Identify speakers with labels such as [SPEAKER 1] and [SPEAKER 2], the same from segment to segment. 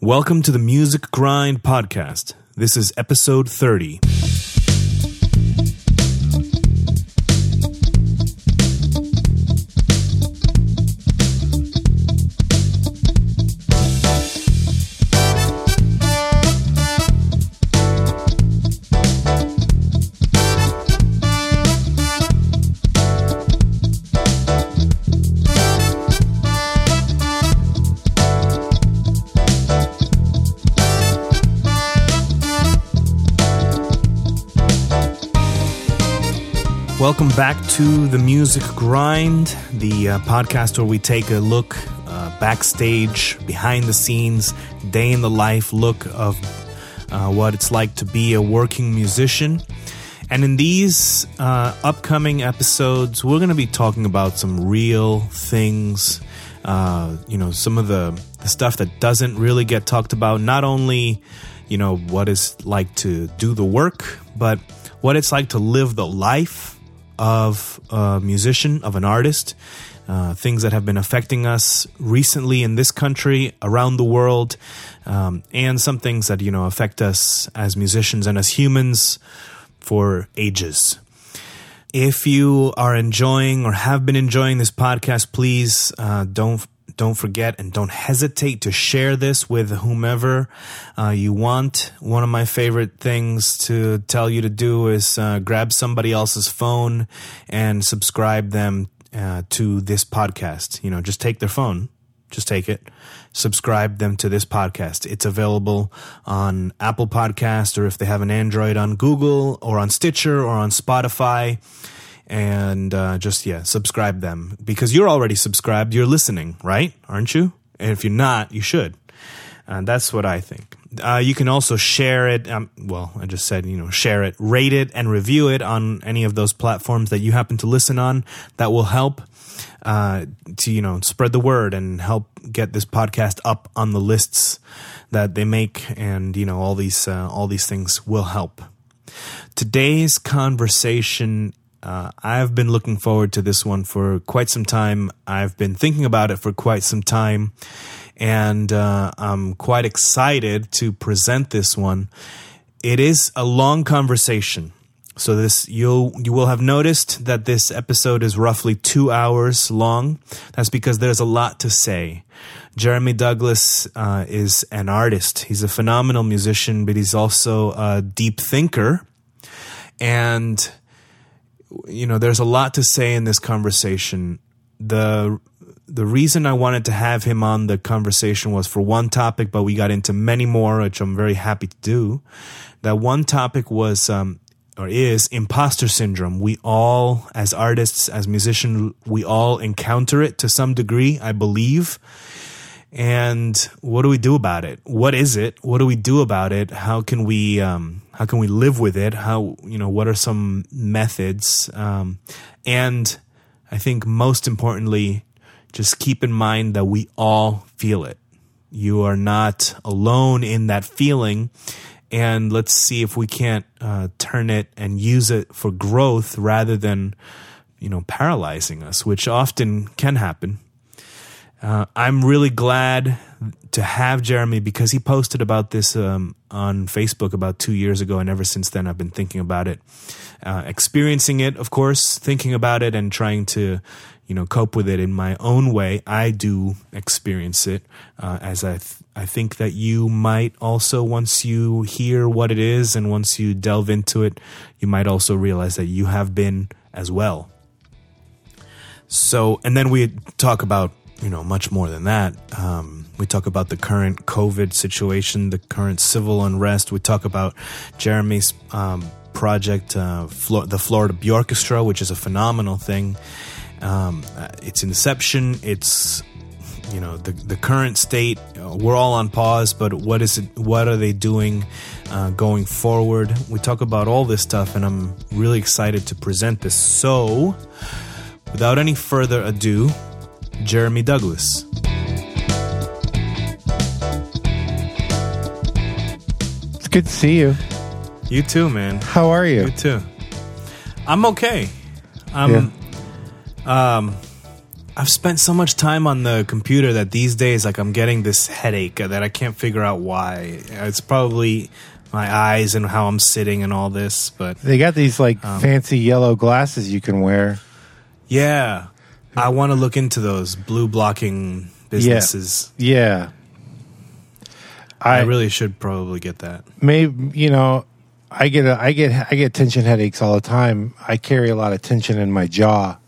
[SPEAKER 1] Welcome to the Music Grind Podcast. This is episode 30. Welcome back to the Music Grind, the uh, podcast where we take a look uh, backstage, behind the scenes, day in the life look of uh, what it's like to be a working musician. And in these uh, upcoming episodes, we're going to be talking about some real things. Uh, you know, some of the, the stuff that doesn't really get talked about. Not only, you know, what it's like to do the work, but what it's like to live the life of a musician, of an artist, uh, things that have been affecting us recently in this country, around the world, um, and some things that you know affect us as musicians and as humans for ages. If you are enjoying or have been enjoying this podcast, please uh, don't don't forget and don't hesitate to share this with whomever uh, you want. One of my favorite things to tell you to do is uh, grab somebody else's phone and subscribe them uh, to this podcast. You know, just take their phone, just take it, subscribe them to this podcast. It's available on Apple Podcast or if they have an Android on Google or on Stitcher or on Spotify and uh, just yeah subscribe them. Because you're already subscribed. You're listening right? Aren't you? And if you're not you should. And that's what i think. Uh, you can also share it um, well i just said you know share it rate it and review it on any of those platforms that you happen to listen on. That will help uh, to you know spread the word and help get this podcast up on the lists that they make. And you know all these uh, all these things will help. Today's conversation uh, I've been looking forward to this one for quite some time. I've been thinking about it for quite some time, and uh, I'm quite excited to present this one. It is a long conversation. So this you'll you will have noticed that this episode is roughly two hours long. That's because there's a lot to say. Jeremy Douglass uh, is an artist. He's a phenomenal musician, but he's also a deep thinker, and you know, there's a lot to say in this conversation. The the reason I wanted to have him on the conversation was for one topic, but we got into many more, which I'm very happy to do. That one topic was um, or is imposter syndrome. We all, as artists, as musicians, we all encounter it to some degree, I believe. And what do we do about it? What is it? What do we do about it? How can we um, how can we live with it? How, you know, what are some methods? Um, and I think most importantly, just keep in mind that we all feel it. You are not alone in that feeling. And let's see if we can't uh, turn it and use it for growth rather than, you know, paralyzing us, which often can happen. Uh, I'm really glad to have Jeremy because he posted about this um, on Facebook about two years ago, and ever since then, I've been thinking about it, uh, experiencing it, of course, thinking about it, and trying to, you know, cope with it in my own way. I do experience it, uh, as I th- I think that you might also once you hear what it is and once you delve into it, you might also realize that you have been as well. So, and then we talk about you know much more than that. Um, we talk about the current COVID situation, the current civil unrest. We talk about Jeremy's um, project, uh, Flo- the Florida Bjorkestra, which is a phenomenal thing. Um, uh, its inception, its you know the the current state. Uh, we're all on pause, but what is it? What are they doing uh, going forward? We talk about all this stuff, and I'm really excited to present this. So, without any further ado, Jeremy Douglass.
[SPEAKER 2] It's good to see you.
[SPEAKER 1] You too, man.
[SPEAKER 2] How are you?
[SPEAKER 1] You too. I'm okay. I'm. Um, I've spent so much time on the computer that these days, like, I'm getting this headache that I can't figure out why. It's probably my eyes and how I'm sitting and all this, but
[SPEAKER 2] They got these like
[SPEAKER 1] Um,
[SPEAKER 2] fancy yellow glasses you can wear.
[SPEAKER 1] yeah, I want to look into those blue blocking businesses.
[SPEAKER 2] Yeah.
[SPEAKER 1] I,
[SPEAKER 2] I,
[SPEAKER 1] really should probably get that.
[SPEAKER 2] maybe you know, I get a, I get I get tension headaches all the time. I carry a lot of tension in my jaw,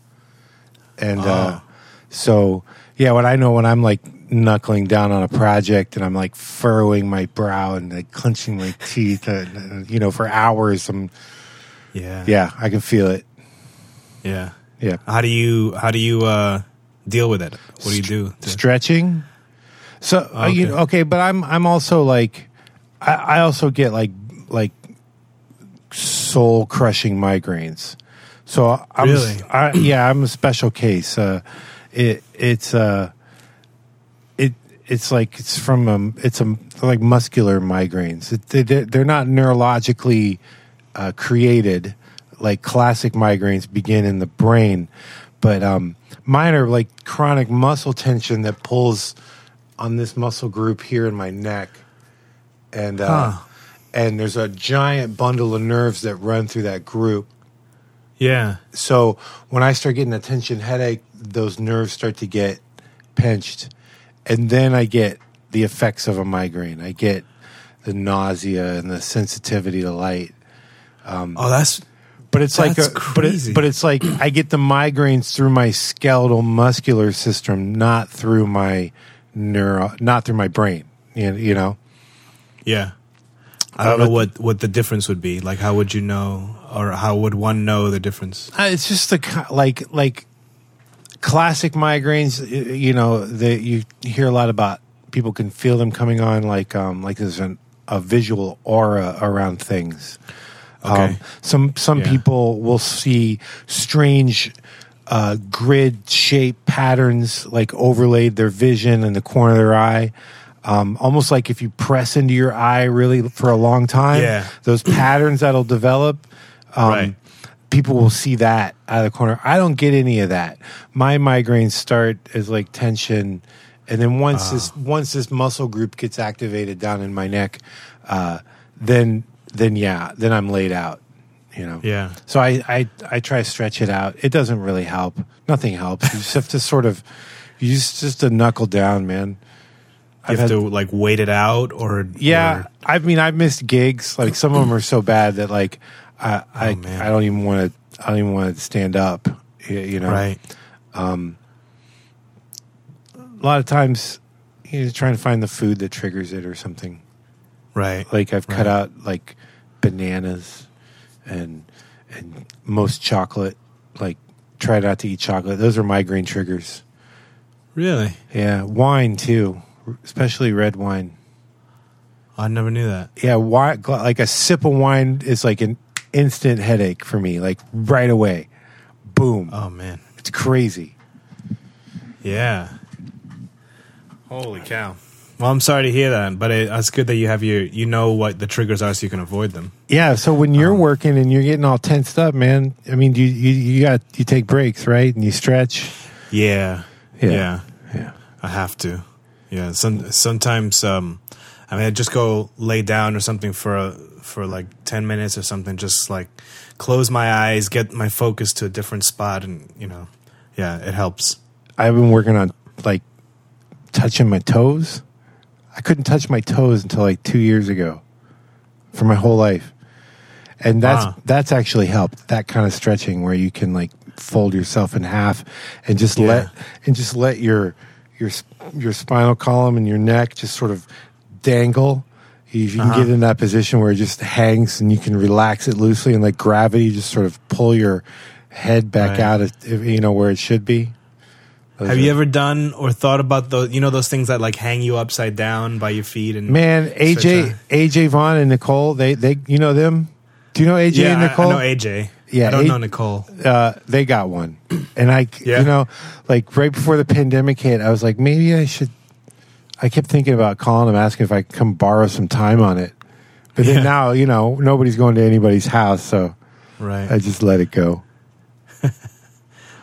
[SPEAKER 2] and uh,
[SPEAKER 1] Oh.
[SPEAKER 2] so yeah. When I know when I'm like knuckling down on a project and I'm like furrowing my brow and like clenching my teeth, and, you know, for hours, I'm
[SPEAKER 1] Yeah,
[SPEAKER 2] yeah, I can feel it.
[SPEAKER 1] yeah.
[SPEAKER 2] Yeah,
[SPEAKER 1] How do you how do you uh, deal with it? What do you do? to-
[SPEAKER 2] stretching. So uh, you
[SPEAKER 1] Okay.
[SPEAKER 2] okay, but I'm I'm also like I, I also get like like soul crushing migraines. So I'm
[SPEAKER 1] Really?
[SPEAKER 2] I, yeah, I'm a special case. Uh, it it's uh it it's like it's from um it's a like muscular migraines. It, they they're not neurologically uh, created like classic migraines begin in the brain, but um mine are like chronic muscle tension that pulls on this muscle group here in my neck, and uh,
[SPEAKER 1] Huh.
[SPEAKER 2] and there's a giant bundle of nerves that run through that group.
[SPEAKER 1] yeah,
[SPEAKER 2] So when I start getting a tension headache, those nerves start to get pinched, and then I get the effects of a migraine. I get the nausea and the sensitivity to light.
[SPEAKER 1] oh, that's
[SPEAKER 2] But it's like,
[SPEAKER 1] That's
[SPEAKER 2] a, but,
[SPEAKER 1] crazy.
[SPEAKER 2] it, but it's like I get the migraines through my skeletal muscular system, not through my neuro, not through my brain. You you know,
[SPEAKER 1] yeah. I don't
[SPEAKER 2] Uh,
[SPEAKER 1] know what what the difference would be. Like, how would you know, or how would one know the difference?
[SPEAKER 2] Uh, it's just the like like classic migraines. You know, that you hear a lot about. People can feel them coming on, like um, like there's an, a visual aura around things.
[SPEAKER 1] Okay.
[SPEAKER 2] Um, some some
[SPEAKER 1] Yeah.
[SPEAKER 2] people will see strange uh, grid shape patterns like overlaid their vision in the corner of their eye. Um, almost like if you press into your eye really for a long time,
[SPEAKER 1] Yeah.
[SPEAKER 2] those patterns that'll develop. Um,
[SPEAKER 1] Right.
[SPEAKER 2] People will see that out of the corner. I don't get any of that. My migraines start as like tension, and then once
[SPEAKER 1] Ah.
[SPEAKER 2] this once this muscle group gets activated down in my neck, uh, then then yeah, then I'm laid out. You know.
[SPEAKER 1] Yeah.
[SPEAKER 2] So I, I I try to stretch it out. It doesn't really help. Nothing helps. You just have to sort of you just just to knuckle down, man.
[SPEAKER 1] You
[SPEAKER 2] I've
[SPEAKER 1] have
[SPEAKER 2] had-
[SPEAKER 1] to like wait it out, or
[SPEAKER 2] Yeah,
[SPEAKER 1] or-
[SPEAKER 2] I mean I've missed gigs. Like some of them are so bad that like I I,
[SPEAKER 1] Oh.
[SPEAKER 2] I don't even want to I don't even want to stand up. You know.
[SPEAKER 1] right.
[SPEAKER 2] Um, a lot of times you're just trying to find the food that triggers it or something.
[SPEAKER 1] Right.
[SPEAKER 2] Like I've cut
[SPEAKER 1] Right.
[SPEAKER 2] out like bananas and and most chocolate. Like try not to eat chocolate. Those are migraine triggers.
[SPEAKER 1] Really?
[SPEAKER 2] Yeah, wine too, especially red wine.
[SPEAKER 1] I never knew that.
[SPEAKER 2] Yeah, wine, like a sip of wine is like an instant headache for me, like right away. Boom.
[SPEAKER 1] Oh man.
[SPEAKER 2] It's crazy.
[SPEAKER 1] Yeah. Holy cow. Well, I'm sorry to hear that, but it, it's good that you have your you know what the triggers are, so you can avoid them.
[SPEAKER 2] Yeah, so when you're working and you're getting all tensed up, man, I mean, you you, you got you take breaks, right? And you stretch.
[SPEAKER 1] Yeah.
[SPEAKER 2] Yeah.
[SPEAKER 1] Yeah.
[SPEAKER 2] Yeah.
[SPEAKER 1] I have to. Yeah. Some sometimes um I mean I just go lay down or something for a, for like 10 minutes or something just like close my eyes, get my focus to a different spot and, you know. Yeah, it helps.
[SPEAKER 2] I've been working on like touching my toes. I couldn't touch my toes until like 2 years ago for my whole life. And that's
[SPEAKER 1] Wow.
[SPEAKER 2] that's actually helped. That kind of stretching where you can like fold yourself in half and just
[SPEAKER 1] Yeah.
[SPEAKER 2] let and just let your your your spinal column and your neck just sort of dangle. If you can
[SPEAKER 1] Uh-huh.
[SPEAKER 2] get in that position where it just hangs and you can relax it loosely and like gravity just sort of pull your head back
[SPEAKER 1] Right.
[SPEAKER 2] out of you know where it should be.
[SPEAKER 1] Have you ever done or thought about those you know those things that like hang you upside down by your feet and
[SPEAKER 2] Man, AJ AJ Vaughn and Nicole, they they you know them? Do you know AJ
[SPEAKER 1] Yeah,
[SPEAKER 2] and
[SPEAKER 1] I-
[SPEAKER 2] Nicole?
[SPEAKER 1] I, know AJ.
[SPEAKER 2] Yeah,
[SPEAKER 1] I don't
[SPEAKER 2] A-
[SPEAKER 1] know Nicole.
[SPEAKER 2] uh, they got one, and I,
[SPEAKER 1] Yeah.
[SPEAKER 2] you know, like right before the pandemic hit, I was like, maybe I should. I kept thinking about calling them, asking if I could come borrow some time on it, but then
[SPEAKER 1] Yeah.
[SPEAKER 2] now, you know, nobody's going to anybody's house, so
[SPEAKER 1] Right.
[SPEAKER 2] I just let it go.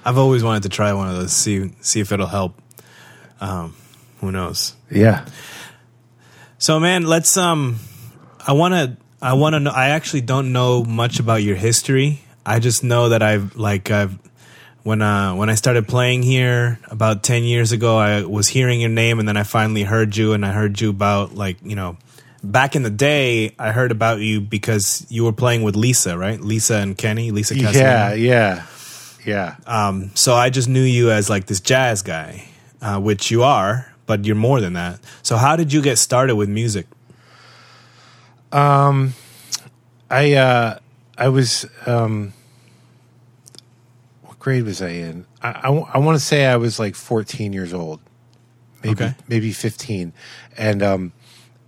[SPEAKER 1] I've always wanted to try one of those. See see if it'll help. Um, who knows?
[SPEAKER 2] Yeah.
[SPEAKER 1] So man, let's um I want to I want to know I actually don't know much about your history. I just know that I've like I've when uh when I started playing here about 10 years ago, I was hearing your name and then I finally heard you and I heard you about like, you know, back in the day, I heard about you because you were playing with Lisa, right? Lisa and Kenny, Lisa Castellano.
[SPEAKER 2] yeah. Yeah.
[SPEAKER 1] Um, so I just knew you as like this jazz guy, uh, which you are, but you're more than that. So how did you get started with music?
[SPEAKER 2] Um, I uh, I was um, what grade was I in? I, I, want to say I was like 14 years old, maybe
[SPEAKER 1] Okay.
[SPEAKER 2] maybe 15, and um,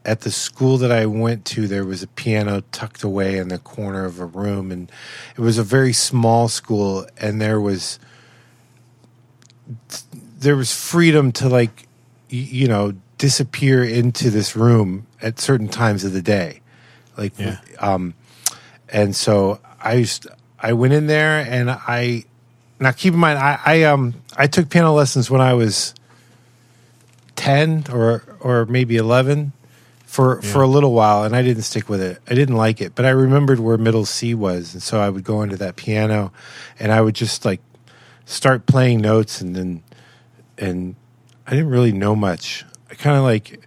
[SPEAKER 2] at the school that I went to, there was a piano tucked away in the corner of a room, and it was a very small school, and there was there was freedom to like you know disappear into this room at certain times of the day like
[SPEAKER 1] Yeah.
[SPEAKER 2] um and so i used i went in there and i now keep in mind i i um i took piano lessons when i was 10 or or maybe 11 for for a little while and i didn't stick with it. I didn't like it but i remembered where middle c was and so i would go into that piano and i would just like start playing notes and then and i didn't really know much. I kind of like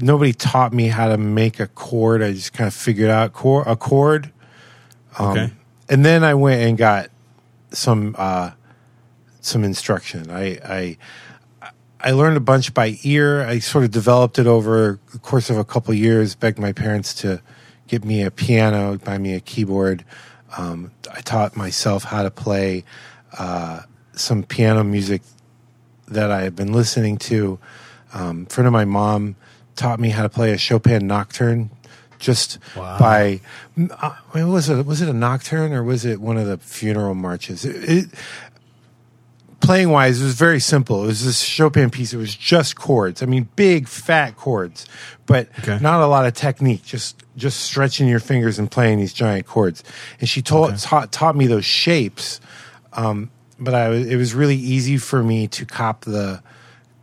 [SPEAKER 2] nobody taught me how to make a chord. I just kind of figured out chord, a chord. Um,
[SPEAKER 1] Okay.
[SPEAKER 2] and then i went and got some uh some instruction. I i I learned a bunch by ear. I sort of developed it over the course of a couple years. Begged my parents to get me a piano, buy me a keyboard. Um, I taught myself how to play uh, some piano music that I had been listening to. Um, a friend of my mom taught me how to play a Chopin nocturne, just
[SPEAKER 1] Wow.
[SPEAKER 2] by. Uh, was it? Was it a nocturne or was it one of the funeral marches? It, it, playing wise, it was very simple. It was this Chopin piece. It was just chords. I mean, big fat chords, but
[SPEAKER 1] Okay.
[SPEAKER 2] not a lot of technique. Just just stretching your fingers and playing these giant chords. And she taught
[SPEAKER 1] Okay.
[SPEAKER 2] taught, taught me those shapes. Um, but I it was really easy for me to cop the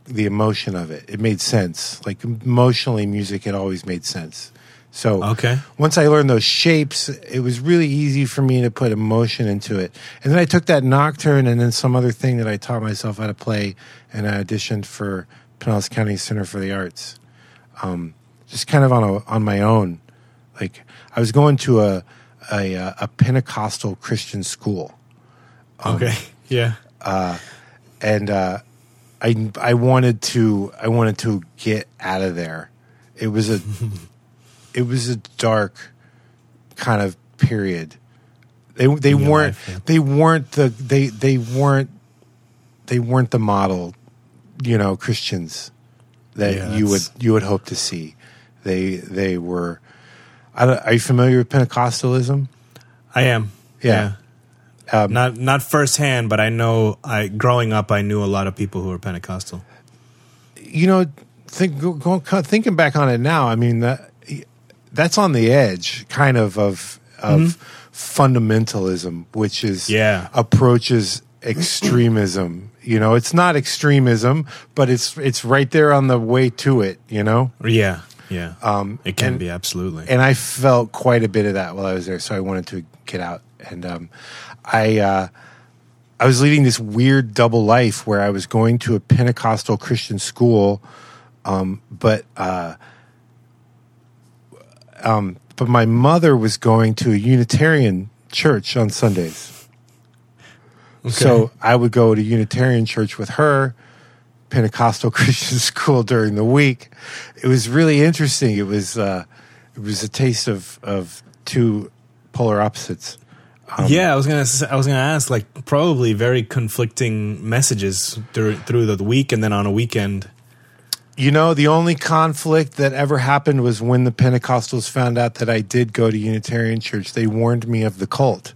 [SPEAKER 2] the emotion of it. It made sense. Like emotionally, music had always made sense. So
[SPEAKER 1] Okay.
[SPEAKER 2] once I learned those shapes, it was really easy for me to put emotion into it. And then I took that nocturne and then some other thing that I taught myself how to play, and I auditioned for Pinellas County Center for the Arts, um, just kind of on a, on my own. Like I was going to a a, uh, a Pentecostal Christian school,
[SPEAKER 1] Okay. Yeah.
[SPEAKER 2] and uh, I I wanted to I wanted to get out of there. It was a it was a dark kind of period. They they
[SPEAKER 1] In
[SPEAKER 2] weren't
[SPEAKER 1] life, yeah.
[SPEAKER 2] they weren't the they they weren't they weren't the model, you know, Christians that
[SPEAKER 1] Yeah,
[SPEAKER 2] you would you would hope to see. They they were. I don't, are you familiar with Pentecostalism?
[SPEAKER 1] I am.
[SPEAKER 2] Yeah. Um,
[SPEAKER 1] not not firsthand, but I know. I growing up, I knew a lot of people who were Pentecostal.
[SPEAKER 2] you know, think, go, go, thinking back on it now, I mean that that's on the edge, kind of of of fundamentalism, which is
[SPEAKER 1] Yeah.
[SPEAKER 2] approaches extremism. You know, it's not extremism, but it's it's right there on the way to it. You know,
[SPEAKER 1] Yeah, yeah.
[SPEAKER 2] Um,
[SPEAKER 1] it can
[SPEAKER 2] and-
[SPEAKER 1] be absolutely.
[SPEAKER 2] and I felt quite a bit of that while I was there, so I wanted to get out. And um, I uh, I was leading this weird double life where I was going to a Pentecostal Christian school, um, but uh, um, but my mother was going to a Unitarian church on Sundays. So I would go to Unitarian church with her, Pentecostal Christian school during the week. It was really interesting. It was uh, it was a taste of of two polar opposites.
[SPEAKER 1] yeah, I was gonna. I was gonna ask, like, probably very conflicting messages through through the week, and then on a weekend.
[SPEAKER 2] You know, the only conflict that ever happened was when the Pentecostals found out that I did go to Unitarian church. They warned me of the cult.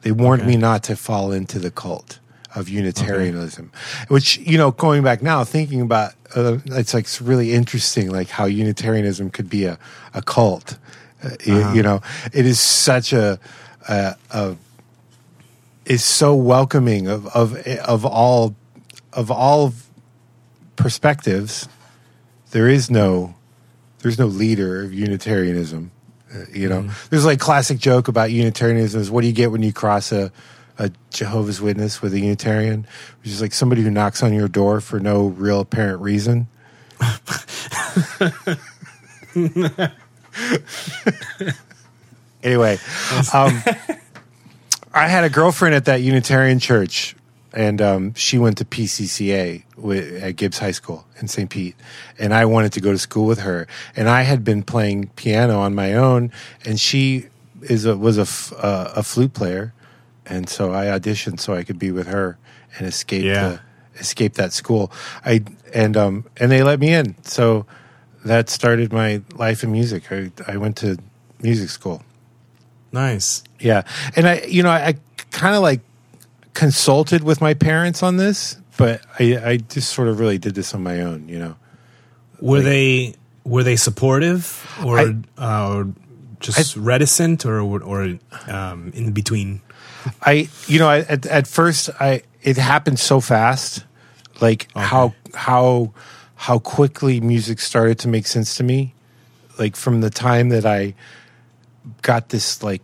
[SPEAKER 2] They warned
[SPEAKER 1] Okay.
[SPEAKER 2] me not to fall into the cult of Unitarianism, which, you know, going back now, thinking about uh, it's like it's really interesting, like how Unitarianism could be a, a cult. Uh, you-
[SPEAKER 1] Uh-huh.
[SPEAKER 2] You know, it is such a, a, a is so welcoming of of of all of all perspectives. There is no there's no leader of Unitarianism. Uh, you know, there's like classic joke about Unitarianism is what do you get when you cross a a Jehovah's Witness with a Unitarian, which is like somebody who knocks on your door for no real apparent reason. anyway, um, I had a girlfriend at that Unitarian church, and um, she went to PCCA at Gibbs High School in St. Pete, and I wanted to go to school with her. And I had been playing piano on my own, and she is a, was a, f- uh, a flute player, and so I auditioned so I could be with her and escape
[SPEAKER 1] Yeah.
[SPEAKER 2] the, escape that school. I and um and they let me in, so that started my life in music. I I went to music school.
[SPEAKER 1] Nice.
[SPEAKER 2] Yeah, and I, you know, I, I kind of like consulted with my parents on this, but I, I just sort of really did this on my own. You know,
[SPEAKER 1] Were they were they supportive or
[SPEAKER 2] I-
[SPEAKER 1] uh, just reticent or or um, in between?
[SPEAKER 2] I, you know, I, at at first, I it happened so fast, like how how how quickly music started to make sense to me, like from the time that I got this like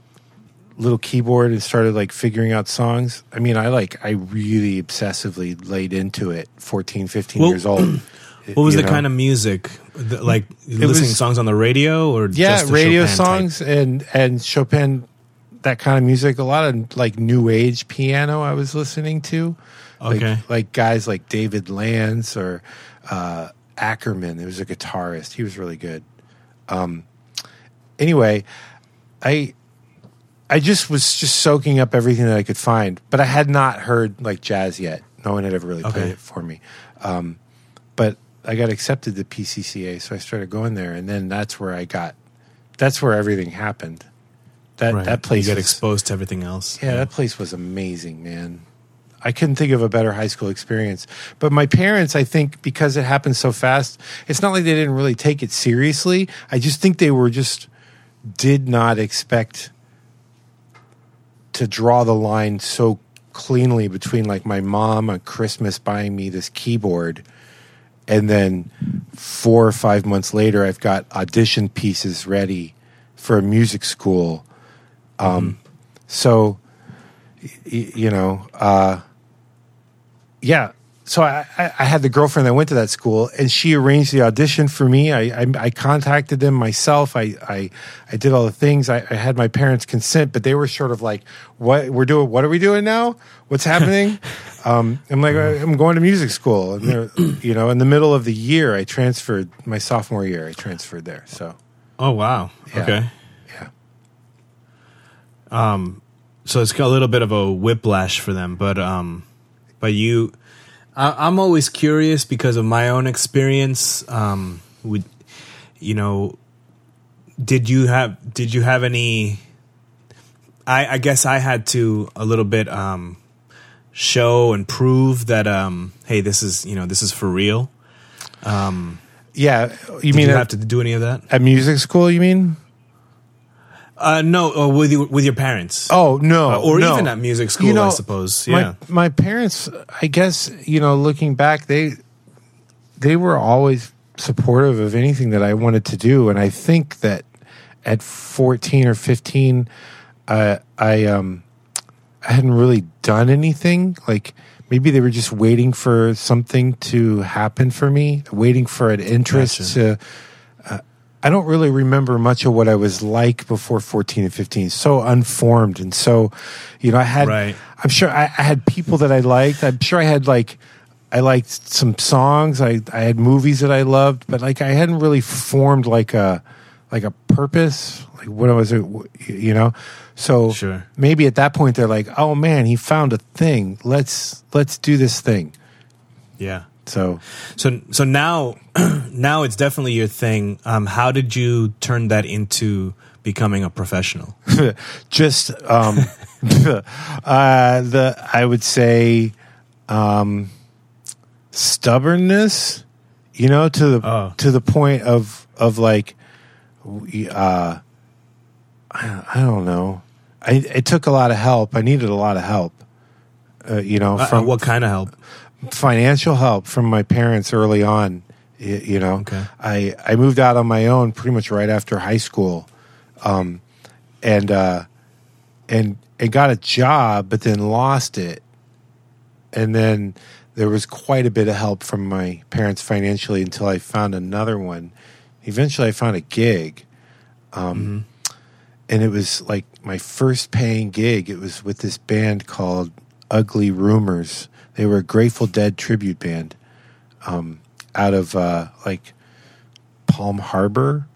[SPEAKER 2] little keyboard and started like figuring out songs. I mean, I like I really obsessively laid into it 14, 15
[SPEAKER 1] Well,
[SPEAKER 2] years old.
[SPEAKER 1] What was the
[SPEAKER 2] know?
[SPEAKER 1] kind of music? The, like listening
[SPEAKER 2] was-
[SPEAKER 1] songs on the radio or
[SPEAKER 2] yeah, radio
[SPEAKER 1] Chopin type?
[SPEAKER 2] songs and and Chopin, that kind of music. A lot of like new age piano I was listening to. Like,
[SPEAKER 1] Okay.
[SPEAKER 2] like guys like David Lanz or uh, Ackerman. He was a guitarist. He was really good. Um, anyway, I I just was just soaking up everything that I could find, but I had not heard like jazz yet. No one had ever really played
[SPEAKER 1] Okay.
[SPEAKER 2] it for me. Um, but I got accepted to PCCA, so I started going there, and then that's where I got. That's where everything happened. That
[SPEAKER 1] Right.
[SPEAKER 2] that place
[SPEAKER 1] you get
[SPEAKER 2] was-
[SPEAKER 1] exposed to everything else.
[SPEAKER 2] yeah, that place was amazing, man. I couldn't think of a better high school experience. But my parents, I think, because it happened so fast, it's not like they didn't really take it seriously. I just think they were just did not expect to draw the line so cleanly between like my mom on Christmas buying me this keyboard and then four or five months later I've got audition pieces ready for a music school. Um, so y- you know, uh, yeah. So I, I, had the girlfriend that went to that school, and she arranged the audition for me. I, I, I contacted them myself. I, I, I did all the things. I, I had my parents' consent, but they were sort of like, "What we're doing? What are we doing now? What's happening?" um, I'm like, "I'm going to music school," and they're, you know, in the middle of the year, I transferred my sophomore year. I transferred there. So
[SPEAKER 1] Oh wow.
[SPEAKER 2] Yeah.
[SPEAKER 1] Okay.
[SPEAKER 2] yeah.
[SPEAKER 1] Um, so it's got a little bit of a whiplash for them but um but you I, i'm always curious because of my own experience um with you know did you have did you have any i i guess i had to a little bit um show and prove that um hey this is you know this is for real
[SPEAKER 2] Yeah, you mean
[SPEAKER 1] you have to do any of that
[SPEAKER 2] at music school? You mean?
[SPEAKER 1] Uh no uh, with you, with your parents
[SPEAKER 2] Oh no,
[SPEAKER 1] Uh, or
[SPEAKER 2] no.
[SPEAKER 1] even at music school
[SPEAKER 2] You know,
[SPEAKER 1] i suppose
[SPEAKER 2] my,
[SPEAKER 1] yeah
[SPEAKER 2] my parents, I guess, you know, looking back, they they were always supportive of anything that I wanted to do, and I think that at fourteen or fifteen, uh, I um, I hadn't really done anything. Like maybe they were just waiting for something to happen for me, waiting for an interest
[SPEAKER 1] Gotcha.
[SPEAKER 2] to. I don't really remember much of what I was like before 14 and 15. So unformed. And so, you know, I had,
[SPEAKER 1] Right.
[SPEAKER 2] I'm sure I, I had people that I liked. I'm sure I had like, I liked some songs. I, I had movies that I loved, but like I hadn't really formed like a, like a purpose. Like what was it, you know? So
[SPEAKER 1] Sure.
[SPEAKER 2] maybe at that point they're like, oh man, he found a thing. Let's, let's do this thing.
[SPEAKER 1] yeah
[SPEAKER 2] So
[SPEAKER 1] So so now now it's definitely your thing. Um, how did you turn that into becoming a professional?
[SPEAKER 2] just um uh the i would say um stubbornness you know to the
[SPEAKER 1] Oh.
[SPEAKER 2] to the point of of like uh I, I don't know i it took a lot of help i needed a lot of help uh, you know,
[SPEAKER 1] Uh,
[SPEAKER 2] from
[SPEAKER 1] what kind of help?
[SPEAKER 2] Financial help from my parents early on. You know,
[SPEAKER 1] Okay.
[SPEAKER 2] I I moved out on my own pretty much right after high school, um, and uh, and and got a job, but then lost it, and then there was quite a bit of help from my parents financially until I found another one. Eventually, I found a gig, um, and it was like my first paying gig. It was with this band called Ugly Rumors. They were a Grateful Dead tribute band um, out of uh, like Palm Harbor.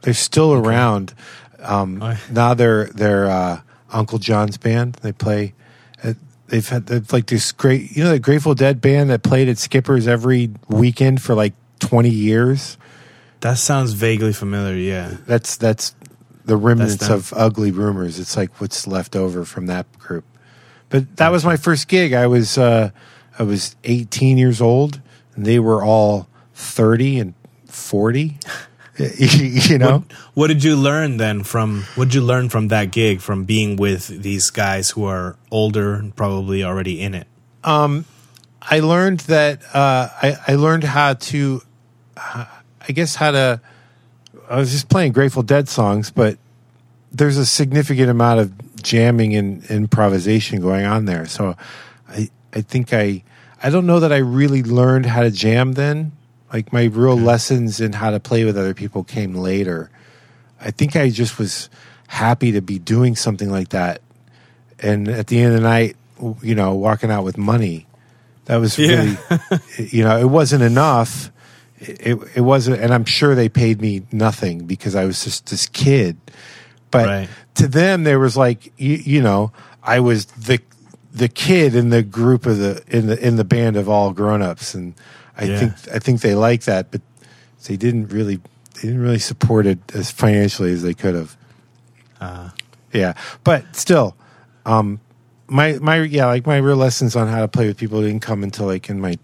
[SPEAKER 2] They're still around. Um,
[SPEAKER 1] Oh.
[SPEAKER 2] now they're they're uh, Uncle John's band. They play. At, they've had they've like this great you know the Grateful Dead band that played at Skippers every weekend for like twenty years.
[SPEAKER 1] That sounds vaguely familiar. Yeah.
[SPEAKER 2] That's that's the remnants of Ugly Rumors. It's like what's left over from that group. But that was my first gig. I was uh, I was 18 years old, and they were all 30 and 40. you know,
[SPEAKER 1] What, what did you learn then from what did you learn from that gig from being with these guys who are older and probably already in it?
[SPEAKER 2] I learned that uh, I, I learned how to, uh, I guess how to. I was just playing Grateful Dead songs, but there's a significant amount of jamming and improvisation going on there. So, I I think I I don't know that I really learned how to jam then. Like my real lessons in how to play with other people came later. I think I just was happy to be doing something like that, and at the end of the night, you know, walking out with money. That was
[SPEAKER 1] Yeah.
[SPEAKER 2] really, you know, it wasn't enough. It, it wasn't, and I'm sure they paid me nothing because I was just this kid. But
[SPEAKER 1] Right.
[SPEAKER 2] to them, there was like, you, you know, I was the the kid in the group of the in the in the band of all grown ups, and I
[SPEAKER 1] Yeah.
[SPEAKER 2] think I think they liked that, but they didn't really they didn't really support it as financially as they could have.
[SPEAKER 1] Uh,
[SPEAKER 2] Yeah, but still, um, my my yeah, like my real lessons on how to play with people didn't come until like in my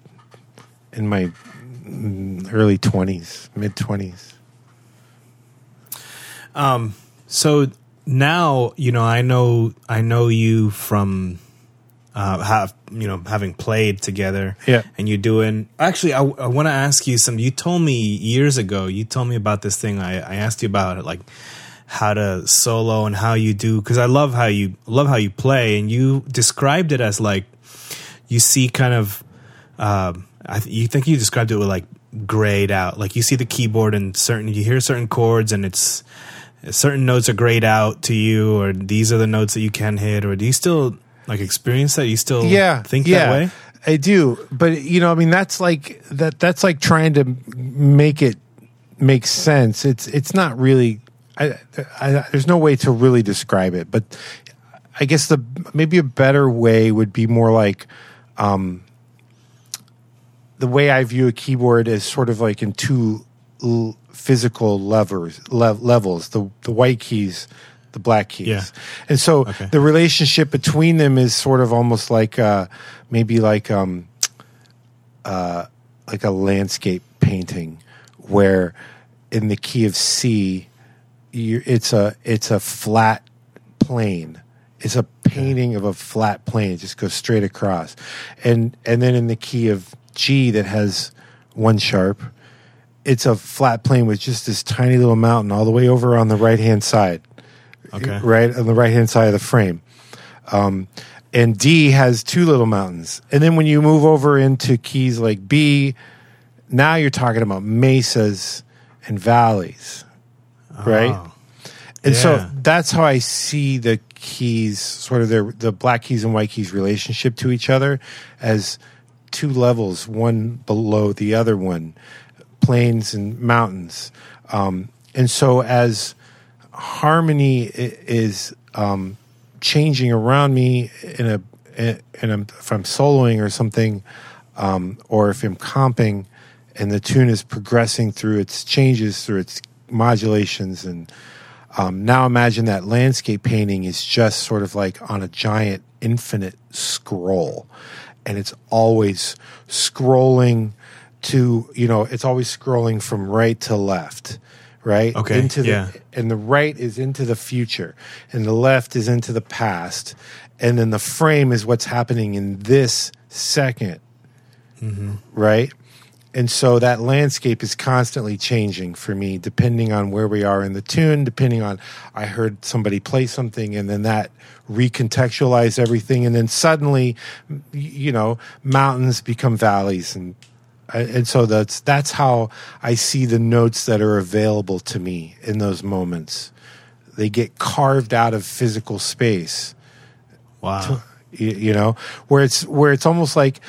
[SPEAKER 2] in my mm, early twenties, mid twenties.
[SPEAKER 1] Um, so now you know I know I know you from uh, have you know having played together.
[SPEAKER 2] Yeah.
[SPEAKER 1] and you're doing actually. I, I want to ask you some. You told me years ago. You told me about this thing. I, I asked you about it, like how to solo and how you do because I love how you love how you play, and you described it as like you see kind of. Um, I th- you think you described it with like grayed out, like you see the keyboard and certain you hear certain chords and it's certain notes are grayed out to you, or these are the notes that you can hit, or do you still like experience that? You still
[SPEAKER 2] Yeah,
[SPEAKER 1] think
[SPEAKER 2] yeah,
[SPEAKER 1] that way?
[SPEAKER 2] I do, but you know, I mean, that's like that. That's like trying to make it make sense. It's it's not really. I, I, there's no way to really describe it, but I guess the maybe a better way would be more like um, the way I view a keyboard is sort of like in two l- physical levers lev- levels: the the white keys, the black keys,
[SPEAKER 1] Yeah.
[SPEAKER 2] and so
[SPEAKER 1] Okay.
[SPEAKER 2] the relationship between them is sort of almost like uh, maybe like um, uh, like a landscape painting, where in the key of C, you, it's a it's a flat plane. It's a painting of a flat plane. It just goes straight across, and and then in the key of G that has one sharp, it's a flat plane with just this tiny little mountain all the way over on the right hand side
[SPEAKER 1] Okay.
[SPEAKER 2] right on the right hand side of the frame. Um, and D has two little mountains. And then when you move over into keys like B, now you're talking about mesas and valleys, right?
[SPEAKER 1] Oh.
[SPEAKER 2] And so that's how I see the keys, sort of their the black keys and white keys relationship to each other as two levels, one below the other one, plains and mountains. Um, and so as harmony is um, changing around me in a in a, if I'm soloing or something, um, or if I'm comping, and the tune is progressing through its changes, through its modulations, and um, now imagine that landscape painting is just sort of like on a giant infinite scroll, and it's always scrolling to you know it's always scrolling from right to left right?
[SPEAKER 1] Okay,
[SPEAKER 2] Into the,
[SPEAKER 1] yeah.
[SPEAKER 2] And the right is into the future, and the left is into the past, and then the frame is what's happening in this 2nd mm-hmm. right? And so that landscape is constantly changing for me, depending on where we are in the tune, depending on I heard somebody play something, and then that recontextualized everything, and then suddenly, you know, mountains become valleys, and I- and so that's that's how I see the notes that are available to me in those moments. They get carved out of physical space
[SPEAKER 1] Wow.
[SPEAKER 2] you, you know where it's where it's almost like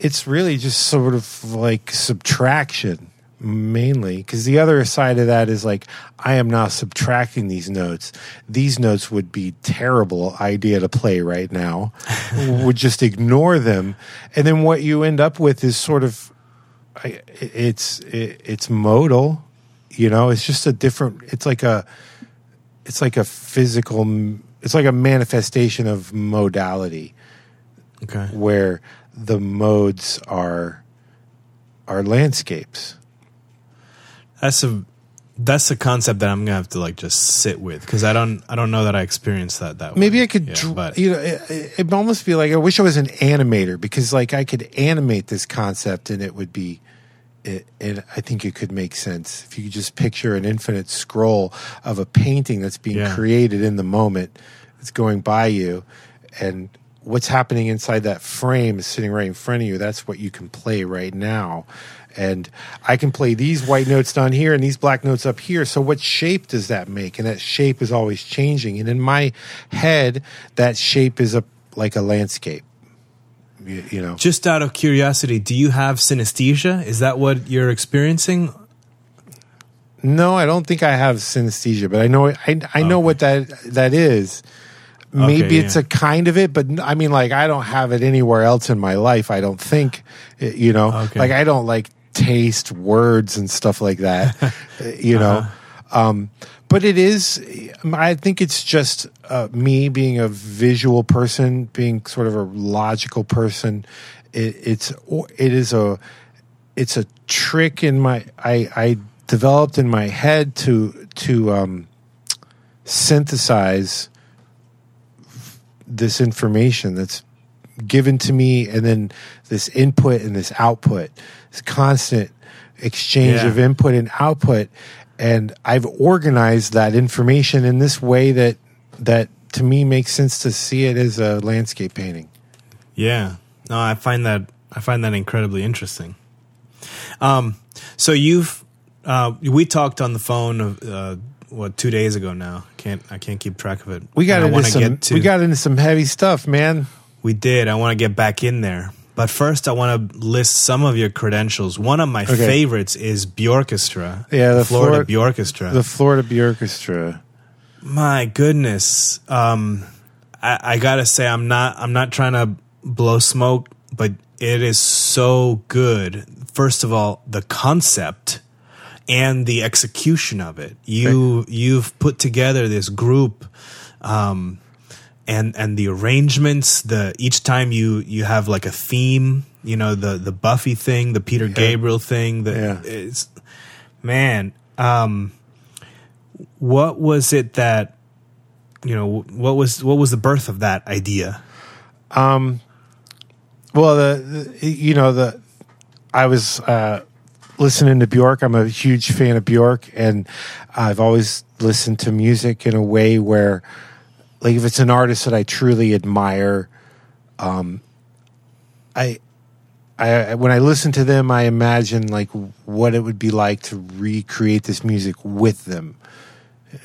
[SPEAKER 2] it's really just sort of like subtraction mainly because the other side of that is like i am now subtracting these notes these notes would be terrible idea to play right now would just ignore them and then what you end up with is sort of I, it's it, it's modal you know it's just a different it's like a it's like a physical it's like a manifestation of modality
[SPEAKER 1] Okay.
[SPEAKER 2] where the modes are are landscapes
[SPEAKER 1] That's a that's a concept that I'm gonna have to like just sit with because I don't I don't know that I experienced that that way.
[SPEAKER 2] maybe i could
[SPEAKER 1] Yeah,
[SPEAKER 2] dr-
[SPEAKER 1] but
[SPEAKER 2] you know it, it'd almost be like i wish i was an animator because like i could animate this concept and it would be it, and i think it could make sense if you could just picture an infinite scroll of a painting that's being
[SPEAKER 1] Yeah.
[SPEAKER 2] created in the moment it's going by you and what's happening inside that frame is sitting right in front of you that's what you can play right now and i can play these white notes down here and these black notes up here so what shape does that make and that shape is always changing and in my head that shape is a like a landscape you, you know
[SPEAKER 1] just out of curiosity, do you have synesthesia? Is that what you're experiencing?
[SPEAKER 2] no i don't think i have synesthesia but i know i, I know what that that is maybe
[SPEAKER 1] Okay,
[SPEAKER 2] it's
[SPEAKER 1] yeah.
[SPEAKER 2] a kind of it but I mean like i don't have it anywhere else in my life i don't think you know
[SPEAKER 1] Okay.
[SPEAKER 2] like i don't like taste words and stuff like that you know
[SPEAKER 1] Uh-huh.
[SPEAKER 2] um but it is i think it's just uh, me being a visual person being sort of a logical person it, it's it is a it's a trick in my I, I developed in my head to to um, synthesize this information that's given to me and then this input and this output constant exchange
[SPEAKER 1] Yeah.
[SPEAKER 2] of input and output and i've organized that information in this way that that to me makes sense to see it as a landscape painting
[SPEAKER 1] Yeah. No, I find that I find that incredibly interesting. Um, so you've uh, we talked on the phone of uh, what two days ago now. Can't I can't keep track of it.
[SPEAKER 2] we got into some
[SPEAKER 1] get to-
[SPEAKER 2] we got into some heavy stuff man
[SPEAKER 1] We did. I want to get back in there. But first, I want to list some of your credentials. One of my
[SPEAKER 2] Okay.
[SPEAKER 1] favorites is Bjorkestra.
[SPEAKER 2] Yeah, the
[SPEAKER 1] Florida
[SPEAKER 2] Flor-
[SPEAKER 1] Bjorkestra.
[SPEAKER 2] the florida Orchestra.
[SPEAKER 1] My goodness. Um, I, I gotta say, I'm not. I'm not trying to blow smoke, but it is so good. First of all, the concept and the execution of it. You you've put together this group, um, and and the arrangements. The each time you you have like a theme. You know the the Buffy thing, the Peter Gabriel thing. The
[SPEAKER 2] Yeah.
[SPEAKER 1] it's man. Um, what was it that you know what was what was the birth of that idea um
[SPEAKER 2] Well, the, the you know the I was uh, listening to Bjork. I'm a huge fan of Bjork, and I've always listened to music in a way where, like, if it's an artist that I truly admire, um, I. I, when I listen to them, I imagine like what it would be like to recreate this music with them.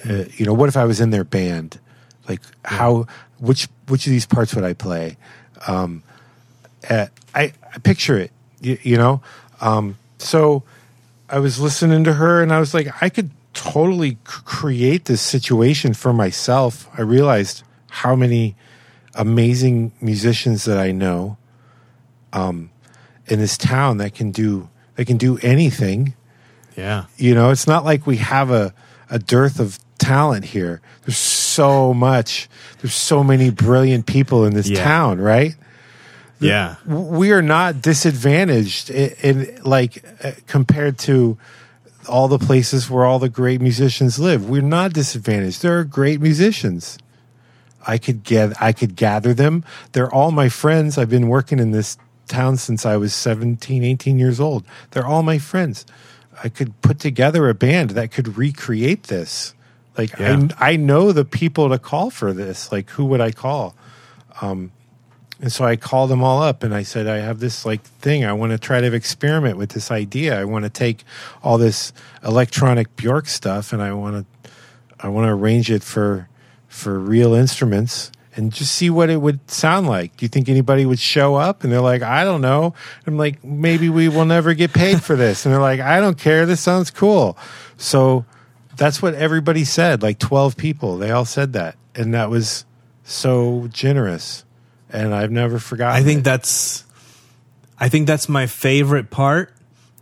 [SPEAKER 2] Uh, you know, what if I was in their band? Like, how which which of these parts would I play? Um, uh, I, I picture it, you, you know. Um, so I was listening to her, and I was like, I could totally c- create this situation for myself. I realized how many amazing musicians that I know um, in this town that can do that can do anything.
[SPEAKER 1] yeah
[SPEAKER 2] You know, it's not like we have a, a dearth of talent here. There's so much. There's so many brilliant people in this
[SPEAKER 1] Yeah.
[SPEAKER 2] town, right?
[SPEAKER 1] yeah
[SPEAKER 2] we are not disadvantaged in, in like uh, compared to all the places where all the great musicians live. We're not disadvantaged. There are great musicians. I could get I could gather them. They're all my friends. I've been working in this town since I was 17, 18 years old. They're all my friends. I could put together a band that could recreate this. Like
[SPEAKER 1] Yeah.
[SPEAKER 2] I I know the people to call for this. Like who would I call? Um and so I called them all up and I said, I have this like thing. I want to try to experiment with this idea. I want to take all this electronic Bjork stuff and I want to, I want to arrange it for, for real instruments and just see what it would sound like. Do you think anybody would show up? And they're like, I don't know. I'm like, maybe we will never get paid for this. And they're like, I don't care. This sounds cool. So that's what everybody said. Like 12 people, they all said that. And that was so generous. And I've never forgotten.
[SPEAKER 1] I think
[SPEAKER 2] it.
[SPEAKER 1] that's I think that's my favorite part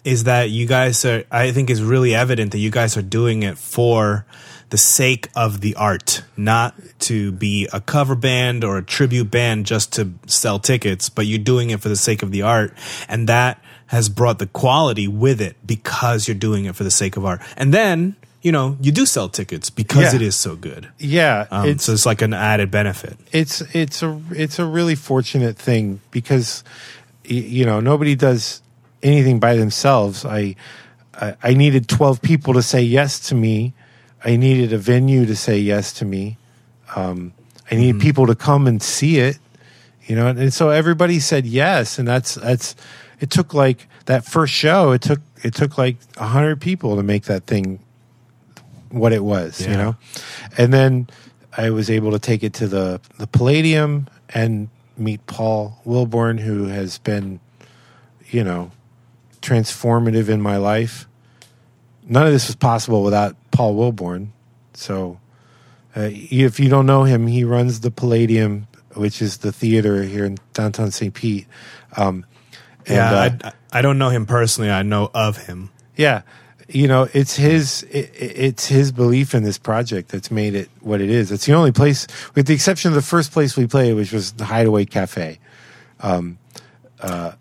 [SPEAKER 1] is that you guys are I think is really evident that you guys are doing it for the sake of the art, not to be a cover band or a tribute band just to sell tickets, but you're doing it for the sake of the art and that has brought the quality with it because you're doing it for the sake of art. And then, you know, you do sell tickets because
[SPEAKER 2] Yeah.
[SPEAKER 1] it is so good.
[SPEAKER 2] yeah,
[SPEAKER 1] Um,
[SPEAKER 2] it's
[SPEAKER 1] so it's like an added benefit.
[SPEAKER 2] it's it's a it's a really fortunate thing because you know nobody does anything by themselves. I I, I needed twelve people to say yes to me. I needed a venue to say yes to me. Um, I needed people to come and see it. You know, and so everybody said yes, and that's that's. It took like that first show. It took it took like a hundred people to make that thing what it was, you know. And then I was able to take it to the the Palladium and meet Paul Wilborn, who has been, you know, transformative in my life. None of this was possible without Paul Wilborn. So, uh, if you don't know him, he runs the Palladium, which is the theater here in downtown St. Pete. Um, and,
[SPEAKER 1] Yeah,
[SPEAKER 2] uh,
[SPEAKER 1] I, I don't know him personally. I know of him.
[SPEAKER 2] yeah, you know, it's his it, it's his belief in this project that's made it what it is. It's the only place, with the exception of the first place we played, which was the Hideaway Cafe. Um, uh,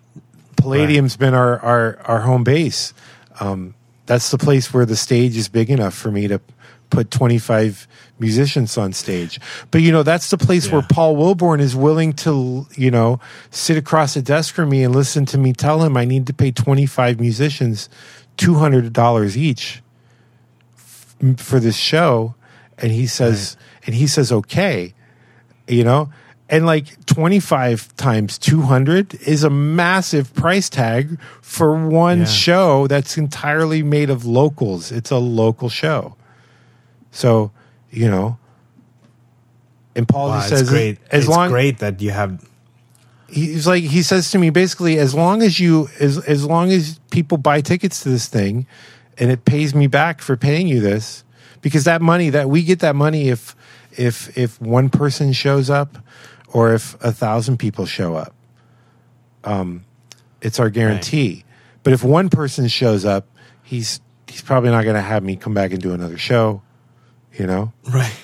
[SPEAKER 2] Palladium's been our, our our home base. Um, that's the place where the stage is big enough for me to put 25 musicians on stage. But you know, that's the place where Paul Wilborn is willing to, you know, sit across a desk from me and listen to me tell him I need to pay 25 musicians $200 each f- for this show and he says and he says okay, you know? And like 25 times 200 is a massive price tag for one
[SPEAKER 1] Yeah.
[SPEAKER 2] show that's entirely made of locals. It's a local show. So, you know, and Paul
[SPEAKER 1] Wow,
[SPEAKER 2] says
[SPEAKER 1] great.
[SPEAKER 2] as
[SPEAKER 1] it's
[SPEAKER 2] long
[SPEAKER 1] great that you have.
[SPEAKER 2] He's like he says to me basically as long as you as as long as people buy tickets to this thing and it pays me back for paying you this because that money that we get that money if if if one person shows up or if a thousand people show up. Um it's our guarantee. But if one person shows up he's he's probably not going to have me come back and do another show you know?
[SPEAKER 1] Right.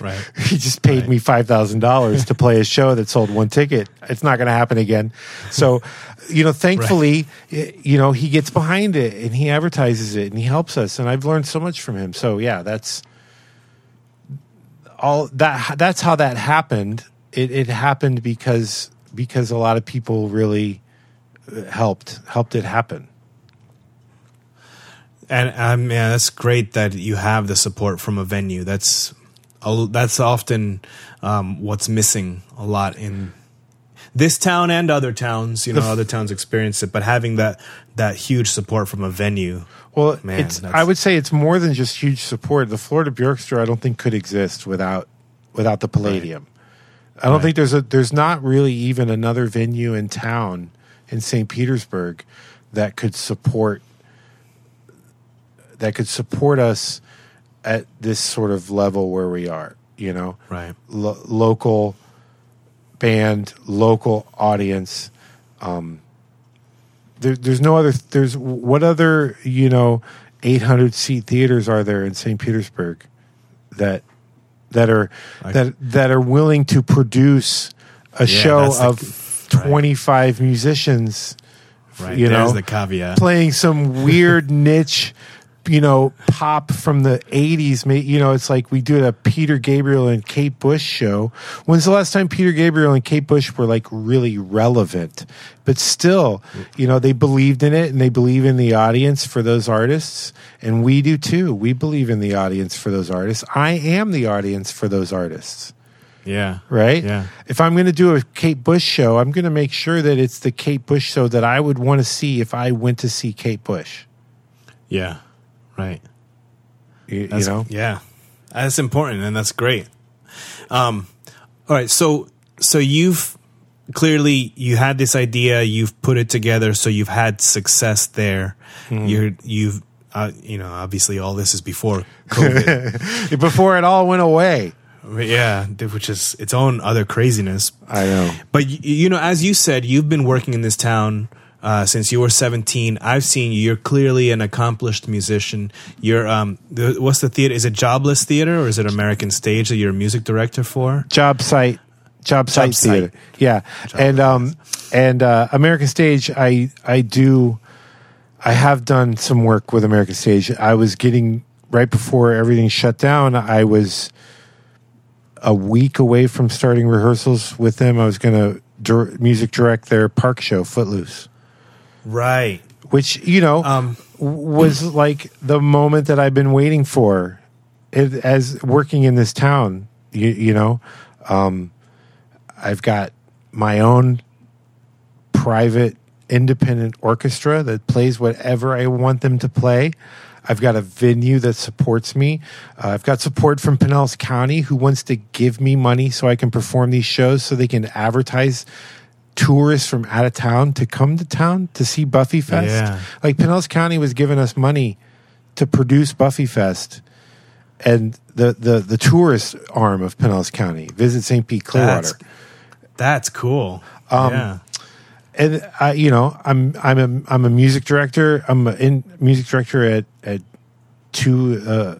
[SPEAKER 1] Right.
[SPEAKER 2] he just paid
[SPEAKER 1] Right.
[SPEAKER 2] me five thousand dollars to play a show that sold one ticket. It's not going to happen again. So, you know, thankfully, y- you know, he gets behind it and he advertises it and he helps us. And I've learned so much from him. So, yeah, that's all that. That's how that happened. It, it happened because because a lot of people really uh, helped helped it happen.
[SPEAKER 1] And um, yeah, that's great that you have the support from a venue. That's that's often um, what's missing a lot in this town and other towns. You know, other towns experience it, but having that that huge support from a venue.
[SPEAKER 2] Well,
[SPEAKER 1] Man,
[SPEAKER 2] I would say it's more than just huge support. The Florida Björkestra, I don't think could exist without without the Palladium. I don't
[SPEAKER 1] Right.
[SPEAKER 2] think there's a there's not really even another venue in town in St. Petersburg that could support that could support us at this sort of level where we are. You know,
[SPEAKER 1] Right.
[SPEAKER 2] lo- local band, local audience. Um, there, there's no other. There's what other you know, 800 seat theaters are there in St. Petersburg that that are
[SPEAKER 1] Like-
[SPEAKER 2] that that are willing to produce a
[SPEAKER 1] Yeah,
[SPEAKER 2] show
[SPEAKER 1] that's the-
[SPEAKER 2] of
[SPEAKER 1] right.
[SPEAKER 2] 25 musicians.
[SPEAKER 1] Right.
[SPEAKER 2] You
[SPEAKER 1] There's
[SPEAKER 2] know,
[SPEAKER 1] the caveat.
[SPEAKER 2] playing some weird niche you know, pop from the 80s. You know, it's like we do a Peter Gabriel and Kate Bush show. When's the last time Peter Gabriel and Kate Bush were like really relevant? But still, you know, they believed in it and they believe in the audience for those artists. And we do too. We believe in the audience for those artists. I am the audience for those artists
[SPEAKER 1] Yeah.
[SPEAKER 2] right?
[SPEAKER 1] Yeah.
[SPEAKER 2] If I'm going to do a Kate Bush show, I'm going to make sure that it's the Kate Bush show that I would want to see if I went to see Kate Bush.
[SPEAKER 1] Yeah. Right.
[SPEAKER 2] You, you know,
[SPEAKER 1] yeah, that's important and that's great. Um, all right, so so you've clearly you had this idea, you've put it together, so you've had success there.
[SPEAKER 2] Mm-hmm.
[SPEAKER 1] You're you've uh, you know obviously all this is before COVID,
[SPEAKER 2] before it all went away.
[SPEAKER 1] yeah, which is its own other craziness.
[SPEAKER 2] I know.
[SPEAKER 1] But you know, as you said, you've been working in this town uh, since you were 17. I've seen you. You're clearly an accomplished musician. You're um, the, what's the theater? Is it Jobsite Theater or is it American Stage that you're a music director for?
[SPEAKER 2] Job site, job site
[SPEAKER 1] site.
[SPEAKER 2] theater. Yeah, and um, and uh, American Stage. I I do. I have done some work with American Stage. I was getting right before everything shut down. I was a week away from starting rehearsals with them. I was going to dir- music direct their park show, Footloose,
[SPEAKER 1] Right.
[SPEAKER 2] which you know
[SPEAKER 1] Um,
[SPEAKER 2] was like the moment that I've been waiting for, it, as working in this town. You, you know, um, I've got my own private independent orchestra that plays whatever I want them to play. I've got a venue that supports me. Uh, I've got support from Pinellas County who wants to give me money so I can perform these shows so they can advertise tourists from out of town to come to town to see Buffy Fest.
[SPEAKER 1] Yeah.
[SPEAKER 2] Like Pinellas County was giving us money to produce Buffy Fest and the, the, the tourist arm of Pinellas County, Visit St. Pete Clearwater
[SPEAKER 1] That's, that's cool.
[SPEAKER 2] Um,
[SPEAKER 1] yeah.
[SPEAKER 2] and I, you know, I'm I'm a I'm a music director. I'm a in music director at at two uh,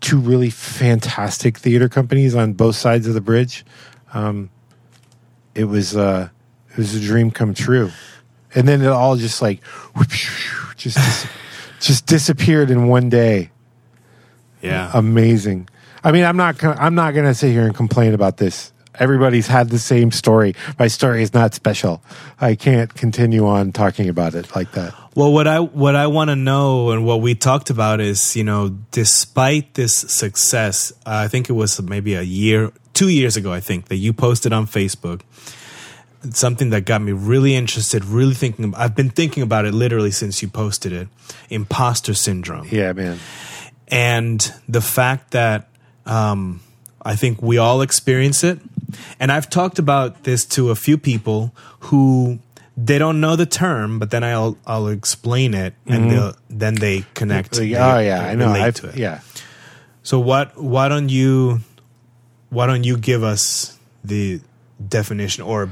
[SPEAKER 2] two really fantastic theater companies on both sides of the bridge. Um, it was uh, it was a dream come true, and then it all just like just dis- just disappeared in one day.
[SPEAKER 1] Yeah.
[SPEAKER 2] Amazing. I mean, I'm not gonna, I'm not going to sit here and complain about this. Everybody's had the same story. My story is not special. I can't continue on talking about it like that.
[SPEAKER 1] Well, what I what I want to know and what we talked about is, you know, despite this success, uh, I think it was maybe a year, two years ago, I think that you posted on Facebook something that got me really interested, really thinking. I've been thinking about it literally since you posted it. Imposter syndrome
[SPEAKER 2] Yeah, man.
[SPEAKER 1] and the fact that um, I think we all experience it. And I've talked about this to a few people who they don't know the term, but then I'll I'll explain it, and they'll, then they connect.
[SPEAKER 2] Oh yeah,
[SPEAKER 1] they
[SPEAKER 2] I know. I've,
[SPEAKER 1] to it.
[SPEAKER 2] yeah.
[SPEAKER 1] So what? Why don't you? Why don't you give us the definition or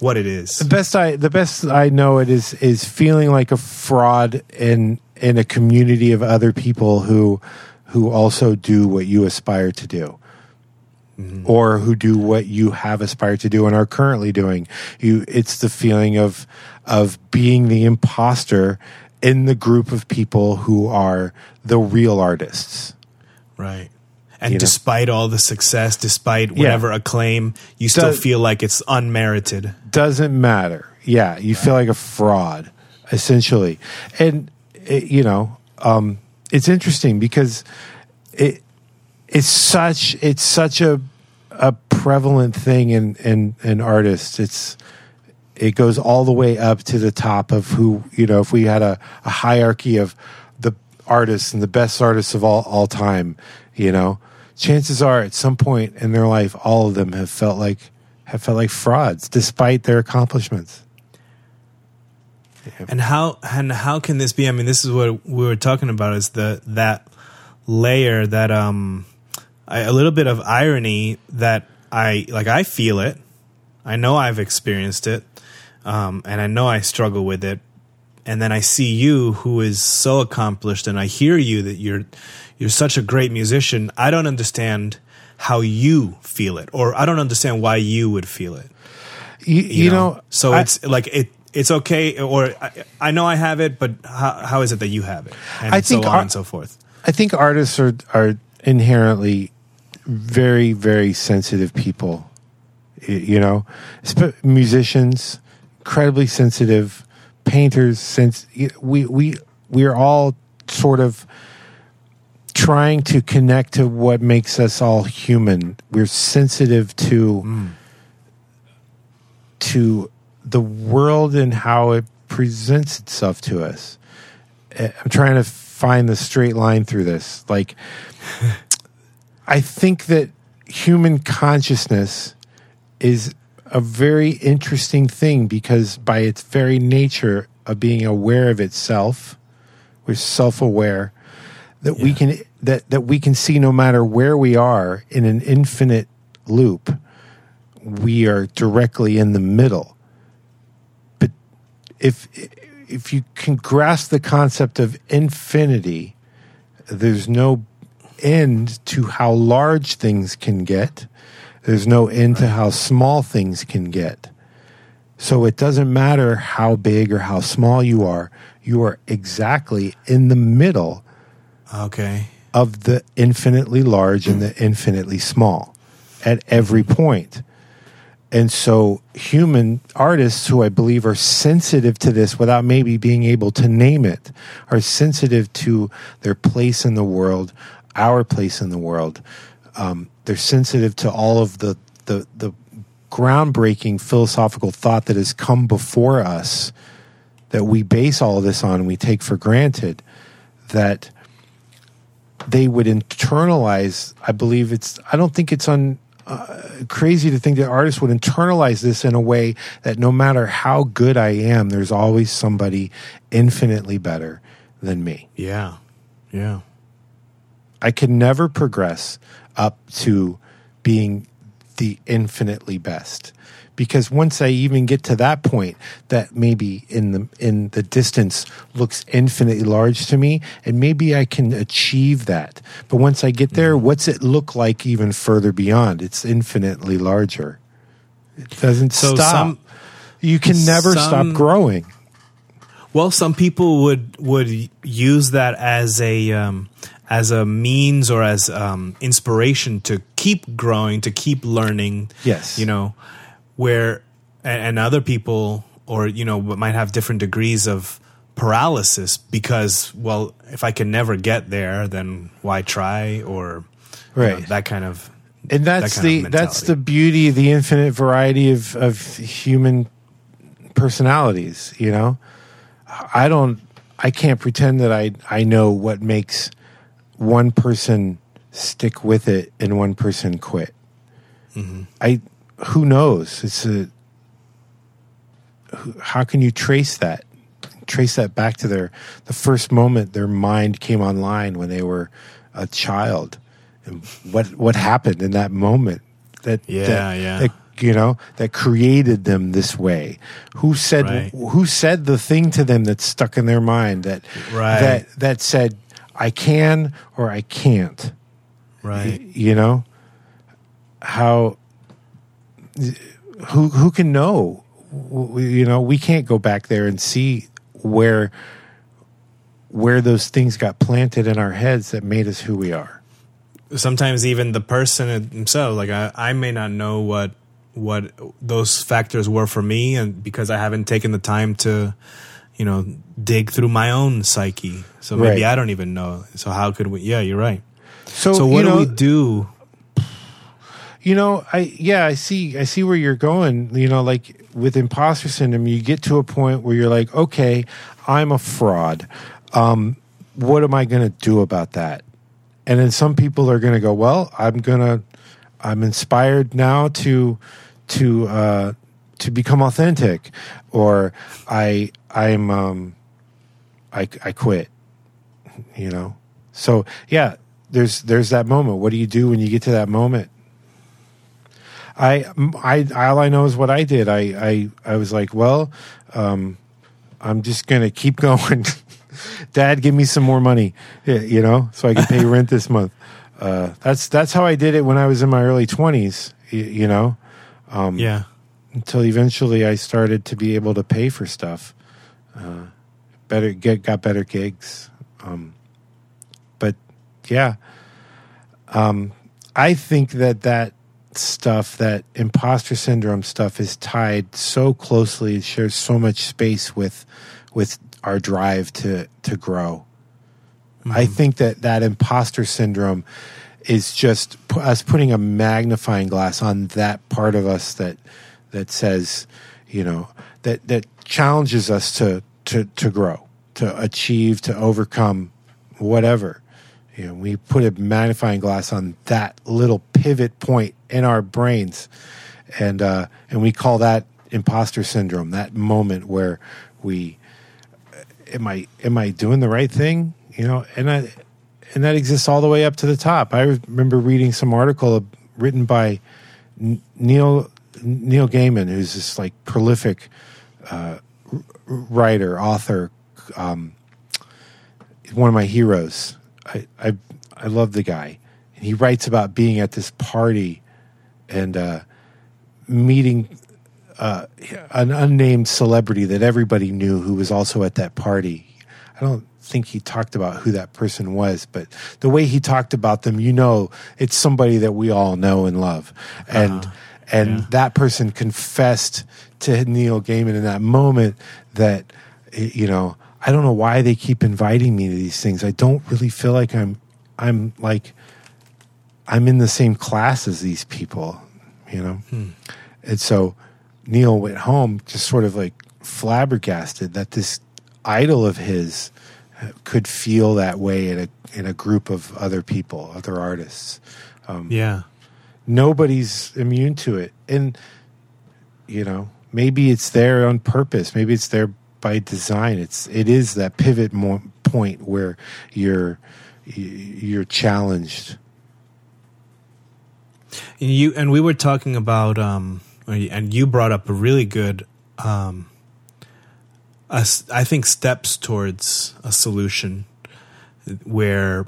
[SPEAKER 1] what it is?
[SPEAKER 2] The best I the best I know it is is feeling like a fraud in in a community of other people who who also do what you aspire to do. Mm-hmm. Or who do what you have aspired to do and are currently doing. You it's the feeling of of being the imposter in the group of people who are the real artists.
[SPEAKER 1] Right. And
[SPEAKER 2] You know?
[SPEAKER 1] despite all the success, despite whatever acclaim, you still
[SPEAKER 2] Does-
[SPEAKER 1] feel like it's unmerited.
[SPEAKER 2] doesn't matter. Yeah, you feel like a fraud, essentially. And it, you know, um, it's interesting because it it's such it's such a a prevalent thing in in in artists. It's it goes all the way up to the top of who you know. If we had a, a hierarchy of the artists and the best artists of all all time, you know, chances are at some point in their life, all of them have felt like have felt like frauds, despite their accomplishments.
[SPEAKER 1] And how and how can this be? I mean, this is what we were talking about is the that layer that um I, a little bit of irony that I like I feel it. I know I've experienced it. Um and I know I struggle with it. And then I see you who is so accomplished and I hear you that you're you're such a great musician. I don't understand how you feel it or I don't understand why you would feel it
[SPEAKER 2] You, you, know,
[SPEAKER 1] so
[SPEAKER 2] I-
[SPEAKER 1] it's like it it's okay, or I, I know I have it, but how, how is it that you have it? And
[SPEAKER 2] I think
[SPEAKER 1] so on
[SPEAKER 2] our-
[SPEAKER 1] and so forth.
[SPEAKER 2] I think artists are are inherently very very sensitive people. You know, musicians incredibly sensitive, painters. since we we we are all sort of trying to connect to what makes us all human. We're sensitive to to the world and how it presents itself to us. Uh, I'm trying to find the straight line through this. Like, I think that human consciousness is a very interesting thing because, by its very nature of being aware of itself, we're self-aware that we can that that we can see no matter where we are in an infinite loop. We are directly in the middle but if if you can grasp the concept of infinity, there's no end to how large things can get. There's no end to how small things can get. So it doesn't matter how big or how small you are, you are exactly in the middle
[SPEAKER 1] Okay.
[SPEAKER 2] of the infinitely large and the infinitely small at every point. And so, human artists who I believe are sensitive to this without maybe being able to name it are sensitive to their place in the world, our place in the world. Um, they're sensitive to all of the, the, the groundbreaking philosophical thought that has come before us that we base all of this on, and we take for granted that they would internalize i believe it's i don't think it's un, uh, crazy to think that artists would internalize this in a way that no matter how good i am there's always somebody infinitely better than me
[SPEAKER 1] Yeah. Yeah.
[SPEAKER 2] I can never progress up to being the infinitely best. Because once i even get to that point that maybe in the in the distance looks infinitely large to me and maybe i can achieve that. But once i get there what's it look like even further beyond? It's infinitely larger. It doesn't
[SPEAKER 1] So
[SPEAKER 2] stop.
[SPEAKER 1] some-
[SPEAKER 2] you can never
[SPEAKER 1] some-
[SPEAKER 2] stop growing.
[SPEAKER 1] Well, some people would would use that as a um, as a means or as um, inspiration to keep growing, to keep learning.
[SPEAKER 2] Yes.
[SPEAKER 1] you know, where and, and other people or you know might have different degrees of paralysis because well, if I can never get there, then why try or you know,
[SPEAKER 2] Right.
[SPEAKER 1] that kind of
[SPEAKER 2] and that's
[SPEAKER 1] that
[SPEAKER 2] the that's the beauty the infinite variety of of human personalities you know i don't i can't pretend that i i know what makes one person stick with it and one person quit
[SPEAKER 1] Mm-hmm.
[SPEAKER 2] i who knows it's a how can you trace that trace that back to their the first moment their mind came online when they were a child and what what happened in that moment that
[SPEAKER 1] Yeah,
[SPEAKER 2] that,
[SPEAKER 1] yeah.
[SPEAKER 2] that, you know that created them this way who said
[SPEAKER 1] Right.
[SPEAKER 2] who said the thing to them that stuck in their mind that
[SPEAKER 1] Right.
[SPEAKER 2] that that said i can or i can't.
[SPEAKER 1] Right.
[SPEAKER 2] you know? How who who can know? You know we can't go back there and see where where those things got planted in our heads that made us who we are.
[SPEAKER 1] Sometimes even the person himself like I, I may not know what what those factors were for me and because i haven't taken the time to you know dig through my own psyche. So maybe
[SPEAKER 2] Right.
[SPEAKER 1] i don't even know. So how could we yeah you're right.
[SPEAKER 2] So,
[SPEAKER 1] so what
[SPEAKER 2] you know,
[SPEAKER 1] do we do?
[SPEAKER 2] You know i yeah i see i see where you're going. You know like with imposter syndrome you get to a point where you're like okay i'm a fraud. Um what am i going to do about that? And then some people are going to go well i'm going to i'm inspired now to to uh to become authentic or i i'm um i i quit you know so yeah there's there's that moment what do you do when you get to that moment I, I, all I know is what I did. I, I, I was like, well, um, I'm just gonna keep going. Dad, give me some more money, you know, so I can pay rent this month. Uh, that's that's how I did it when I was in my early twenties. You know,
[SPEAKER 1] yeah
[SPEAKER 2] until eventually I started to be able to pay for stuff. Uh, better get got better gigs. Um, but yeah, um, I think that that stuff, that imposter syndrome stuff, is tied so closely. It shares so much space with with our drive to to grow. Mm-hmm. I think that that imposter syndrome is just us putting a magnifying glass on that part of us that that says, you know, that that challenges us to to to grow, to achieve, to overcome whatever. You know, we put a magnifying glass on that little pivot point in our brains, and uh, and we call that imposter syndrome. That moment where we, am I am I doing the right thing? You know, and I and that exists all the way up to the top. I remember reading some article written by Neil Neil Gaiman, who's this like prolific uh, writer, author, um, one of my heroes. I, I I love the guy, and he writes about being at this party and uh, meeting uh, an unnamed celebrity that everybody knew who was also at that party. I don't think he talked about who that person was, but the way he talked about them, you know, it's somebody that we all know and love, and uh, and yeah. that person confessed to Neil Gaiman in that moment that you know I don't know why they keep inviting me to these things. I don't really feel like I'm I'm like I'm in the same class as these people, you know? Hmm. And so Neil went home just sort of like flabbergasted that this idol of his could feel that way in a in a group of other people, other artists.
[SPEAKER 1] Um, yeah,
[SPEAKER 2] nobody's immune to it, and you know maybe it's there on purpose. Maybe it's there by design. It's it is that pivot mo- point where you're you're challenged.
[SPEAKER 1] And you and we were talking about um, and you brought up a really good um, a, I think steps towards a solution where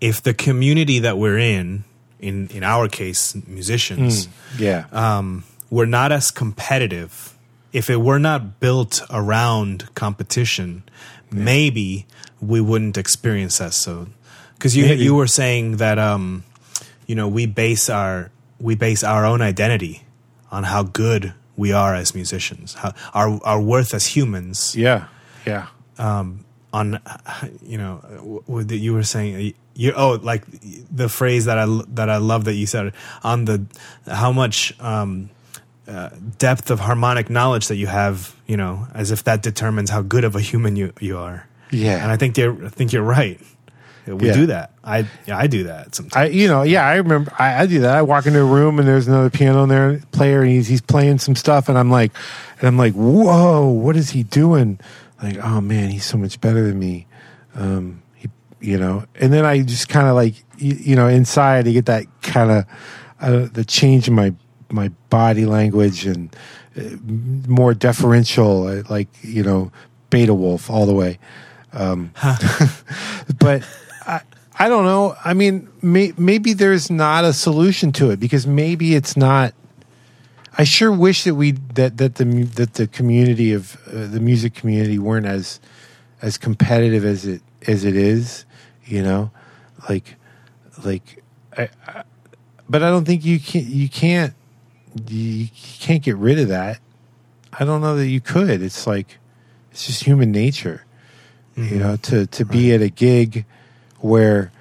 [SPEAKER 1] if the community that we're in in in our case musicians
[SPEAKER 2] mm, yeah
[SPEAKER 1] um, we're not as competitive if it were not built around competition, yeah. maybe we wouldn't experience that. So, because you maybe. you were saying that um, you know, we base our we base our own identity on how good we are as musicians, how our our worth as humans.
[SPEAKER 2] Yeah, yeah.
[SPEAKER 1] Um, on you know what you were saying you oh like the phrase that I that I love that you said on the how much um uh, depth of harmonic knowledge that you have, you know, as if that determines how good of a human you, you are.
[SPEAKER 2] Yeah.
[SPEAKER 1] And I think you're, I think you're right. We yeah. do that. I yeah, I do that sometimes.
[SPEAKER 2] I you know yeah I remember I, I, do that. I walk into a room and there's another piano in there player and he's he's playing some stuff and I'm like and I'm like whoa what is he doing? Like oh man he's so much better than me. Um, you know and then I just kind of like you, you, know inside I get that kind of uh, the change in my my body language and uh, more deferential, uh, like you know, beta wolf all the way. Um, but I, I don't know. I mean, may, maybe there's not a solution to it because maybe it's not. I sure wish that we that that the that the community of uh, the music community weren't as as competitive as it as it is. You know, like like I, I but I don't think you can you can't you can't get rid of that. I don't know that you could. It's like it's just human nature, mm-hmm. you know, to to right. be at a gig where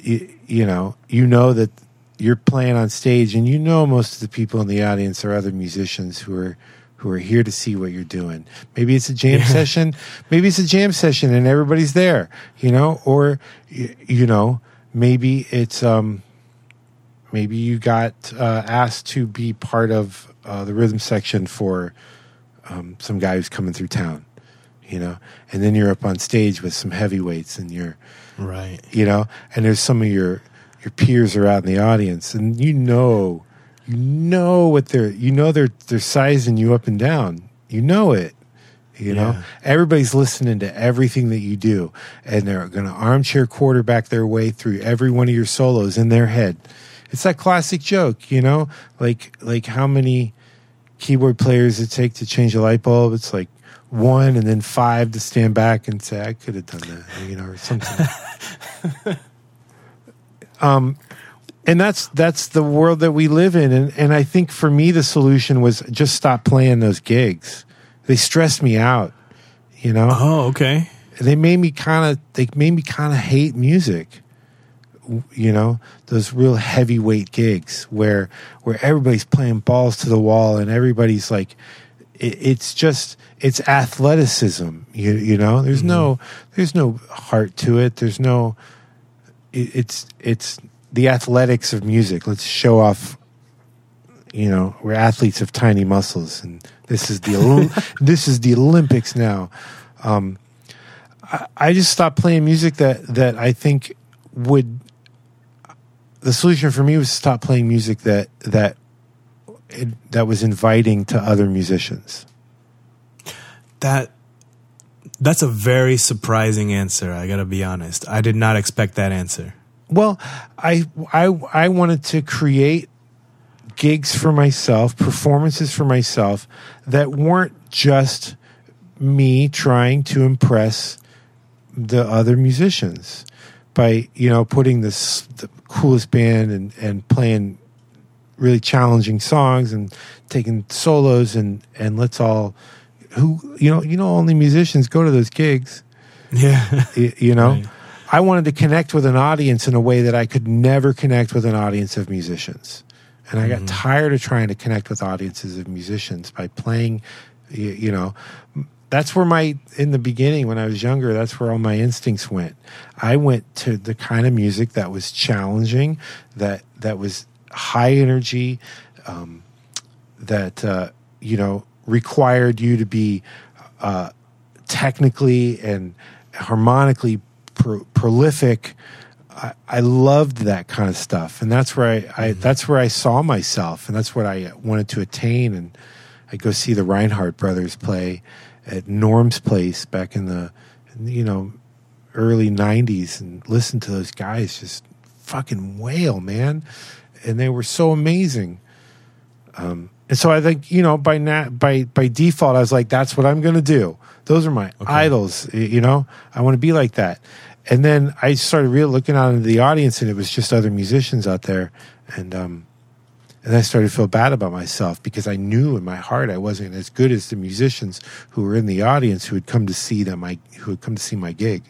[SPEAKER 2] you, you know you know that you're playing on stage and you know most of the people in the audience are other musicians who are who are here to see what you're doing. Maybe it's a jam yeah. session, maybe it's a jam session and everybody's there, you know, or you know, maybe it's um maybe you got uh, asked to be part of uh, the rhythm section for um, some guy who's coming through town, you know, and then you're up on stage with some heavyweights and you're
[SPEAKER 1] right,
[SPEAKER 2] you know, and there's some of your your peers are out in the audience and you know, you know what they're, you know they're they're sizing you up and down, you know it. You know, yeah. everybody's listening to everything that you do, and they're going to armchair quarterback their way through every one of your solos in their head it's that classic joke, you know, like like how many keyboard players it take to change a light bulb. It's like one and then five to stand back and say I could have done that, you know, or something. um, and that's that's the world that we live in, and and I think for me the solution was just stop playing those gigs. They stressed me out, you know.
[SPEAKER 1] Oh, okay.
[SPEAKER 2] They made me kind of they made me kind of hate music you know those real heavyweight gigs where where everybody's playing balls to the wall and everybody's like it, it's just it's athleticism you you know there's mm-hmm. no there's no heart to it there's no it, it's it's the athletics of music let's show off you know we're athletes of tiny muscles and this is the this is the olympics now um I, I just stopped playing music that that i think would the solution for me was to stop playing music that that that was inviting to other musicians.
[SPEAKER 1] That that's a very surprising answer. I got to be honest. I did not expect that answer.
[SPEAKER 2] Well, I I I wanted to create gigs for myself, performances for myself that weren't just me trying to impress the other musicians by you know putting this the coolest band and and playing really challenging songs and taking solos and and let's all who you know you know only musicians go to those gigs.
[SPEAKER 1] Yeah.
[SPEAKER 2] You, you know? Right. I wanted to connect with an audience in a way that i could never connect with an audience of musicians and i got mm-hmm. tired of trying to connect with audiences of musicians by playing you, you know that's where my in the beginning when I was younger, that's where all my instincts went. I went to the kind of music that was challenging, that that was high energy, um, that uh, you know required you to be uh, technically and harmonically pro- prolific. I, I, loved that kind of stuff, and that's where I, I mm-hmm. that's where I saw myself, and that's what I wanted to attain. And I go see the Reinhardt brothers play at Norm's place back in the you know early 90s and listen to those guys just fucking wail man and they were so amazing um, and so i think you know by nat by by default i was like that's what i'm gonna do those are my okay. idols you know i want to be like that and then i started really looking out into the audience and it was just other musicians out there and um, and I started to feel bad about myself because I knew in my heart I wasn't as good as the musicians who were in the audience who had come to see that my who had come to see my gig.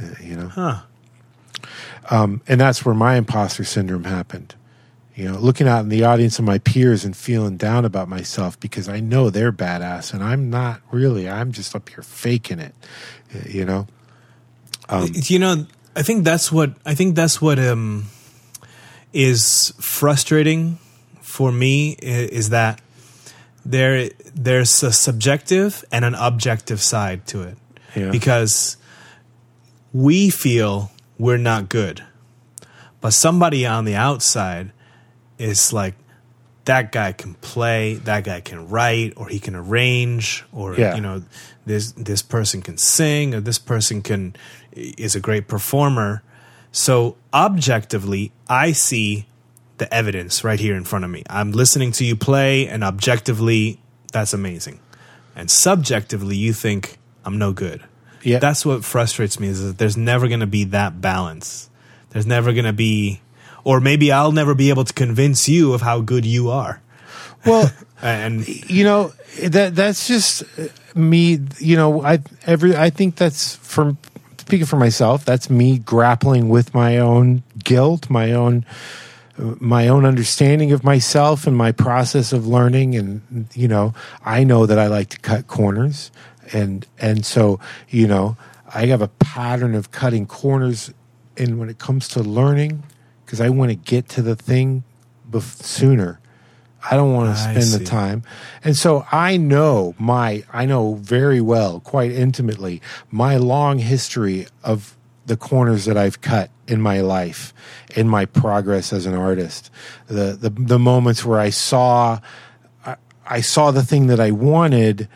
[SPEAKER 2] Uh, you know,
[SPEAKER 1] huh?
[SPEAKER 2] Um, and that's where my imposter syndrome happened. You know, looking out in the audience of my peers and feeling down about myself because I know they're badass and I'm not really. I'm just up here faking it. You know.
[SPEAKER 1] Um, you know, I think that's what I think that's what um, is frustrating for me is that there there's a subjective and an objective side to it yeah. because we feel we're not good but somebody on the outside is like that guy can play that guy can write or he can arrange or yeah. you know this this person can sing or this person can is a great performer so objectively i see the evidence right here in front of me. I'm listening to you play, and objectively, that's amazing. And subjectively, you think I'm no good. Yeah. That's what frustrates me is that there's never going to be that balance. There's never going to be, or maybe I'll never be able to convince you of how good you are.
[SPEAKER 2] Well, and you know that that's just me. You know, I every I think that's from speaking for myself. That's me grappling with my own guilt, my own my own understanding of myself and my process of learning and you know i know that i like to cut corners and and so you know i have a pattern of cutting corners and when it comes to learning because i want to get to the thing bef- sooner i don't want to spend the time. And so i know my i know very well quite intimately my long history of the corners that I've cut in my life, in my progress as an artist, the the, the moments where I saw I, I saw the thing that I wanted,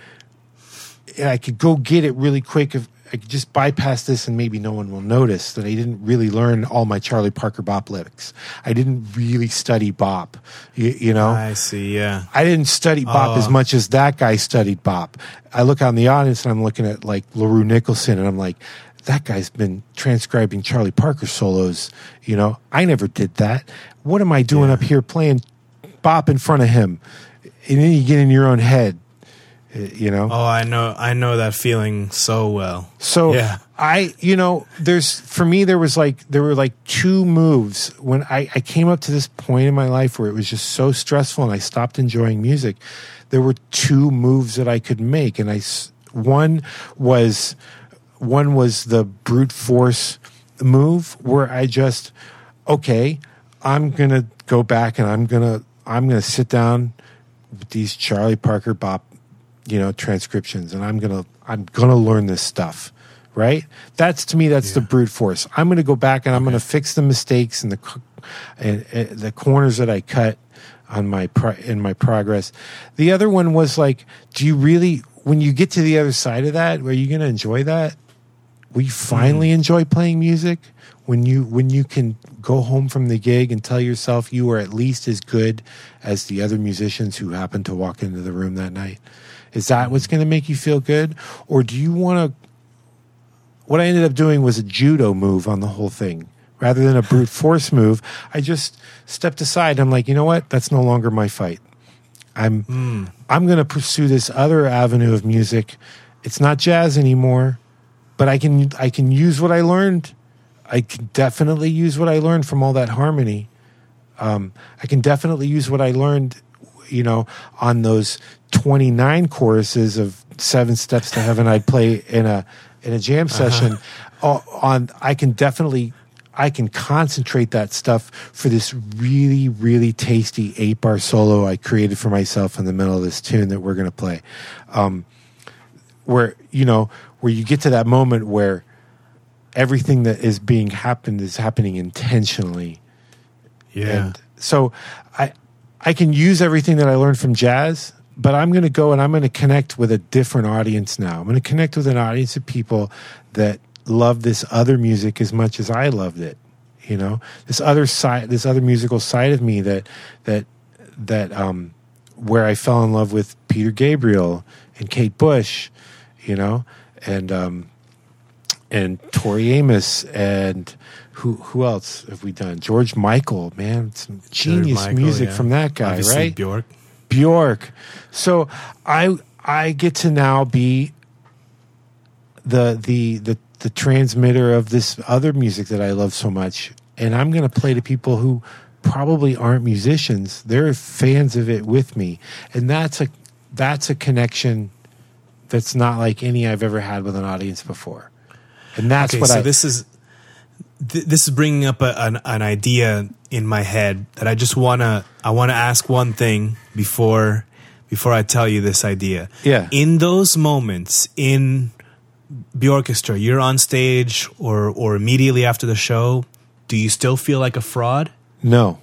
[SPEAKER 2] and I could go get it really quick if, I could just bypass this and maybe no one will notice that I didn't really learn all my Charlie Parker bop lyrics. I didn't really study bop, you, you know.
[SPEAKER 1] I see. Yeah.
[SPEAKER 2] I didn't study bop
[SPEAKER 1] Oh.
[SPEAKER 2] as much as that guy studied bop. I look out in the audience and I'm looking at like LaRue Nicholson and I'm like, that guy's been transcribing Charlie Parker solos. You know, I never did that. What am I doing
[SPEAKER 1] Yeah.
[SPEAKER 2] up here playing bop in front of him? And then you get in your own head, you know?
[SPEAKER 1] Oh, I know. I know that feeling so well.
[SPEAKER 2] So
[SPEAKER 1] Yeah.
[SPEAKER 2] I, you know, there's for me there was like there were like two moves when I, I came up to this point in my life where it was just so stressful and I stopped enjoying music. There were two moves that I could make, and i one was one was the brute force move where I just okay, I'm gonna go back and I'm gonna I'm gonna sit down with these Charlie Parker bop you know transcriptions and i'm gonna i'm gonna learn this stuff right? That's to me that's the brute force. I'm gonna go back and i'm gonna fix the mistakes and the and, and the corners that i cut on my pro- in my progress. The other one was like do you really when you get to the other side of that are you gonna enjoy that? Will you finally mm. enjoy playing music. When you when you can go home from the gig and tell yourself you are at least as good as the other musicians who happened to walk into the room that night is that what's going to make you feel good? Or do you want to what i ended up doing was a judo move on the whole thing rather than a brute force move. I just stepped aside. I'm like you know what? That's no longer my fight. I'm i'm going to pursue this other avenue of music. It's not jazz anymore but I can I can use what I learned. I can definitely use what I learned from all that harmony. Um, I can definitely use what I learned, you know, on those twenty nine choruses of Seven Steps to Heaven. I'd play in a in a jam session. Uh, on I can definitely I can concentrate that stuff for this really really tasty eight bar solo I created for myself in the middle of this tune that we're going to play. Um, where you know where you get to that moment where everything that is being happened is happening intentionally
[SPEAKER 1] Yeah.
[SPEAKER 2] and so i can use everything that i learned from jazz but i'm going to go and i'm going to connect with a different audience now. I'm going to connect with an audience of people that love this other music as much as i loved it you know? This other side this other musical side of me that that that um where i fell in love with peter gabriel and kate bush you know? And um and Tori Amos and who who else have we done? George Michael, man, some genius
[SPEAKER 1] Michael,
[SPEAKER 2] music
[SPEAKER 1] yeah.
[SPEAKER 2] from that guy,
[SPEAKER 1] Obviously
[SPEAKER 2] right?
[SPEAKER 1] Bjork.
[SPEAKER 2] Bjork. So I I get to now be the the the the transmitter of this other music that I love so much, and I'm going to play to people who probably aren't musicians. They're fans of it with me, and that's a that's a connection that's not like any I've ever had with an audience before. And that's
[SPEAKER 1] okay,
[SPEAKER 2] what
[SPEAKER 1] so
[SPEAKER 2] I
[SPEAKER 1] this is th- this is bringing up a, an, an idea in my head that I just wanna I wanna ask one thing before before I tell you this idea.
[SPEAKER 2] Yeah.
[SPEAKER 1] In those moments in the orchestra, you're on stage or or immediately after the show, do you still feel like a fraud?
[SPEAKER 2] No.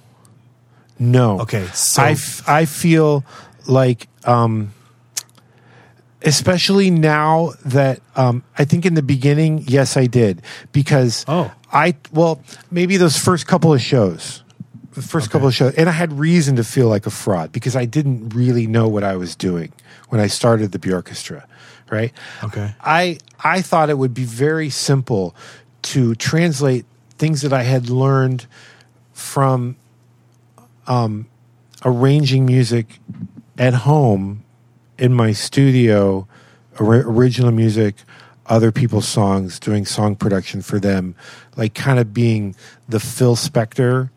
[SPEAKER 2] No.
[SPEAKER 1] Okay, so-
[SPEAKER 2] I, f- I feel like, um, especially now that um, I think in the beginning, yes, I did because
[SPEAKER 1] Oh.
[SPEAKER 2] I well maybe those first couple of shows, the first couple of shows, and I had reason to feel like a fraud because I didn't really know what I was doing when I started the Björkestra, right?
[SPEAKER 1] Okay.
[SPEAKER 2] I I thought it would be very simple to translate things that I had learned from um, arranging music at home in my studio, ori- original music, other people's songs, doing song production for them, like kind of being the Phil Spector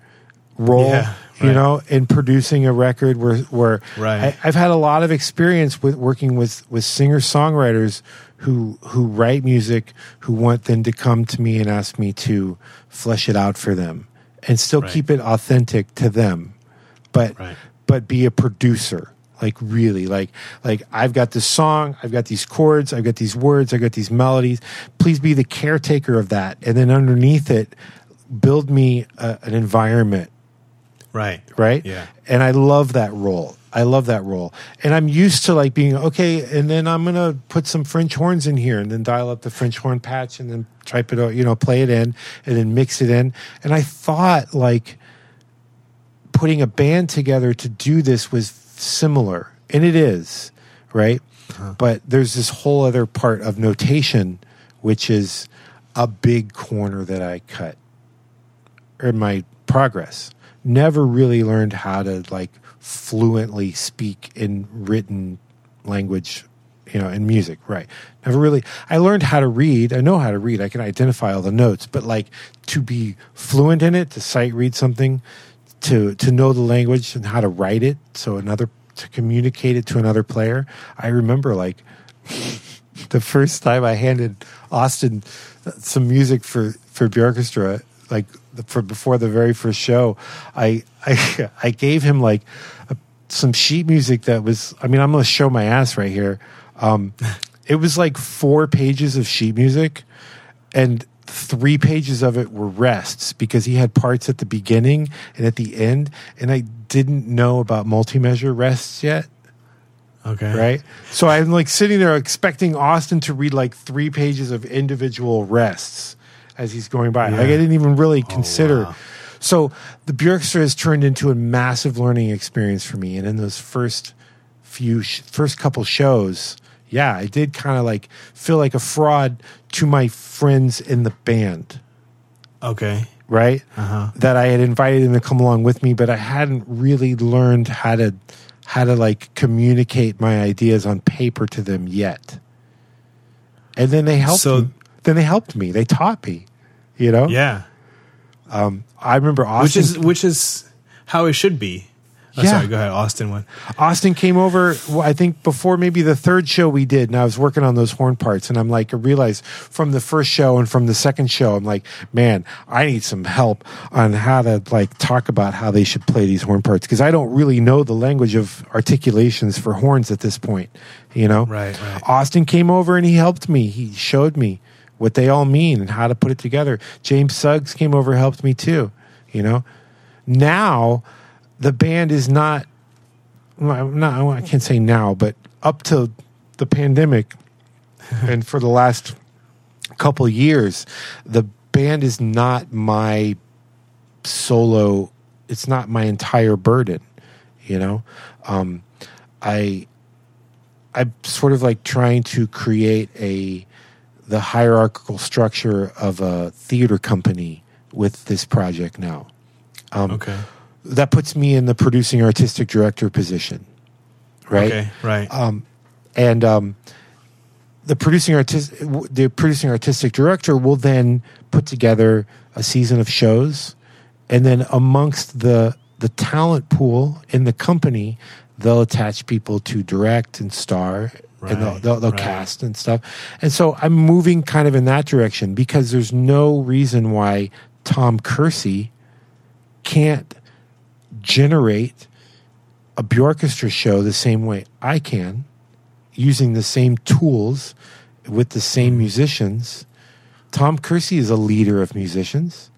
[SPEAKER 2] role,
[SPEAKER 1] Yeah,
[SPEAKER 2] you
[SPEAKER 1] right.
[SPEAKER 2] know, in producing a record where where
[SPEAKER 1] Right.
[SPEAKER 2] I, I've had a lot of experience with working with with singer songwriters who who write music who want them to come to me and ask me to flesh it out for them and still
[SPEAKER 1] Right.
[SPEAKER 2] keep it authentic to them but but be a producer like really like like i've got this song i've got these chords i've got these words i've got these melodies please be the caretaker of that and then underneath it build me a, an environment
[SPEAKER 1] Right.
[SPEAKER 2] right
[SPEAKER 1] Yeah.
[SPEAKER 2] and i love that role I love that role. And I'm used to like being okay, and then I'm gonna put some French horns in here and then dial up the French horn patch and then type it out, you know, play it in and then mix it in. And I thought like putting a band together to do this was similar. And it is, right? Uh-huh. But there's this whole other part of notation, which is a big corner that I cut in my progress. Never really learned how to like fluently speak in written language, you know, in music, right? Never really. I learned how to read. I know how to read. I can identify all the notes, but like to be fluent in it, to sight read something, to to know the language and how to write it, so another to communicate it to another player. I remember like the first time I handed Austin some music for for the orchestra, like for before the very first show, I I I gave him like a, some sheet music that was. I mean, I'm to show my ass right here. Um, it was like four pages of sheet music, and three pages of it were rests because he had parts at the beginning and at the end, and I didn't know about multi-measure rests yet
[SPEAKER 1] Okay.
[SPEAKER 2] right? So I'm like sitting there expecting Austin to read like three pages of individual rests as he's going by. Like I didn't even really oh, consider.
[SPEAKER 1] wow.
[SPEAKER 2] So the Björkestra has turned into a massive learning experience for me, and in those first few sh- first couple shows, yeah, I did kind of like feel like a fraud to my friends in the band
[SPEAKER 1] Okay.
[SPEAKER 2] right?
[SPEAKER 1] Uh-huh.
[SPEAKER 2] That I had invited them to come along with me, but I hadn't really learned how to how to like communicate my ideas on paper to them yet. And then they helped.
[SPEAKER 1] So-
[SPEAKER 2] me. Then they helped me. They taught me. You know.
[SPEAKER 1] Yeah.
[SPEAKER 2] I remember Austin.
[SPEAKER 1] Which is which is how it should be. Oh,
[SPEAKER 2] Yeah.
[SPEAKER 1] Sorry, go ahead. Austin one.
[SPEAKER 2] Austin came over, I think before maybe the third show we did, and I was working on those horn parts. And I'm like, I realized from the first show and from the second show, I'm like, man, I need some help on how to like talk about how they should play these horn parts because I don't really know the language of articulations for horns at this point, you know?
[SPEAKER 1] Right, right.
[SPEAKER 2] Austin came over and he helped me. He showed me what they all mean and how to put it together. James Suggs came over, helped me too, you know? Now, the band is not well, not I can't say now, but up to the pandemic and for the last couple years, the band is not my solo. It's not my entire burden. You know, um, I I'm sort of like trying to create a the hierarchical structure of a theater company with this project now
[SPEAKER 1] Okay.
[SPEAKER 2] That puts me in the producing artistic director position right
[SPEAKER 1] Okay. Right.
[SPEAKER 2] and um, the producing artist the producing artistic director will then put together a season of shows and then amongst the the talent pool in the company they'll attach people to direct and star and they'll, they'll, they'll
[SPEAKER 1] right.
[SPEAKER 2] cast and stuff and so i'm moving kind of in that direction because there's no reason why tom kersey can't generate a Bjorkestra show the same way I can, using the same tools with the same mm. musicians. Tom Kersey is a leader of musicians,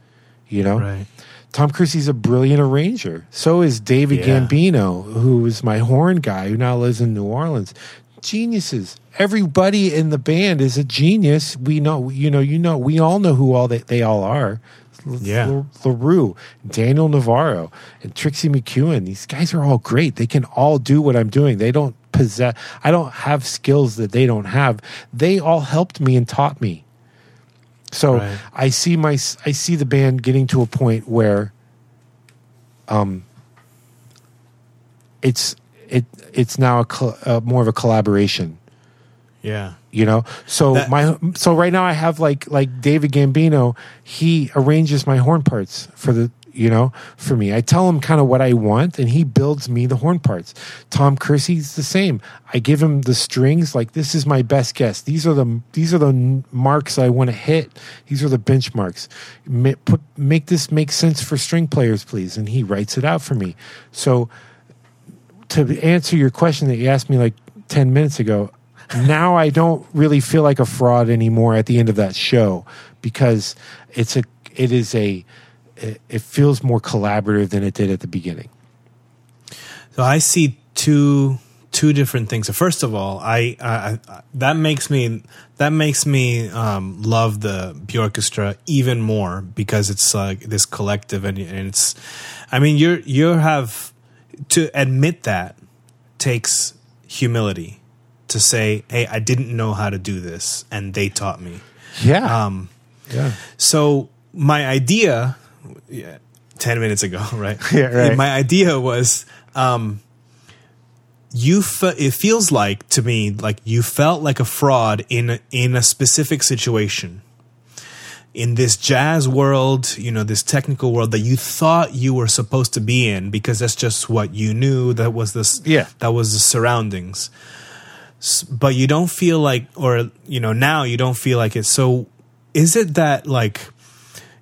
[SPEAKER 2] you know.
[SPEAKER 1] right.
[SPEAKER 2] Tom Kersey's a brilliant arranger. So is David
[SPEAKER 1] Yeah.
[SPEAKER 2] Gambino, who is my horn guy, who now lives in New Orleans. Geniuses. Everybody in the band is a genius. We know, you know, you know, we all know who all they, they all are.
[SPEAKER 1] Yeah.
[SPEAKER 2] LaRue, Daniel Navarro, and Trixie McEwen. These guys are all great. They can all do what I'm doing. They don't possess, I don't have skills that they don't have. They all helped me and taught me. So
[SPEAKER 1] Right.
[SPEAKER 2] I see my I see the band getting to a point where um it's it it's now a, col- uh, more of a collaboration
[SPEAKER 1] Yeah.
[SPEAKER 2] You know? So
[SPEAKER 1] That-
[SPEAKER 2] my so right now i have like like david gambino he arranges my horn parts for the you know for me. I tell him kind of what i want and he builds me the horn parts. Tom kersey's the same. I give him the strings like this is my best guess. These are the these are the marks i want to hit. These are the benchmarks. Ma- put make this make sense for string players please. And he writes it out for me. So to answer your question that you asked me like 10 minutes ago, now I don't really feel like a fraud anymore at the end of that show because it's a it is a it feels more collaborative than it did at the beginning.
[SPEAKER 1] So I see two two different things. First of all, I, I, I that makes me that makes me um, love the Bjorkestra even more because it's like this collective and, and it's. I mean, you're you have to admit that takes humility to say, "Hey, I didn't know how to do this, and they taught me."
[SPEAKER 2] Yeah.
[SPEAKER 1] Um,
[SPEAKER 2] yeah.
[SPEAKER 1] so my idea, yeah, ten minutes ago, right?
[SPEAKER 2] Yeah, right.
[SPEAKER 1] My idea was, um, you. Fe- it feels like to me like you felt like a fraud in in a specific situation. In this jazz world, you know, this technical world that you thought you were supposed to be in because that's just what you knew. That was this.
[SPEAKER 2] Yeah.
[SPEAKER 1] That was the surroundings. But you don't feel like, or you know, now you don't feel like it. So, is it that like?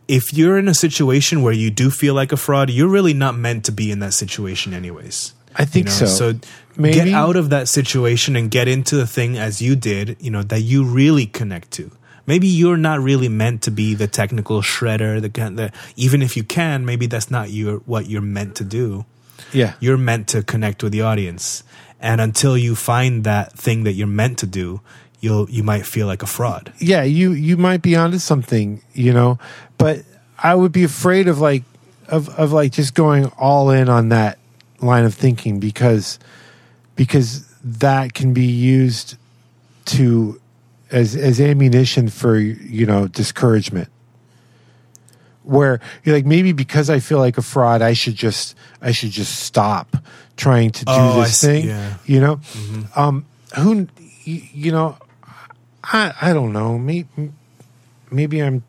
[SPEAKER 1] if you're in a situation where you do feel like a fraud, you're really not meant to be in that situation, anyways.
[SPEAKER 2] I think
[SPEAKER 1] You know,
[SPEAKER 2] so.
[SPEAKER 1] So
[SPEAKER 2] Maybe.
[SPEAKER 1] get out of that situation and get into the thing as you did, you know, that you really connect to. Maybe you're not really meant to be the technical shredder, the, the even if you can, maybe that's not your what you're meant to do.
[SPEAKER 2] Yeah.
[SPEAKER 1] You're meant to connect with the audience, and until you find that thing that you're meant to do, you'll you might feel like a fraud.
[SPEAKER 2] yeah, you you might be onto something, you know, but I would be afraid of like of of like just going all in on that line of thinking because because that can be used to as as ammunition for you know discouragement where you're like maybe because I feel like a fraud I should just I should just stop trying to do
[SPEAKER 1] Oh,
[SPEAKER 2] this thing
[SPEAKER 1] yeah.
[SPEAKER 2] you know? Um who you, you know I I don't know. Maybe maybe I'm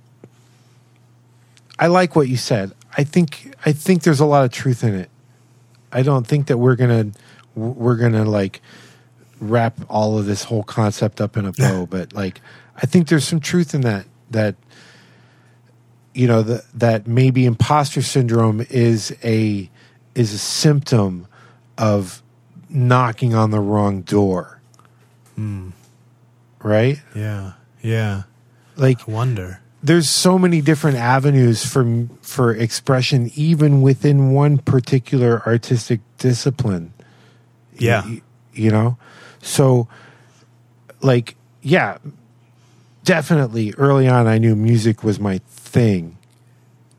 [SPEAKER 2] I like what you said. I think I think there's a lot of truth in it. I don't think that we're gonna we're gonna like wrap all of this whole concept up in a bow but like I think there's some truth in that that you know the, that maybe imposter syndrome is a is a symptom of knocking on the wrong door. Hmm. Right?
[SPEAKER 1] Yeah, yeah.
[SPEAKER 2] like
[SPEAKER 1] I wonder.
[SPEAKER 2] there's so many different avenues for for expression even within one particular artistic discipline.
[SPEAKER 1] Yeah.
[SPEAKER 2] Y- you know? So like yeah definitely early on i knew music was my thing.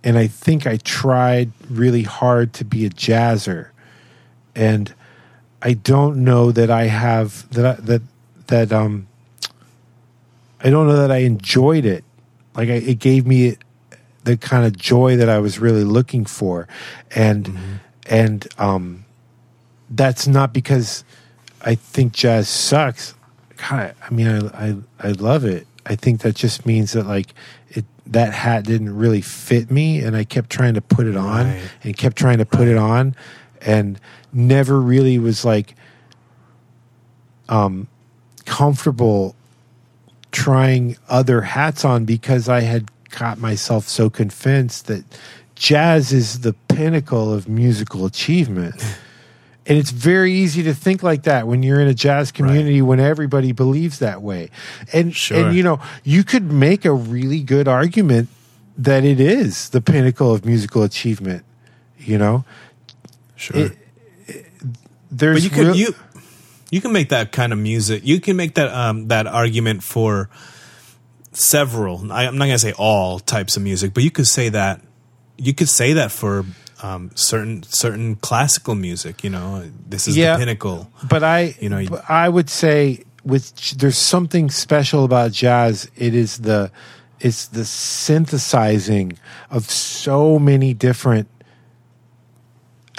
[SPEAKER 2] And i think i tried really hard to be a jazzer and i don't know that i have that I, that that um i don't know that i enjoyed it like I, it gave me the kind of joy that i was really looking for and and um that's not because I think jazz sucks. God, I mean, I, I I love it. I think that just means that like it that hat didn't really fit me, and I kept trying to put it on
[SPEAKER 1] Right.
[SPEAKER 2] and kept trying to put it on, and never really was like um comfortable trying other hats on because I had got myself so convinced that jazz is the pinnacle of musical achievement. And it's very easy to think like that when you're in a jazz community when everybody believes that way. And
[SPEAKER 1] Sure.
[SPEAKER 2] and you know, you could make a really good argument that it is the pinnacle of musical achievement, you know?
[SPEAKER 1] Sure.
[SPEAKER 2] It- There's
[SPEAKER 1] but you can
[SPEAKER 2] real-
[SPEAKER 1] you you can make that kind of music. You can make that um that argument for several. I, I'm not gonna say all types of music, but you could say that you could say that for um, certain certain classical music. You know, this is
[SPEAKER 2] Yeah.
[SPEAKER 1] the pinnacle.
[SPEAKER 2] but I,
[SPEAKER 1] You know,
[SPEAKER 2] I would say with there's something special about jazz. It is the it's the synthesizing of so many different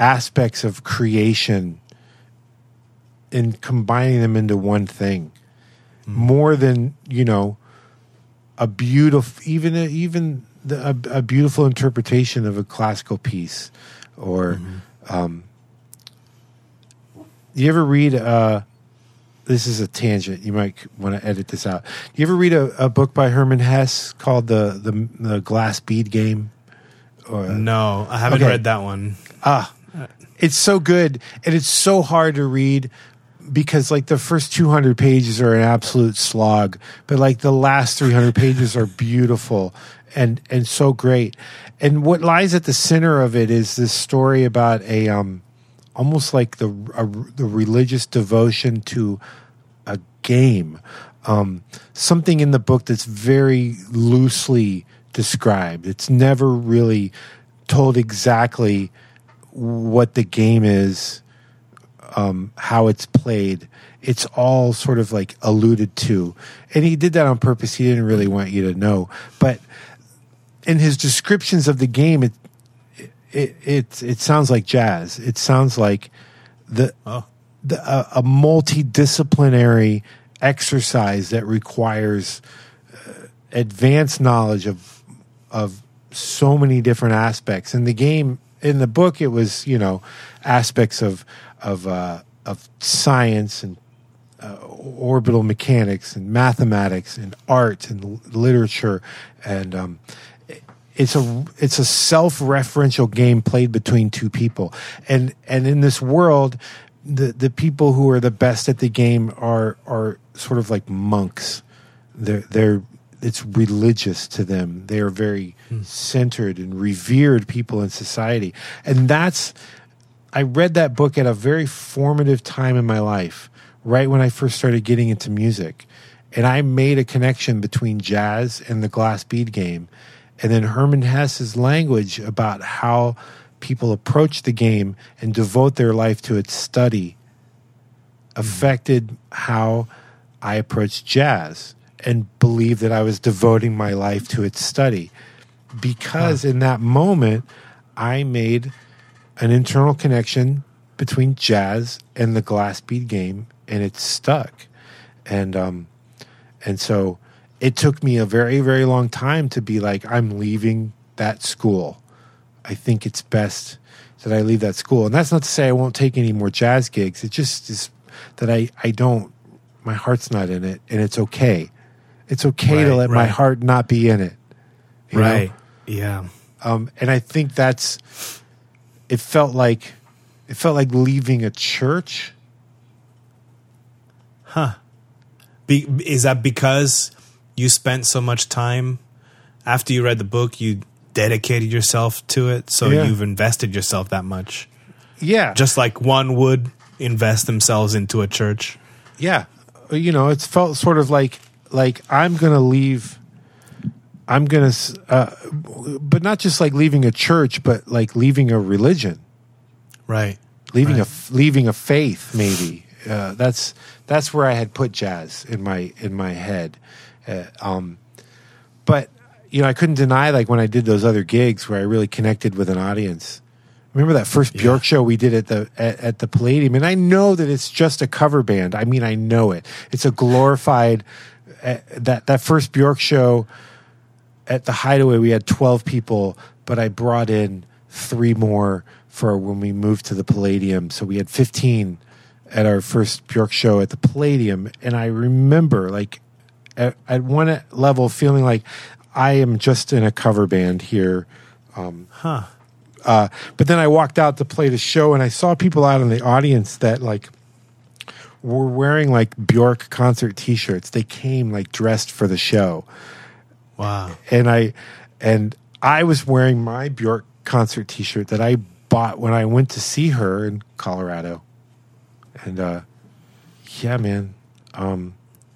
[SPEAKER 2] aspects of creation and combining them into one thing more than you know a beautiful even a, even the, a, a beautiful interpretation of a classical piece or um, you ever read uh this is a tangent you might want to edit this out you ever read a, a book by Hermann Hesse called the the, the glass bead game or
[SPEAKER 1] No, I haven't
[SPEAKER 2] Okay.
[SPEAKER 1] read that one.
[SPEAKER 2] ah it's so good and it's so hard to read because like the first 200 pages are an absolute slog but like the last 300 pages are beautiful and and so great and what lies at the center of it is this story about a um almost like the a, the religious devotion to a game. Um, something in the book that's very loosely described. It's never really told exactly what the game is, um, how it's played. It's all sort of like alluded to, and he did that on purpose. He didn't really want you to know, but in his descriptions of the game, it it it, it sounds like jazz. It sounds like the,
[SPEAKER 1] Oh.
[SPEAKER 2] the a, a multidisciplinary exercise that requires uh, advanced knowledge of of so many different aspects. And the game, in the book, it was you know aspects of of uh, of science and uh, orbital mechanics and mathematics and art and l- literature. And um, it's a it's a self-referential game played between two people. And and in this world the the people who are the best at the game are are sort of like monks. They're they're it's religious to them. They are very hmm. centered and revered people in society. And that's I read that book at a very formative time in my life, right when I first started getting into music. And I made a connection between jazz and the glass bead game. And then Hermann Hesse's language about how people approach the game and devote their life to its study hmm. affected how I approached jazz and believe that I was devoting my life to its study. Because in that moment, I made an internal connection between jazz and the glass bead game, and it stuck. And um, and so it took me a very very long time to be like, I'm leaving that school. I think it's best that I leave that school, and that's not to say I won't take any more jazz gigs. It just is that I I don't. My heart's not in it, and it's okay. It's okay to
[SPEAKER 1] Right,
[SPEAKER 2] let my heart not be in it. you know?
[SPEAKER 1] Right. Yeah.
[SPEAKER 2] um, and I think that's it felt like it felt like leaving a church.
[SPEAKER 1] Be, is that because you spent so much time after you read the book, you dedicated yourself to it, so
[SPEAKER 2] Yeah.
[SPEAKER 1] you've invested yourself that much,
[SPEAKER 2] Yeah,
[SPEAKER 1] just like one would invest themselves into a church.
[SPEAKER 2] yeah, you know, it felt sort of like like I'm gonna leave. I'm gonna, uh, but not just like leaving a church, but like leaving a religion,
[SPEAKER 1] Right.
[SPEAKER 2] leaving
[SPEAKER 1] Right.
[SPEAKER 2] a leaving a faith. Maybe uh, that's that's where I had put jazz in my in my head. Uh, um, but you know, I couldn't deny like when I did those other gigs where I really connected with an audience. Remember that first Bjork show we did at the at, at the Palladium, and I know that it's just a cover band. I mean, I know it. It's a glorified that that first Bjork show at the Hideaway. We had twelve people, but I brought in three more for when we moved to the Palladium. So we had fifteen at our first Bjork show at the Palladium, and I remember like at, at one level feeling like I am just in a cover band here.
[SPEAKER 1] Huh.
[SPEAKER 2] Uh, but then I walked out to play the show, and I saw people out in the audience that like were wearing like Bjork concert T-shirts. They came like dressed for the show,
[SPEAKER 1] Wow.
[SPEAKER 2] and I and I was wearing my Bjork concert T-shirt that I bought when I went to see her in Colorado, and uh, yeah, man, um,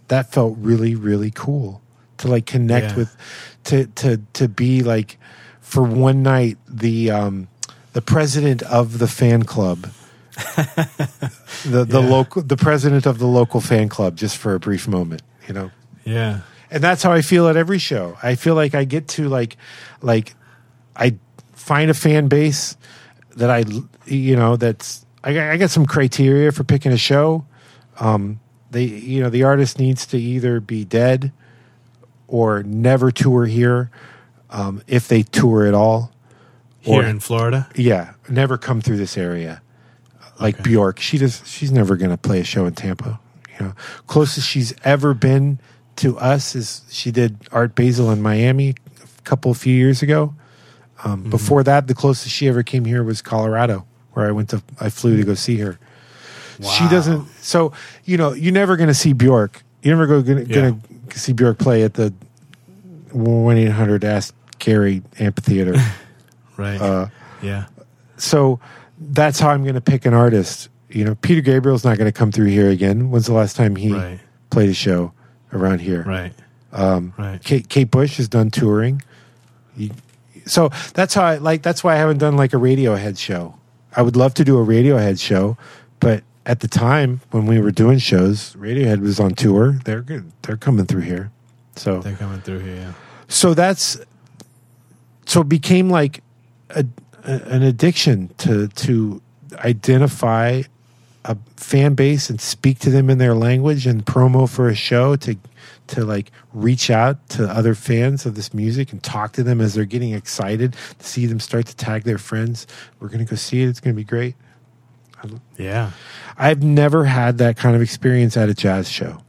[SPEAKER 2] that felt really really cool to like connect
[SPEAKER 1] Yeah.
[SPEAKER 2] with, to to to be like for one night the um, the president of the fan club. the the
[SPEAKER 1] Yeah.
[SPEAKER 2] local the president of the local fan club just for a brief moment you know
[SPEAKER 1] Yeah.
[SPEAKER 2] and that's how I feel at every show. I feel like I get to like like I find a fan base that I you know that's I, got- I got some criteria for picking a show. Um, they you know the artist needs to either be dead or never tour here um, if they tour at all.
[SPEAKER 1] Here
[SPEAKER 2] Or-
[SPEAKER 1] in Florida.
[SPEAKER 2] Yeah, never come through this area. Like
[SPEAKER 1] Okay.
[SPEAKER 2] Bjork, she does. She's never going to play a show in Tampa. You know, closest she's ever been to us is she did Art Basel in Miami a couple of few years ago. Um, Before that, the closest she ever came here was Colorado, where I went to. I flew to go see her. She doesn't. So you know, you're never going to see Bjork. You're never going
[SPEAKER 1] Yeah.
[SPEAKER 2] to see Bjork play at the one eight hundred Ask Gary Amphitheater.
[SPEAKER 1] Right.
[SPEAKER 2] uh,
[SPEAKER 1] yeah.
[SPEAKER 2] so that's how I'm going to pick an artist. You know, Peter Gabriel's not going to come through here again. When's the last time he
[SPEAKER 1] Right.
[SPEAKER 2] played a show around here?
[SPEAKER 1] Right.
[SPEAKER 2] Um,
[SPEAKER 1] Right.
[SPEAKER 2] Kate, Kate Bush has done touring. You- so that's how I like. That's why I haven't done like a Radiohead show. I would love to do a Radiohead show, but at the time when we were doing shows, Radiohead was on tour. They're good. They're coming through here. So
[SPEAKER 1] They're coming through here. Yeah.
[SPEAKER 2] so that's so it became like a, an addiction to to identify a fan base and speak to them in their language and promo for a show to to like reach out to other fans of this music and talk to them as they're getting excited to see them start to tag their friends. We're going to go see it. It's going to be great.
[SPEAKER 1] Yeah.
[SPEAKER 2] i've never had that kind of experience at a jazz show.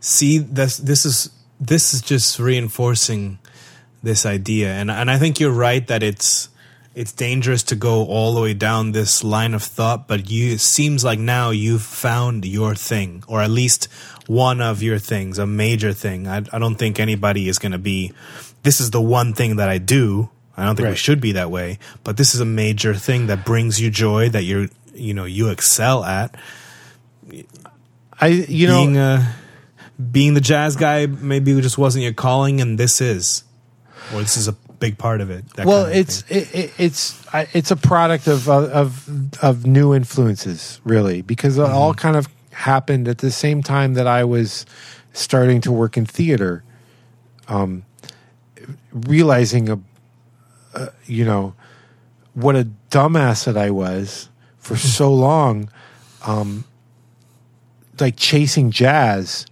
[SPEAKER 1] See this this is this is just reinforcing this idea. And and I think you're right that it's it's dangerous to go all the way down this line of thought but you it seems like now you've found your thing or at least one of your things a major thing. I, I don't think anybody is going to be this is the one thing that I do. I don't think we should be that way but this is a major thing that brings you joy that you're you know you excel at.
[SPEAKER 2] I you know
[SPEAKER 1] being uh, being the jazz guy maybe it just wasn't your calling, and this is, or this is a big part of it. that
[SPEAKER 2] well
[SPEAKER 1] kind of
[SPEAKER 2] it's it, it, it's I- it's a product of uh, of of new influences really because it all kind of happened at the same time that I was starting to work in theater um realizing a, a you know what a dumbass that I was for so long um like chasing jazz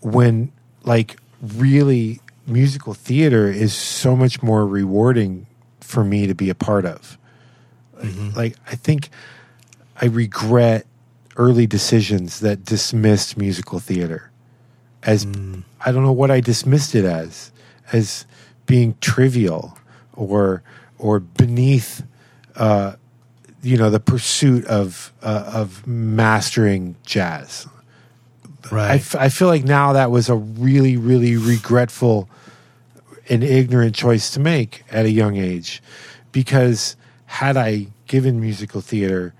[SPEAKER 2] when like really musical theater is so much more rewarding for me to be a part of. Like i think i regret early decisions that dismissed musical theater as i don't know what i dismissed it as as being trivial or or beneath uh you know the pursuit of uh, of mastering jazz I,
[SPEAKER 1] right.
[SPEAKER 2] f- I feel like now that was a really, really regretful and ignorant choice to make at a young age, because had I given musical theater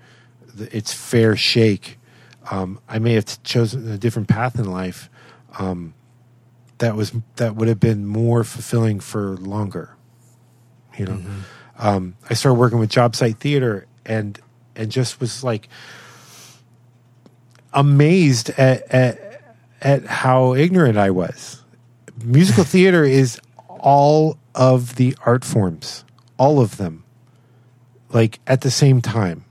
[SPEAKER 2] the, its fair shake, um, I may have chosen a different path in life. Um, that was that would have been more fulfilling for longer. You know, um, I started working with Jobsite theater and and just was like amazed at, at at how ignorant I was. Musical theater is all of the art forms, all of them, like at the same time.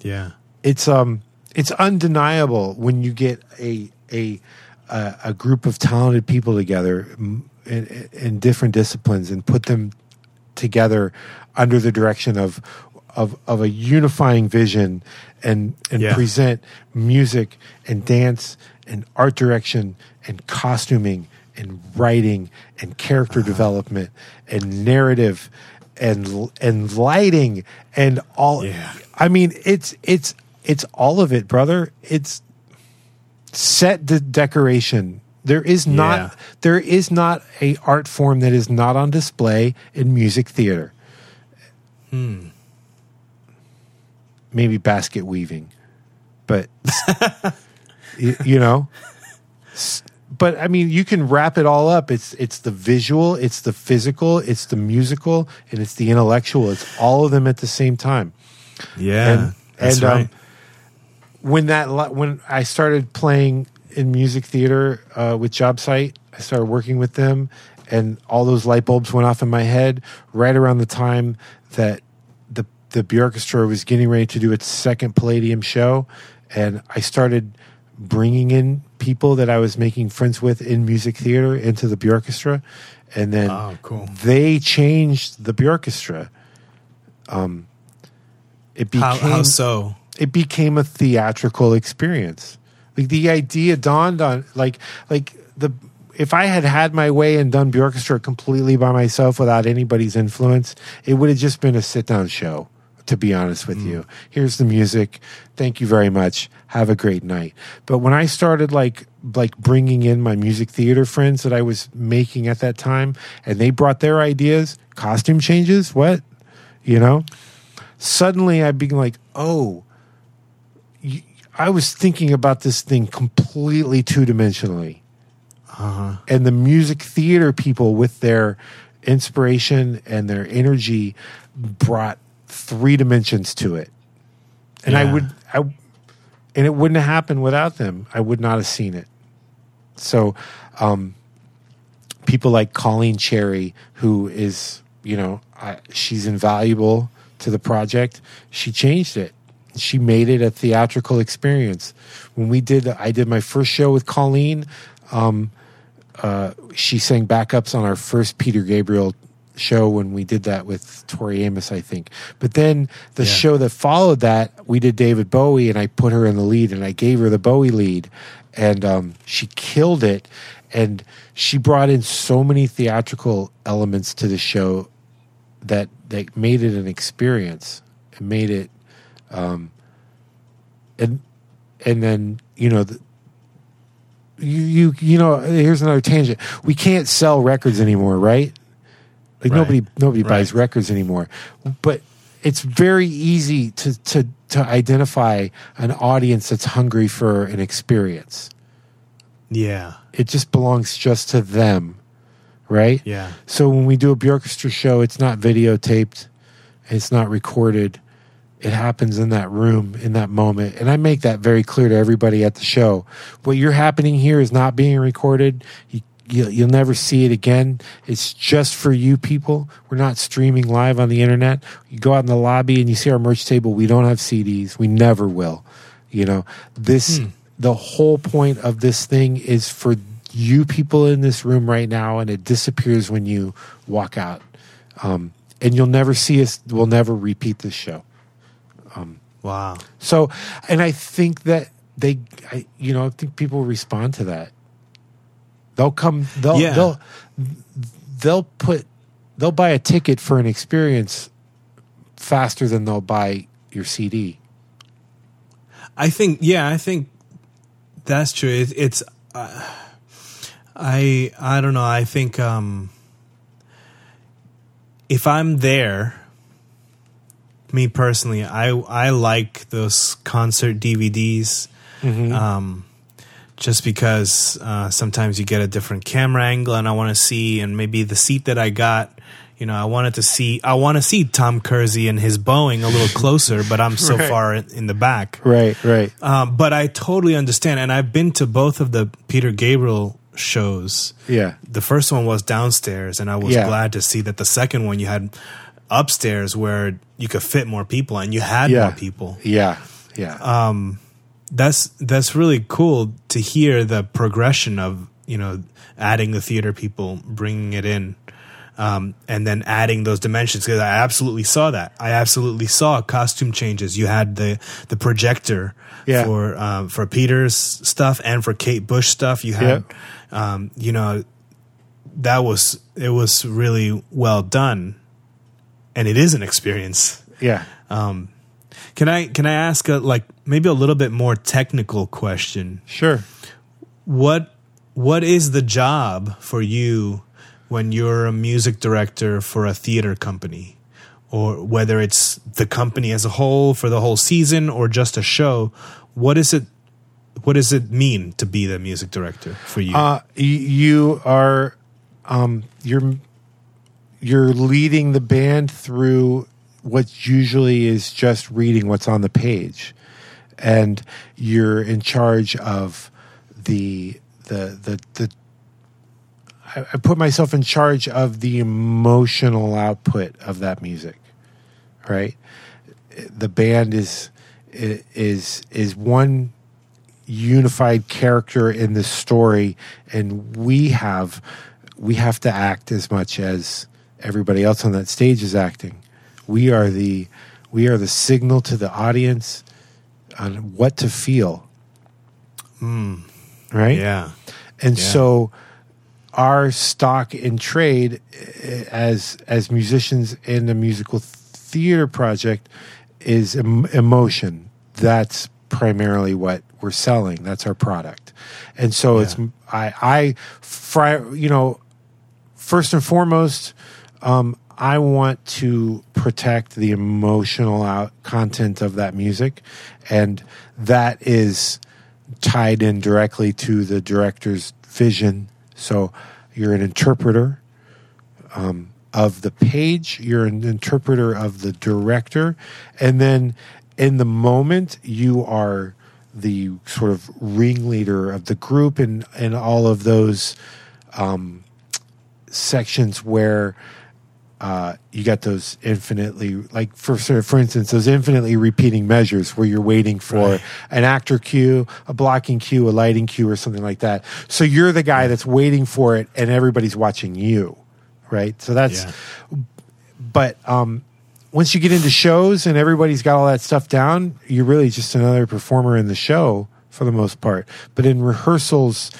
[SPEAKER 1] yeah.
[SPEAKER 2] It's um, it's undeniable when you get a a a, a group of talented people together mm, in, in different disciplines and put them together under the direction of of of a unifying vision and and
[SPEAKER 1] Yeah.
[SPEAKER 2] present music and dance and art direction and costuming and writing and character uh-huh. development and narrative and and lighting and all
[SPEAKER 1] Yeah.
[SPEAKER 2] I mean it's it's it's all of it brother it's set the decoration there is not
[SPEAKER 1] Yeah.
[SPEAKER 2] there is not a art form that is not on display in music theater hmm. Maybe basket weaving but you, you know but i mean you can wrap it all up it's it's the visual it's the physical it's the musical and it's the intellectual it's all of them at the same time
[SPEAKER 1] Yeah.
[SPEAKER 2] and
[SPEAKER 1] that's
[SPEAKER 2] and
[SPEAKER 1] right.
[SPEAKER 2] um, when that when I started playing in music theater uh, with Jobsite, I started working with them, and all those light bulbs went off in my head right around the time that the Bjorkestra was getting ready to do its second Palladium show, and I started bringing in people that I was making friends with in music theater into the Bjorkestra, and then
[SPEAKER 1] Oh, cool.
[SPEAKER 2] they changed the Bjorkestra. Um, it became
[SPEAKER 1] how, how so?
[SPEAKER 2] it became a theatrical experience. Like the idea dawned on like like the if I had had my way and done Bjorkestra completely by myself without anybody's influence, it would have just been a sit down show. To be honest with you, here's the music. Thank you very much. Have a great night. But when I started like like bringing in my music theater friends that I was making at that time, and they brought their ideas, costume changes, what you know, suddenly I'd be like, oh, I was thinking about this thing completely two dimensionally.
[SPEAKER 1] Uh-huh.
[SPEAKER 2] And the music theater people, with their inspiration and their energy, brought three dimensions to it. And I would, I, and it wouldn't have happened without them. I would not have seen it. So, um, people like Colleen Cherry, who is, you know, I, she's invaluable to the project. She changed it. She made it a theatrical experience. When we did, I did my first show with Colleen. Um, uh, she sang backups on our first Peter Gabriel show when we did that with Tori Amos, I think. But then the
[SPEAKER 1] Yeah.
[SPEAKER 2] show that followed that, we did David Bowie, and I put her in the lead, and I gave her the Bowie lead, and um, she killed it. And she brought in so many theatrical elements to the show that that made it an experience. It made it, um, and and then you know the, you you you know here's another tangent. We can't sell records anymore, right? Like
[SPEAKER 1] Right.
[SPEAKER 2] nobody nobody
[SPEAKER 1] Right.
[SPEAKER 2] buys records anymore. But it's very easy to to to identify an audience that's hungry for an experience.
[SPEAKER 1] Yeah.
[SPEAKER 2] It just belongs just to them, right?
[SPEAKER 1] Yeah.
[SPEAKER 2] So when we do a Bjorkestra show, it's not videotaped, it's not recorded. It happens in that room, in that moment. And I make that very clear to everybody at the show. What you're happening here is not being recorded. You, you, you'll never see it again. It's just for you people. We're not streaming live on the internet. You go out in the lobby and you see our merch table. We don't have CDs. We never will. You know, this, the whole point of this thing is for you people in this room right now, and it disappears when you walk out. Um, and you'll never see us. We'll never repeat this show.
[SPEAKER 1] Wow.
[SPEAKER 2] So, and I think that they, I, you know, I think people respond to that. They'll come. They'll
[SPEAKER 1] Yeah.
[SPEAKER 2] they'll they'll put they'll buy a ticket for an experience faster than they'll buy your CD.
[SPEAKER 1] I think yeah, I think that's true. It, it's uh, I I don't know. I think um if I'm there me personally, I I like those concert DVDs. Um just because uh, sometimes you get a different camera angle and I want to see and maybe the seat that I got you know I wanted to see I want to see Tom Kersey and his bowing a little closer but I'm so
[SPEAKER 2] Right.
[SPEAKER 1] far in, the back
[SPEAKER 2] Right. Right.
[SPEAKER 1] um, but I totally understand, and I've been to both of the Peter Gabriel shows.
[SPEAKER 2] Yeah.
[SPEAKER 1] The first one was downstairs, and I was
[SPEAKER 2] Yeah.
[SPEAKER 1] glad to see that the second one you had upstairs where you could fit more people, and you had
[SPEAKER 2] Yeah.
[SPEAKER 1] more people.
[SPEAKER 2] Yeah. Yeah.
[SPEAKER 1] That's that's really cool to hear the progression of you know adding the theater people, bringing it in. Um, and then adding those dimensions because I absolutely saw that. I absolutely saw costume changes. You had the the projector
[SPEAKER 2] Yeah.
[SPEAKER 1] for um, for Peter's stuff and for Kate Bush stuff. You had, um, you know, that was it was really well done, and it is an experience.
[SPEAKER 2] yeah.
[SPEAKER 1] Can I can I ask a like maybe a little bit more technical question?
[SPEAKER 2] Sure.
[SPEAKER 1] what what is the job for you when you're a music director for a theater company or whether it's the company as a whole for the whole season or just a show what is it what does it mean to be the music director for you
[SPEAKER 2] Uh, you are um, you're you're leading the band through what usually is just reading what's on the page, and you're in charge of the the the the. I, I put myself in charge of the emotional output of that music, right? The band is is is one unified character in this story and we have we have to act as much as everybody else on that stage is acting we are the we are the signal to the audience on what to feel. Right?
[SPEAKER 1] Yeah.
[SPEAKER 2] And
[SPEAKER 1] Yeah.
[SPEAKER 2] so our stock in trade eh, as as musicians in a musical theater project is em- emotion. That's primarily what we're selling. That's our product. And so it's i i you know first and foremost um I want to protect the emotional out content of that music, and that is tied in directly to the director's vision. So you're an interpreter um, of the page, you're an interpreter of the director, and then in the moment you are the sort of ringleader of the group and and all of those um, sections where uh, you got those infinitely like for for instance those infinitely repeating measures where you're waiting for
[SPEAKER 1] Right.
[SPEAKER 2] an actor cue, a blocking cue, a lighting cue, or something like that. So you're the guy that's waiting for it, and everybody's watching you, right? So that's
[SPEAKER 1] Yeah.
[SPEAKER 2] but um, once you get into shows and everybody's got all that stuff down, you're really just another performer in the show for the most part. But in rehearsals,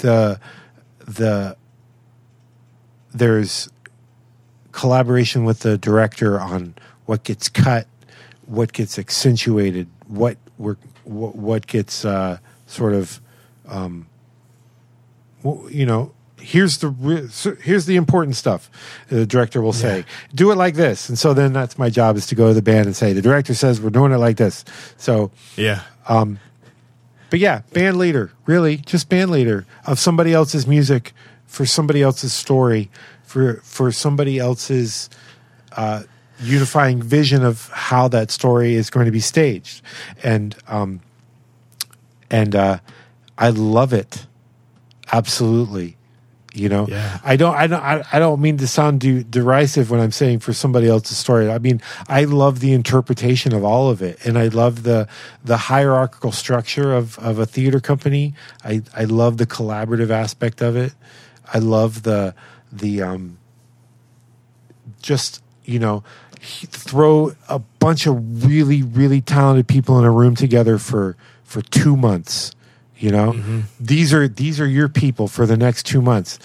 [SPEAKER 2] the the there's collaboration with the director on what gets cut, what gets accentuated, what what, what gets uh, sort of, um, you know, here's the here's the important stuff. The director will say, "Do it like this," and so then that's my job is to go to the band and say, "The director says we're doing it like this." So
[SPEAKER 1] Yeah.
[SPEAKER 2] but yeah, band leader, really, just band leader of somebody else's music for somebody else's story, for for somebody else's uh, unifying vision of how that story is going to be staged, and um, and uh, I love it, absolutely. You know,
[SPEAKER 1] Yeah.
[SPEAKER 2] I don't, I don't, I, I don't mean to sound de- derisive when I'm saying for somebody else's story. I mean, I love the interpretation of all of it, and I love the the hierarchical structure of of a theater company. I I love the collaborative aspect of it. I love the the um just you know throw a bunch of really really talented people in a room together for for two months you know? These are these are your people for the next two months.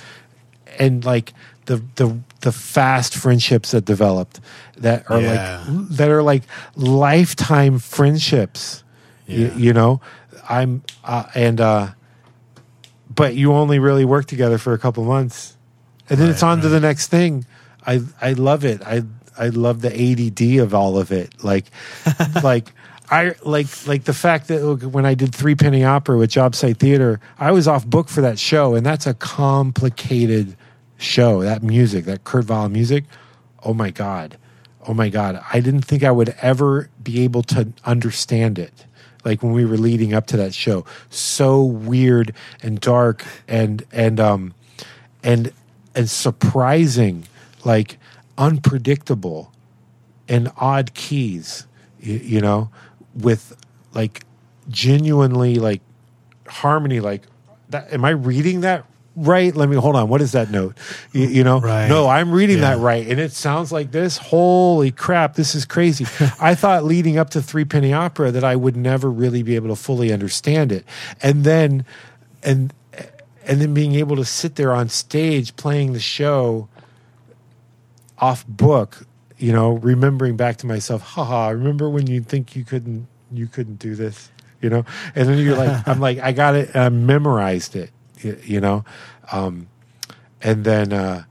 [SPEAKER 2] And like the the the fast friendships that developed that are
[SPEAKER 1] Yeah.
[SPEAKER 2] like that are like lifetime friendships
[SPEAKER 1] Yeah.
[SPEAKER 2] you, know? I'm uh, and uh but you only really work together for a couple months and then it's
[SPEAKER 1] Right,
[SPEAKER 2] on to the next thing i i love it i i love the add of all of it like like I like like the fact that look, when I did Three Penny Opera with Jobsite Theater, I was off book for that show, and that's a complicated show. That music, that Kurt Weill music, oh my god, oh my god! I didn't think I would ever be able to understand it. Like when we were leading up to that show, so weird and dark and and um and and surprising, like unpredictable and odd keys, you, you know, with like genuinely like harmony. Like, that, am I reading that right? Let me hold on. What is that note? You, you know,
[SPEAKER 1] Right.
[SPEAKER 2] no, I'm reading
[SPEAKER 1] Yeah.
[SPEAKER 2] that right, and it sounds like this. Holy crap, this is crazy. I thought leading up to Three Penny Opera that I would never really be able to fully understand it, and then and and then being able to sit there on stage playing the show off book, you know, remembering back to myself, haha, remember when you think you couldn't you couldn't do this, you know? And then you're like I'm like I got it and I memorized it, you, know. Um and then uh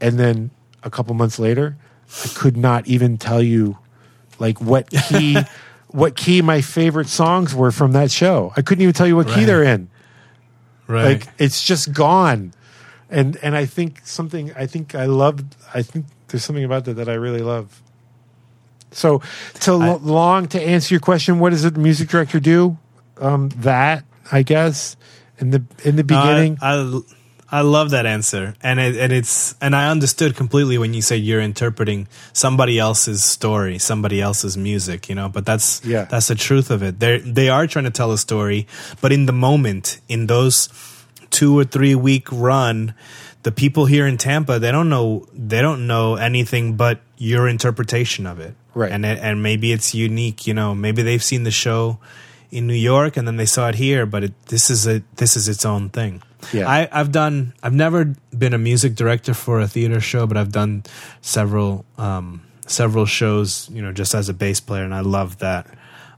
[SPEAKER 2] and then a couple months later, I could not even tell you like what key what key my favorite songs were from that show. I couldn't even tell you what key they're in
[SPEAKER 1] Right.
[SPEAKER 2] like it's just gone. And and i think something i think i loved i think there's something about that that i really love. So to lo- long to answer your question what does the music director do? Um that i guess in the in the beginning?
[SPEAKER 1] I, I love that answer, and it, and it's and I understood completely when you said you're interpreting somebody else's story, somebody else's music, you know. But that's
[SPEAKER 2] Yeah.
[SPEAKER 1] that's the truth of it. They they are trying to tell a story, but in the moment, in those two or three week run, the people here in Tampa they don't know they don't know anything but your interpretation of it,
[SPEAKER 2] Right.
[SPEAKER 1] And it, and maybe it's unique, you know. Maybe they've seen the show in New York and then they saw it here, but it, this is a this is its own thing.
[SPEAKER 2] Yeah.
[SPEAKER 1] I, I've done. I've never been a music director for a theater show, but I've done several um, several shows. You know, just as a bass player, and I love that.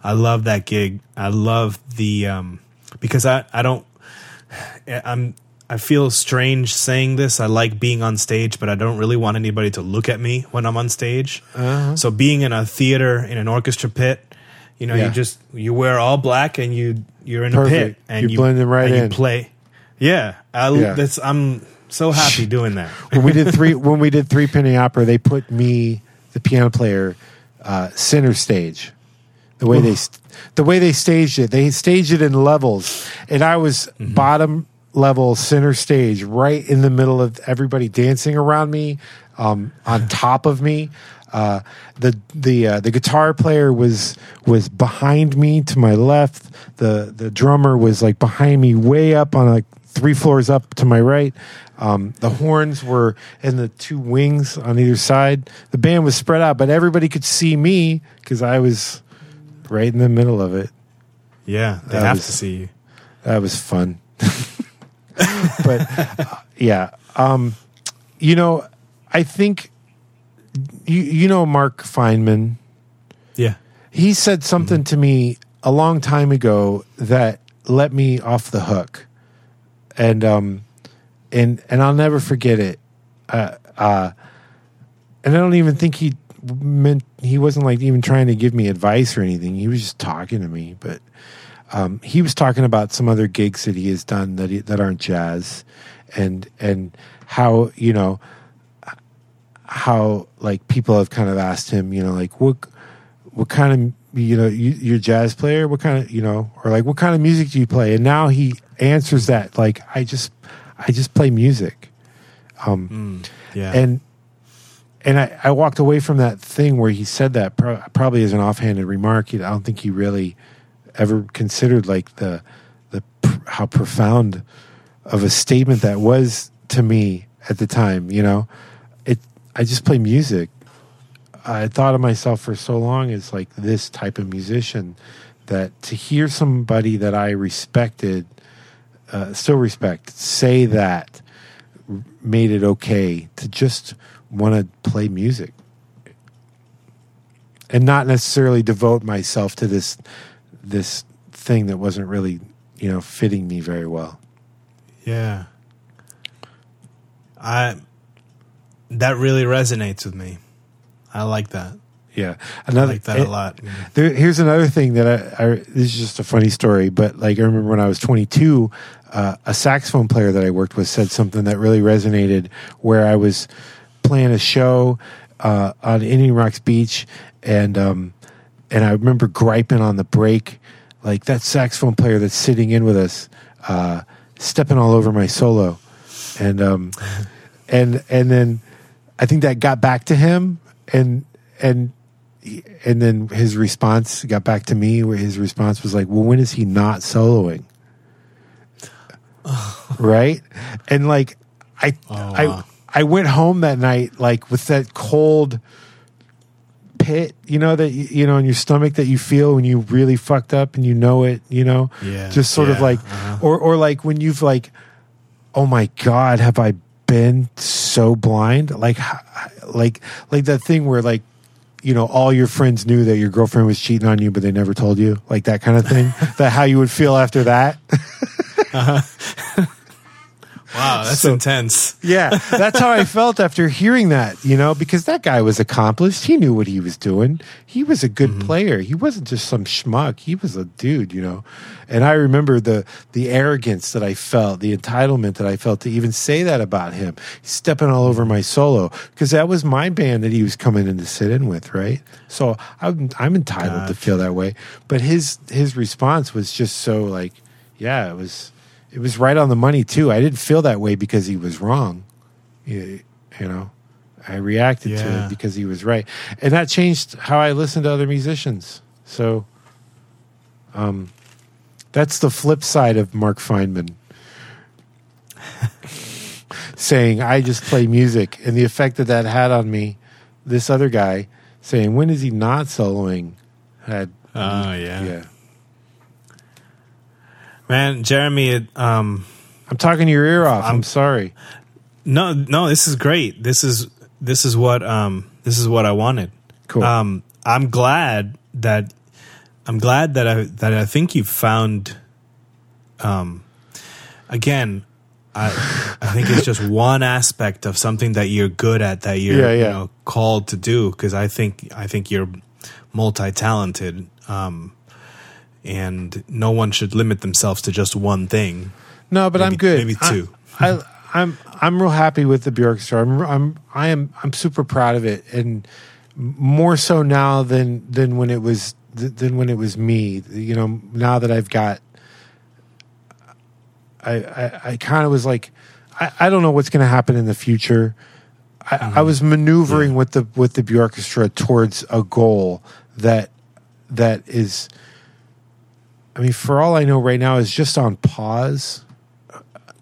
[SPEAKER 1] I love that gig. I love the um, because I I don't. I'm I feel strange saying this. I like being on stage, but I don't really want anybody to look at me when I'm on stage.
[SPEAKER 2] Uh-huh.
[SPEAKER 1] So being in a theater in an orchestra pit, you know,
[SPEAKER 2] Yeah.
[SPEAKER 1] you just you wear all black and you you're in
[SPEAKER 2] Perfect.
[SPEAKER 1] a pit and
[SPEAKER 2] You're
[SPEAKER 1] you
[SPEAKER 2] blending right
[SPEAKER 1] and
[SPEAKER 2] in.
[SPEAKER 1] You play. Yeah, I,
[SPEAKER 2] Yeah.
[SPEAKER 1] that's I'm so happy doing that.
[SPEAKER 2] when we did three when we did three penny opera, they put me, the piano player, uh, center stage. The way they the way they staged it, they staged it in levels, and I was bottom level center stage, right in the middle of everybody dancing around me, um, on top of me. Uh, the the uh, the guitar player was was behind me to my left. The the drummer was like behind me, way up on like three floors up to my right. Um, the horns were in the two wings on either side. The band was spread out, but everybody could see me because I was right in the middle of it.
[SPEAKER 1] Yeah, they
[SPEAKER 2] That
[SPEAKER 1] have
[SPEAKER 2] was-
[SPEAKER 1] to see you.
[SPEAKER 2] That was fun. but uh, yeah, um, you know, I think you you know Mark Feynman.
[SPEAKER 1] Yeah.
[SPEAKER 2] He said something to me a long time ago that let me off the hook, and um, and and I'll never forget it. Uh, uh, and I don't even think he meant he wasn't like even trying to give me advice or anything. He was just talking to me, but um, he was talking about some other gigs that he has done that he, that aren't jazz, and and how you know how like people have kind of asked him, you know, like what what kind of you know you, you're a jazz player, what kind of you know, or like what kind of music do you play? And now he answers that like I just I just play music, um
[SPEAKER 1] Yeah.
[SPEAKER 2] and and I, I walked away from that thing where he said that pro- probably as an offhanded remark. I don't think he really ever considered like the the pr- how profound of a statement that was to me at the time. You know, it. I just play music. I thought of myself for so long as like this type of musician that to hear somebody that I respected, uh, still respect, say that made it okay to just want to play music and not necessarily devote myself to this this thing that wasn't really you know fitting me very well
[SPEAKER 1] Yeah. I that really resonates with me. I like that.
[SPEAKER 2] yeah
[SPEAKER 1] I like that a
[SPEAKER 2] it-
[SPEAKER 1] lot.
[SPEAKER 2] There, here's another thing that I, I. This is just a funny story, but like I remember when I was 22, uh, a saxophone player that I worked with said something that really resonated. Where I was playing a show uh, on Indian Rocks Beach, and um, and I remember griping on the break, like that saxophone player that's sitting in with us, uh, stepping all over my solo, and um, and and then I think that got back to him, and and and then his response got back to me where his response was like well when is he not soloing right and like i
[SPEAKER 1] Oh, wow.
[SPEAKER 2] i i went home that night like with that cold pit you know that you, know in your stomach that you feel when you really fucked up and you know it you know
[SPEAKER 1] Yeah,
[SPEAKER 2] just sort of like
[SPEAKER 1] uh-huh.
[SPEAKER 2] or or like when you've like oh my god have i been so blind like like like that thing where like you know all your friends knew that your girlfriend was cheating on you but they never told you like that kind of thing? That how you would feel after that uh-huh.
[SPEAKER 1] Wow, that's
[SPEAKER 2] So-
[SPEAKER 1] intense.
[SPEAKER 2] yeah that's how i felt after hearing that you know because that guy was accomplished. He knew what he was doing. He was a good mm-hmm. player. He wasn't just some schmuck. He was a dude you know. And i remember the the arrogance that i felt the entitlement that i felt to even say that about him. He's stepping all over my solo because that was my band that he was coming in to sit in with right? So i'm, I'm entitled to feel that way. But his his response was just so like yeah it was it was right on the money too. I didn't feel that way because he was wrong. You, you know, I reacted to it because he was right, and that changed how I listened to other musicians. So, um, that's the flip side of Mark Feynman saying I just play music, and the effect that that had on me. This other guy saying, "When is he not soloing?" Had
[SPEAKER 1] Oh yeah.
[SPEAKER 2] yeah.
[SPEAKER 1] Man, Jeremy, it, um
[SPEAKER 2] I'm talking your ear off. I'm,
[SPEAKER 1] I'm-
[SPEAKER 2] sorry.
[SPEAKER 1] no no, this is great. This is this is what um this is what I wanted.
[SPEAKER 2] Cool.
[SPEAKER 1] Um I'm glad that I'm glad that I that I think you found um again I, I think it's just one aspect of something that you're good at that you're
[SPEAKER 2] Yeah, yeah.
[SPEAKER 1] you know called to do because I think I think you're multi talented um, and no one should limit themselves to just one thing.
[SPEAKER 2] No, but I'm good.
[SPEAKER 1] maybe two.
[SPEAKER 2] I, I'm I'm real happy with the Björkestra. I'm I'm I am I'm super proud of it, and more so now than than when it was than when it was me. You know, now that I've got, I I, I kind of was like, I, I don't know what's going to happen in the future. I, I mm-hmm. was maneuvering with the with the Björkestra towards a goal that that is. I mean, for all I know, right now is just on pause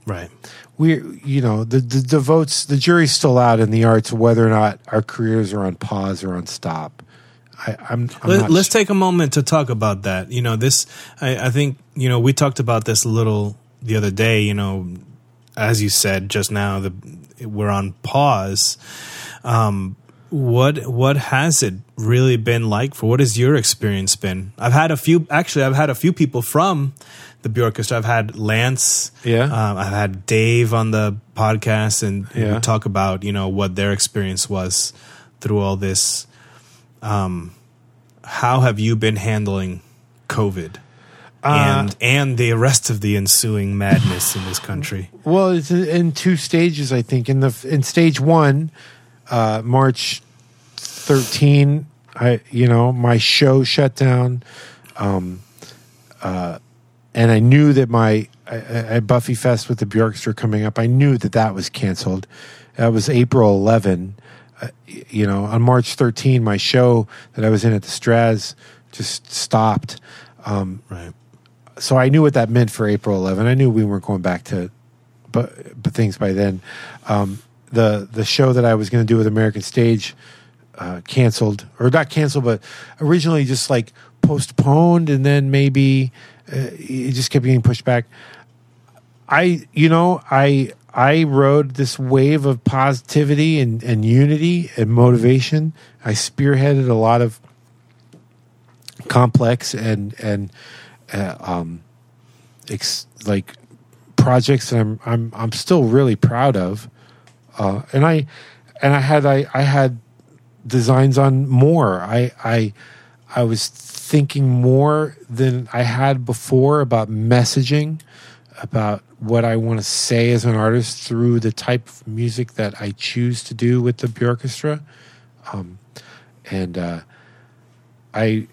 [SPEAKER 1] Right.
[SPEAKER 2] we you know the, the the votes the jury's still out in the arts whether or not our careers are on pause or on stop I, I'm, I'm
[SPEAKER 1] Let,
[SPEAKER 2] not
[SPEAKER 1] us take a moment to talk about that. You know, this, I, I think, you know, we talked about this a little the other day, you know, as you said just now, the, we're on pause. Um, what, what has it really been like for, what has your experience been? I've had a few, actually, I've had a few people from the Björkestra. I've had Lance.
[SPEAKER 2] Yeah.
[SPEAKER 1] Um, I've had Dave on the podcast and
[SPEAKER 2] Yeah.
[SPEAKER 1] we talk about, you know, what their experience was through all this um, how have you been handling COVID and and the rest of the ensuing madness in this country?
[SPEAKER 2] well it's in two stages i think in the in stage one uh march 13 i you know my show shut down um uh and i knew that my I, I, buffy fest with the Björkestra coming up i knew that that was canceled that was april 11 uh, you know on march 13 my show that i was in at the straz just stopped um
[SPEAKER 1] Right.
[SPEAKER 2] so I knew what that meant for April 11. I knew we weren't going back to but, but things by then. Um, the the show that I was going to do with American Stage uh, canceled or not canceled, but originally just like postponed, and then maybe uh, it just kept getting pushed back. I you know I I rode this wave of positivity and, and unity and motivation. I spearheaded a lot of complex and and uh, um, ex- like projects that I'm I'm I'm still really proud of, uh, and I and I had I, I had designs on more. I I I was thinking more than I had before about messaging, about what I want to say as an artist through the type of music that I choose to do with the orchestra, um, and uh, I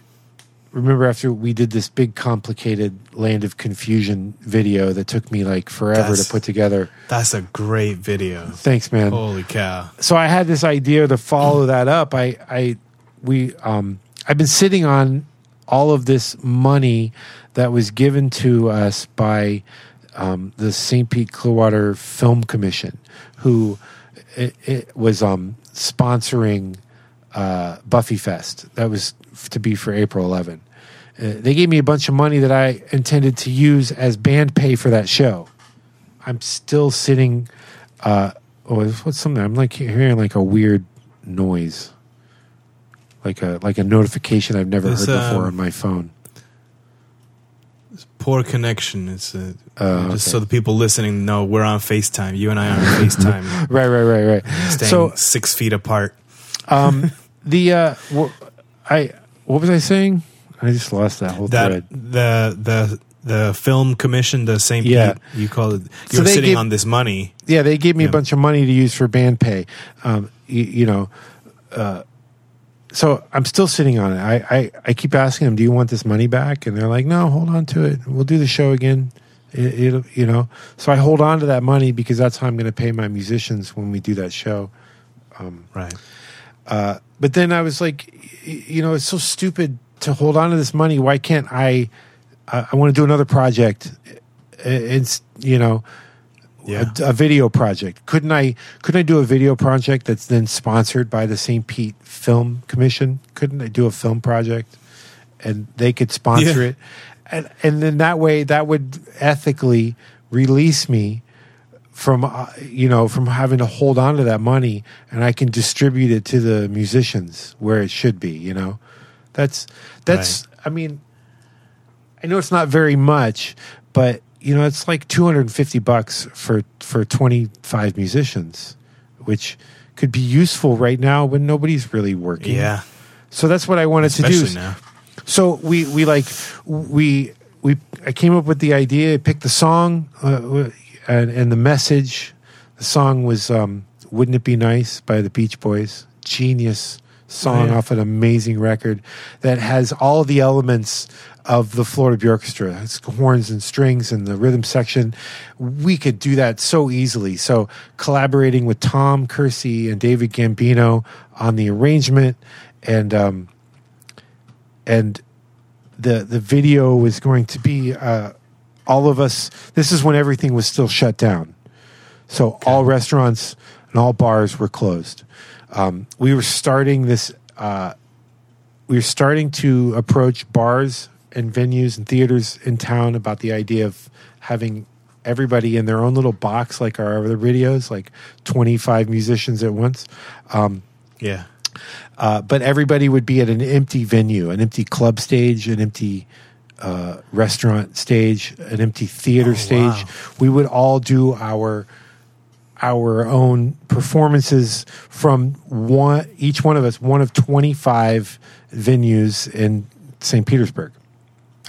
[SPEAKER 2] remember after we did this big complicated land of confusion video that took me like forever
[SPEAKER 1] That's-
[SPEAKER 2] to put together
[SPEAKER 1] That's a great video.
[SPEAKER 2] thanks man
[SPEAKER 1] Holy cow.
[SPEAKER 2] so i had this idea to follow that up i i we um i've been sitting on all of this money that was given to us by um, the st pete clearwater film commission who it, it was um sponsoring uh, Buffy Fest. That was f- to be for April 11. Uh, they gave me a bunch of money that I intended to use as band pay for that show. I'm still sitting. Uh, oh, what's something? I'm like hearing like a weird noise, like a like a notification I've never heard before
[SPEAKER 1] um,
[SPEAKER 2] on my phone.
[SPEAKER 1] Poor connection. It's uh,
[SPEAKER 2] Oh,
[SPEAKER 1] just
[SPEAKER 2] okay.
[SPEAKER 1] so the people listening know we're on FaceTime. You and I are on FaceTime,
[SPEAKER 2] Right, right, right, right.
[SPEAKER 1] staying
[SPEAKER 2] So
[SPEAKER 1] six feet apart.
[SPEAKER 2] um, the uh, wh- I what was I saying? I just lost that whole
[SPEAKER 1] That
[SPEAKER 2] thread.
[SPEAKER 1] the the the film commission, the St.
[SPEAKER 2] Yeah.
[SPEAKER 1] Pete, you call it.
[SPEAKER 2] So
[SPEAKER 1] You're
[SPEAKER 2] they
[SPEAKER 1] sitting
[SPEAKER 2] gave-
[SPEAKER 1] on this money.
[SPEAKER 2] Yeah, they gave me
[SPEAKER 1] Yeah.
[SPEAKER 2] a bunch of money to use for band pay. Um, you, you know, uh, so I'm still sitting on it. I, I, I keep asking them, "Do you want this money back?" And they're like, "No, hold on to it. We'll do the show again." It, it'll, you know, so I hold on to that money because that's how I'm going to pay my musicians when we do that show.
[SPEAKER 1] Right.
[SPEAKER 2] But then I was like, you know, it's so stupid to hold on to this money. Why can't I? I, I want to do another project. It's you know,
[SPEAKER 1] Yeah.
[SPEAKER 2] a, a video project. Couldn't I? Couldn't I do a video project that's then sponsored by the St. Pete Film Commission? Couldn't I do a film project, and they could sponsor
[SPEAKER 1] Yeah.
[SPEAKER 2] it, and and then that way that would ethically release me from uh, you know from having to hold on to that money and I can distribute it to the musicians where it should be you know that's that's I mean I know it's not very much but you know, it's like 250 bucks for for 25 musicians, which could be useful right now when nobody's really working.
[SPEAKER 1] Yeah.
[SPEAKER 2] So that's what I wanted to do.
[SPEAKER 1] Now.
[SPEAKER 2] So we we like we we I came up with the idea, picked the song uh, and and the message. The song was um, "Wouldn't It Be Nice" by the Beach Boys. Genius song
[SPEAKER 1] Oh, yeah.
[SPEAKER 2] off an amazing record that has all the elements of the Florida Björkestra. It's horns and strings and the rhythm section. We could do that so easily. So collaborating with Tom Kersey and David Gambino on the arrangement and um, and the the video was going to be uh, all of us. This is when everything was still shut down, so all restaurants and all bars were closed. Um, we were starting this. Uh, we were starting to approach bars and venues and theaters in town about the idea of having everybody in their own little box, like our other videos, like twenty five musicians at once. Um,
[SPEAKER 1] Yeah.
[SPEAKER 2] uh, but everybody would be at an empty venue, an empty club stage, an empty uh, restaurant stage, an empty theater
[SPEAKER 1] Oh,
[SPEAKER 2] stage.
[SPEAKER 1] wow.
[SPEAKER 2] We would all do our our own performances from one each one of us, one of twenty five venues in St. Petersburg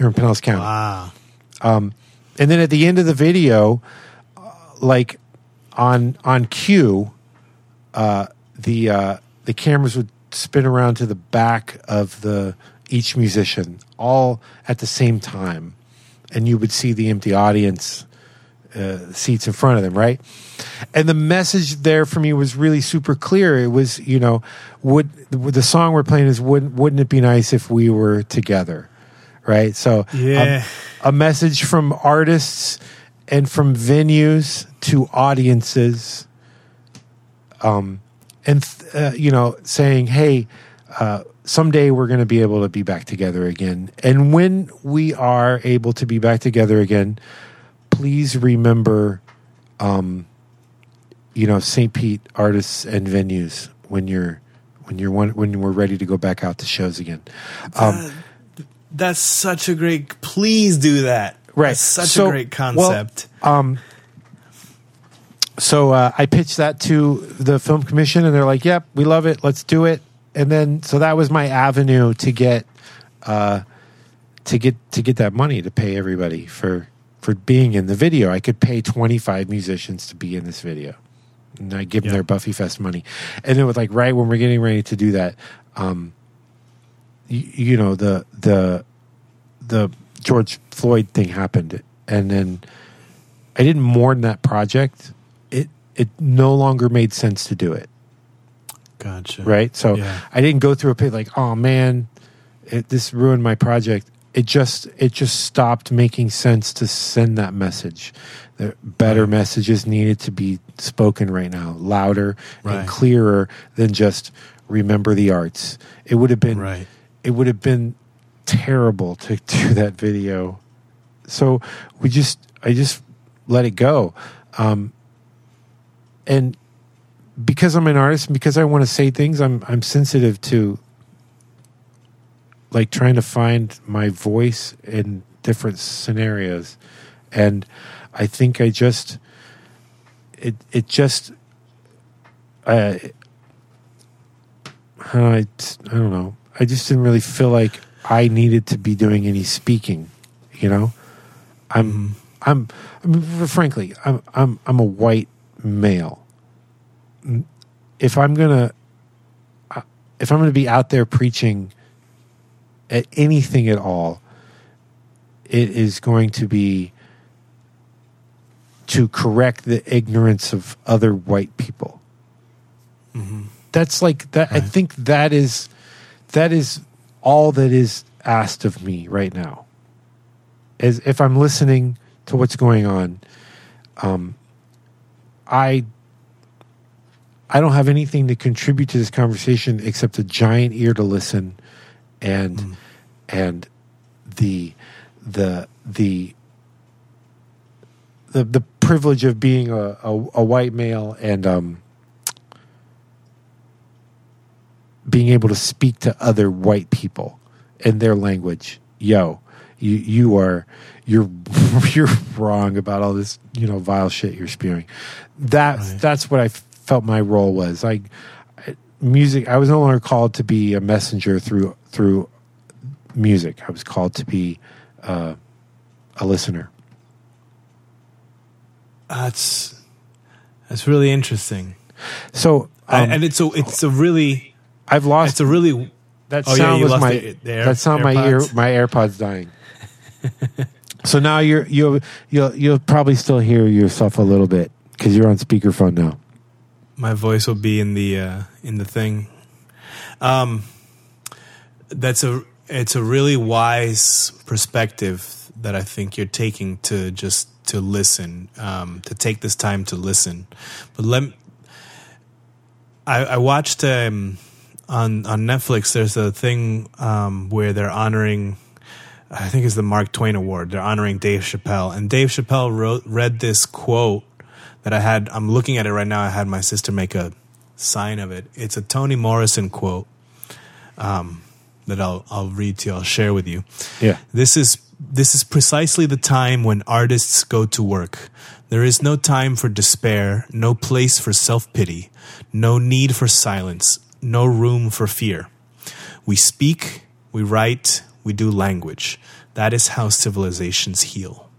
[SPEAKER 2] or in Pinellas County.
[SPEAKER 1] Wow.
[SPEAKER 2] And then at the end of the video, uh, like on on cue, uh, the uh, the cameras would spin around to the back of the each musician, all at the same time, and you would see the empty audience uh, seats in front of them, right? And the message there for me was really super clear. It was, you know, would the song we're playing is wouldn't wouldn't it be nice if we were together, right? So um,
[SPEAKER 1] Yeah.
[SPEAKER 2] a message from artists and from venues to audiences um and uh, you know saying hey uh someday we're going to be able to be back together again and when we are able to be back together again please remember um you know St. Pete artists and venues when you're when you're one, when we're ready to go back out to shows again um
[SPEAKER 1] That's such a great. Please do that.
[SPEAKER 2] Right.
[SPEAKER 1] That's such
[SPEAKER 2] So,
[SPEAKER 1] a great
[SPEAKER 2] well,
[SPEAKER 1] concept.
[SPEAKER 2] so uh, I pitched that to the film commission, and they're like, "Yep, we love it. Let's do it." And then, so that was my avenue to get, uh, to get to get that money to pay everybody for for being in the video. I could pay twenty five musicians to be in this video, and I give them
[SPEAKER 1] Yeah.
[SPEAKER 2] their Buffy Fest money. And then, with like right when we're getting ready to do that, um, you, you know the the the George Floyd thing happened, and then I didn't mourn that project. It it no longer made sense to do it,
[SPEAKER 1] gotcha.
[SPEAKER 2] right? So
[SPEAKER 1] Yeah.
[SPEAKER 2] I didn't go through a pit like, oh man, it, this ruined my project. It just it just stopped making sense to send that message. The better
[SPEAKER 1] Right.
[SPEAKER 2] messages needed to be spoken right now, louder
[SPEAKER 1] Right.
[SPEAKER 2] and clearer than just remember the arts. It would have been
[SPEAKER 1] Right.
[SPEAKER 2] it would have been terrible to do that video. So we just, I just let it go. Um, and because I'm an artist and because I want to say things, I'm, I'm sensitive to like trying to find my voice in different scenarios. And I think I just, it, it just, uh, I, I don't know. I just didn't really feel like I needed to be doing any speaking. You know, I'm, I'm, I mean, frankly, I'm, I'm, I'm a white male. If I'm gonna, if I'm gonna be out there preaching at anything at all, it is going to be to correct the ignorance of other white people. That's like that i think that is that is all that is asked of me right now. Is if i'm listening to what's going on um i i don't have anything to contribute to this conversation except a giant ear to listen and and the the the the the privilege of being a, a, a white male and um being able to speak to other white people in their language. Yo, you you are you're you're wrong about all this, you know, vile shit you're spewing. That
[SPEAKER 1] Right.
[SPEAKER 2] that's what I felt my role was. Like I- music, I was no longer called to be a messenger through through music. I was called to be uh, a listener.
[SPEAKER 1] That's that's really interesting.
[SPEAKER 2] So,
[SPEAKER 1] I-
[SPEAKER 2] um,
[SPEAKER 1] and it's a it's a really
[SPEAKER 2] I've lost
[SPEAKER 1] it's a really
[SPEAKER 2] that
[SPEAKER 1] Oh,
[SPEAKER 2] sound
[SPEAKER 1] you
[SPEAKER 2] was my
[SPEAKER 1] the- the Air-
[SPEAKER 2] that sound my ear
[SPEAKER 1] AirPods?
[SPEAKER 2] my AirPods dying. so now you're you'll you'll you'll probably still hear yourself a little bit because you're on speakerphone now.
[SPEAKER 1] My voice will be in the uh, in the thing. Um, that's a it's a really wise perspective that I think you're taking to just to listen, um, to take this time to listen. But let me- I, I watched um, on on Netflix. There's a thing um, where they're honoring. I think it's the Mark Twain Award. They're honoring Dave Chappelle, and Dave Chappelle wrote read this quote that I had. I'm looking at it right now. I had my sister make a sign of it. It's a Toni Morrison quote um, that I'll I'll read to you. I'll share with you.
[SPEAKER 2] Yeah.
[SPEAKER 1] This is this is precisely the time when artists go to work. There is no time for despair, no place for self-pity, no need for silence, no room for fear. We speak, we write, we do language. That is how civilizations heal.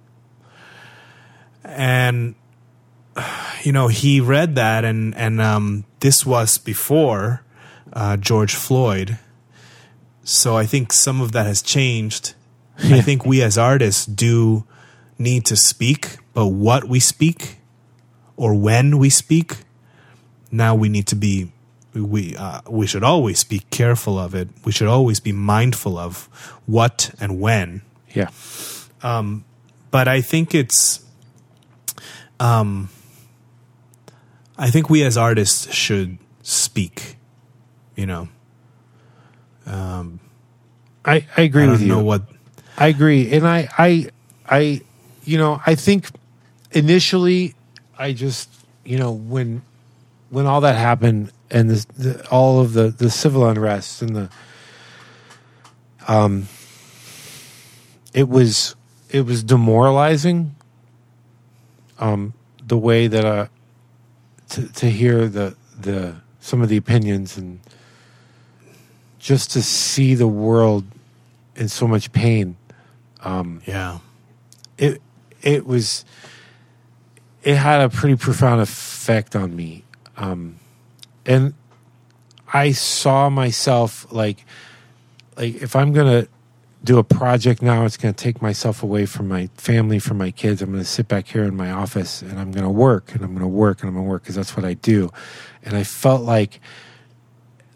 [SPEAKER 1] And you know, he read that and and um this was before uh, George Floyd. So I think some of that has changed. I think we as artists do need to speak, but what we speak or when we speak, now we need to be we uh, we should always be careful of it. We should always be mindful of what and when.
[SPEAKER 2] Yeah.
[SPEAKER 1] But I think it's um I think we as artists should speak, you know.
[SPEAKER 2] I, I agree
[SPEAKER 1] I
[SPEAKER 2] with you.
[SPEAKER 1] know what
[SPEAKER 2] I agree, and I, I, I, you know, I think initially, I just, you know, when, when all that happened and this, the, all of the the civil unrest and the, um, it was it was demoralizing. Um, the way that uh, to to hear the the some of the opinions and just to see the world in so much pain
[SPEAKER 1] yeah.
[SPEAKER 2] it it was it had a pretty profound effect on me um and i saw myself like like if i'm gonna do a project now it's gonna take myself away from my family from my kids. I'm gonna sit back here in my office and i'm gonna work and i'm gonna work and i'm gonna work because that's what i do. And i felt like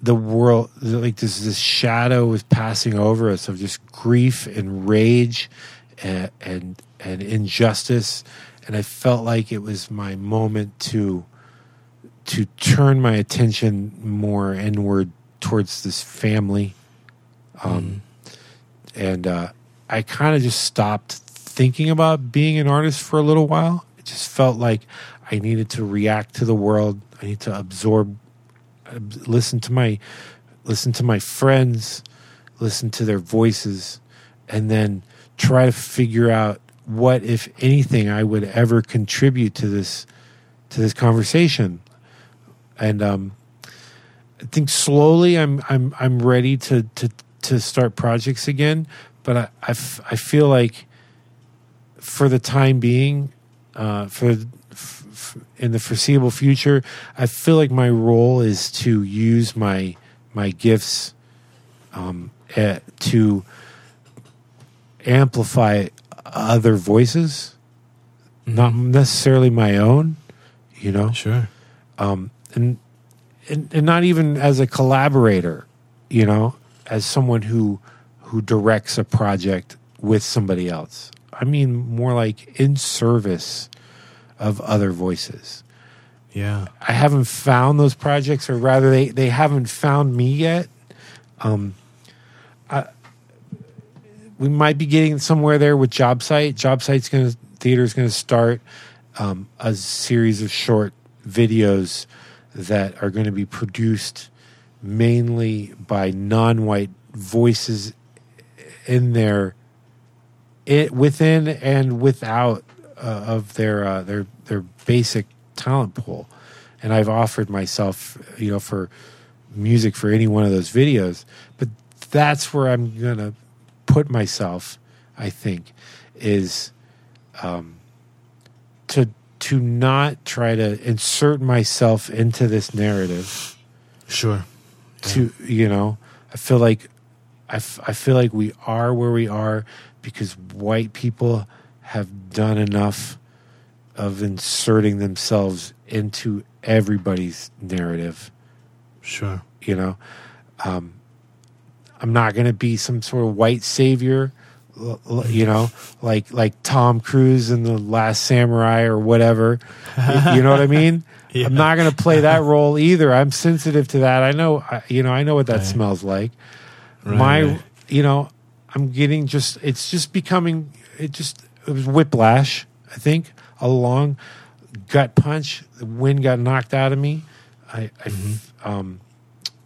[SPEAKER 2] the world like this this shadow was passing over us of just grief and rage and and, and injustice. And i felt like it was my moment to to turn my attention more inward towards this family. Um and uh i kind of just stopped thinking about being an artist for a little while. It just felt like i needed to react to the world. I need to absorb listen to my listen to my friends listen to their voices and then try to figure out what if anything i would ever contribute to this to this conversation. And um i think slowly i'm i'm i'm ready to to to start projects again but i i, f- I feel like for the time being uh for f- f- in the foreseeable future i feel like my role is to use my my gifts um eh, to amplify other voices not necessarily my own you know?
[SPEAKER 1] Sure.
[SPEAKER 2] um, and, and and not even as a collaborator, you know, as someone who who directs a project with somebody else. I mean, more like in service of other voices.
[SPEAKER 1] Yeah.
[SPEAKER 2] I haven't found those projects, or rather, they they haven't found me yet. Um, I, we might be getting somewhere there with Jobsite. Job Site's going to theater's going to start um, a series of short videos that are going to be produced mainly by non-white voices in their it within and without uh, of their uh, their their basic talent pool. And I've offered myself, you know, for music for any one of those videos. But that's where I'm gonna put myself. I think is um, to to not try to insert myself into this narrative.
[SPEAKER 1] Sure.
[SPEAKER 2] To you know, I feel like I, f- I feel like we are where we are because white people have done enough of inserting themselves into everybody's narrative.
[SPEAKER 1] Sure.
[SPEAKER 2] You know, um, I'm not going to be some sort of white savior, you know, like like Tom Cruise in the Last Samurai or whatever. You know what I mean?
[SPEAKER 1] Yeah.
[SPEAKER 2] I'm not going to play that role either. I'm sensitive to that. I know, I- you know, I know what that
[SPEAKER 1] Right.
[SPEAKER 2] smells like.
[SPEAKER 1] Right,
[SPEAKER 2] My, you know, I'm getting just. It's just becoming. It just. It was whiplash. I think a long gut punch. The wind got knocked out of me. I, I
[SPEAKER 1] Mm-hmm.
[SPEAKER 2] um,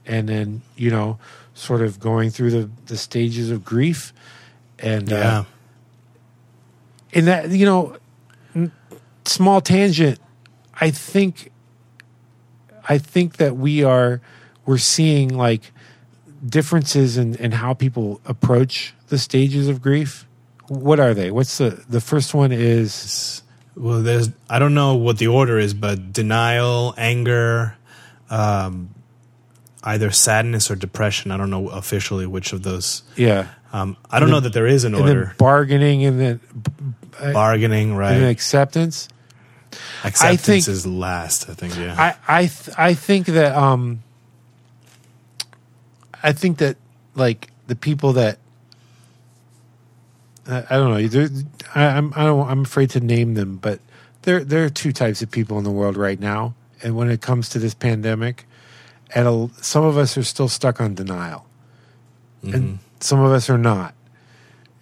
[SPEAKER 2] and then you know, sort of going through the the stages of grief, and
[SPEAKER 1] Yeah.
[SPEAKER 2] uh, and that you know, small tangent. I think, I think that we are we're seeing like differences in, in how people approach the stages of grief. What are they? What's the the first one is
[SPEAKER 1] Well, there's I don't know what the order is, but denial, anger, um, either sadness or depression. I don't know officially which of those.
[SPEAKER 2] yeah,
[SPEAKER 1] Um, I don't know that there is an
[SPEAKER 2] and
[SPEAKER 1] order.
[SPEAKER 2] bargaining and then
[SPEAKER 1] Bargaining,
[SPEAKER 2] and
[SPEAKER 1] right?
[SPEAKER 2] then acceptance.
[SPEAKER 1] Acceptance
[SPEAKER 2] think-
[SPEAKER 1] is last. I think. Yeah.
[SPEAKER 2] I I th- I think that um I think that like the people that I, I don't know I, I'm I don't I'm afraid to name them but there there are two types of people in the world right now and when it comes to this pandemic and a, some of us are still stuck on denial and some of us are not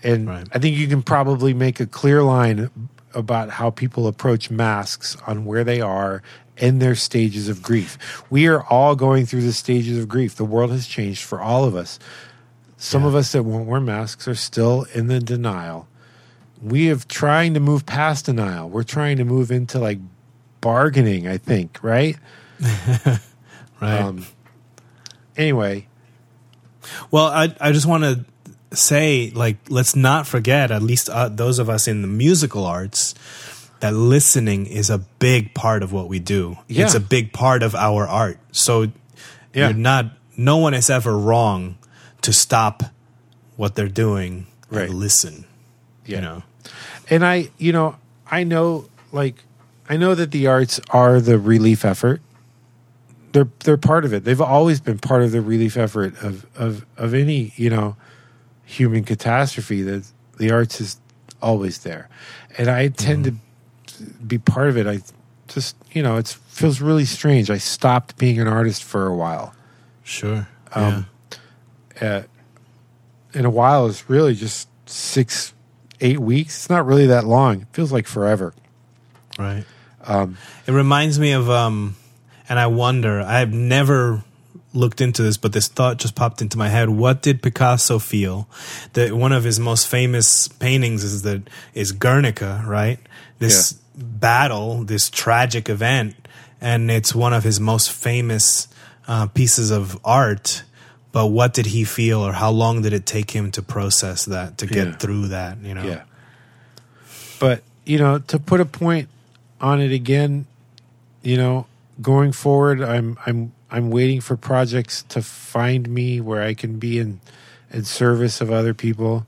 [SPEAKER 2] and
[SPEAKER 1] Right.
[SPEAKER 2] I think you can probably make a clear line about how people approach masks on where they are in their stages of grief. We are all going through the stages of grief. The world has changed for all of us. Some of us that won't wear masks are still in the denial. We have trying to move past denial. We're trying to move into like bargaining, I think, right?
[SPEAKER 1] right.
[SPEAKER 2] Um, anyway,
[SPEAKER 1] Well, I I just want to say like let's not forget at least uh, those of us in the musical arts that listening is a big part of what we do.
[SPEAKER 2] Yeah.
[SPEAKER 1] It's a big part of our art. So
[SPEAKER 2] Yeah.
[SPEAKER 1] you're not no one is ever wrong to stop what they're doing
[SPEAKER 2] Right.
[SPEAKER 1] and listen.
[SPEAKER 2] Yeah.
[SPEAKER 1] You know.
[SPEAKER 2] and I, you know, I know, like, I know that the arts are the relief effort. They're they're part of it. They've always been part of the relief effort of of of any you know human catastrophe. That the arts is always there, and I tend to be part of it. I just you know it feels really strange. I stopped being an artist for a while.
[SPEAKER 1] Sure.
[SPEAKER 2] Um, uh, in a while is really just six, eight weeks. It's not really that long. It feels like forever.
[SPEAKER 1] Right.
[SPEAKER 2] Um,
[SPEAKER 1] It reminds me of um and I wonder, I've never looked into this, but this thought just popped into my head. What did Picasso feel? That one of his most famous paintings is that is Guernica, right? This battle, this tragic event, and it's one of his most famous uh, pieces of art. But what did he feel, or how long did it take him to process that, to get
[SPEAKER 2] Yeah.
[SPEAKER 1] through that? You know,
[SPEAKER 2] Yeah. But, you know, to put a point on it again, you know, going forward, I'm I'm I'm waiting for projects to find me where I can be in in service of other people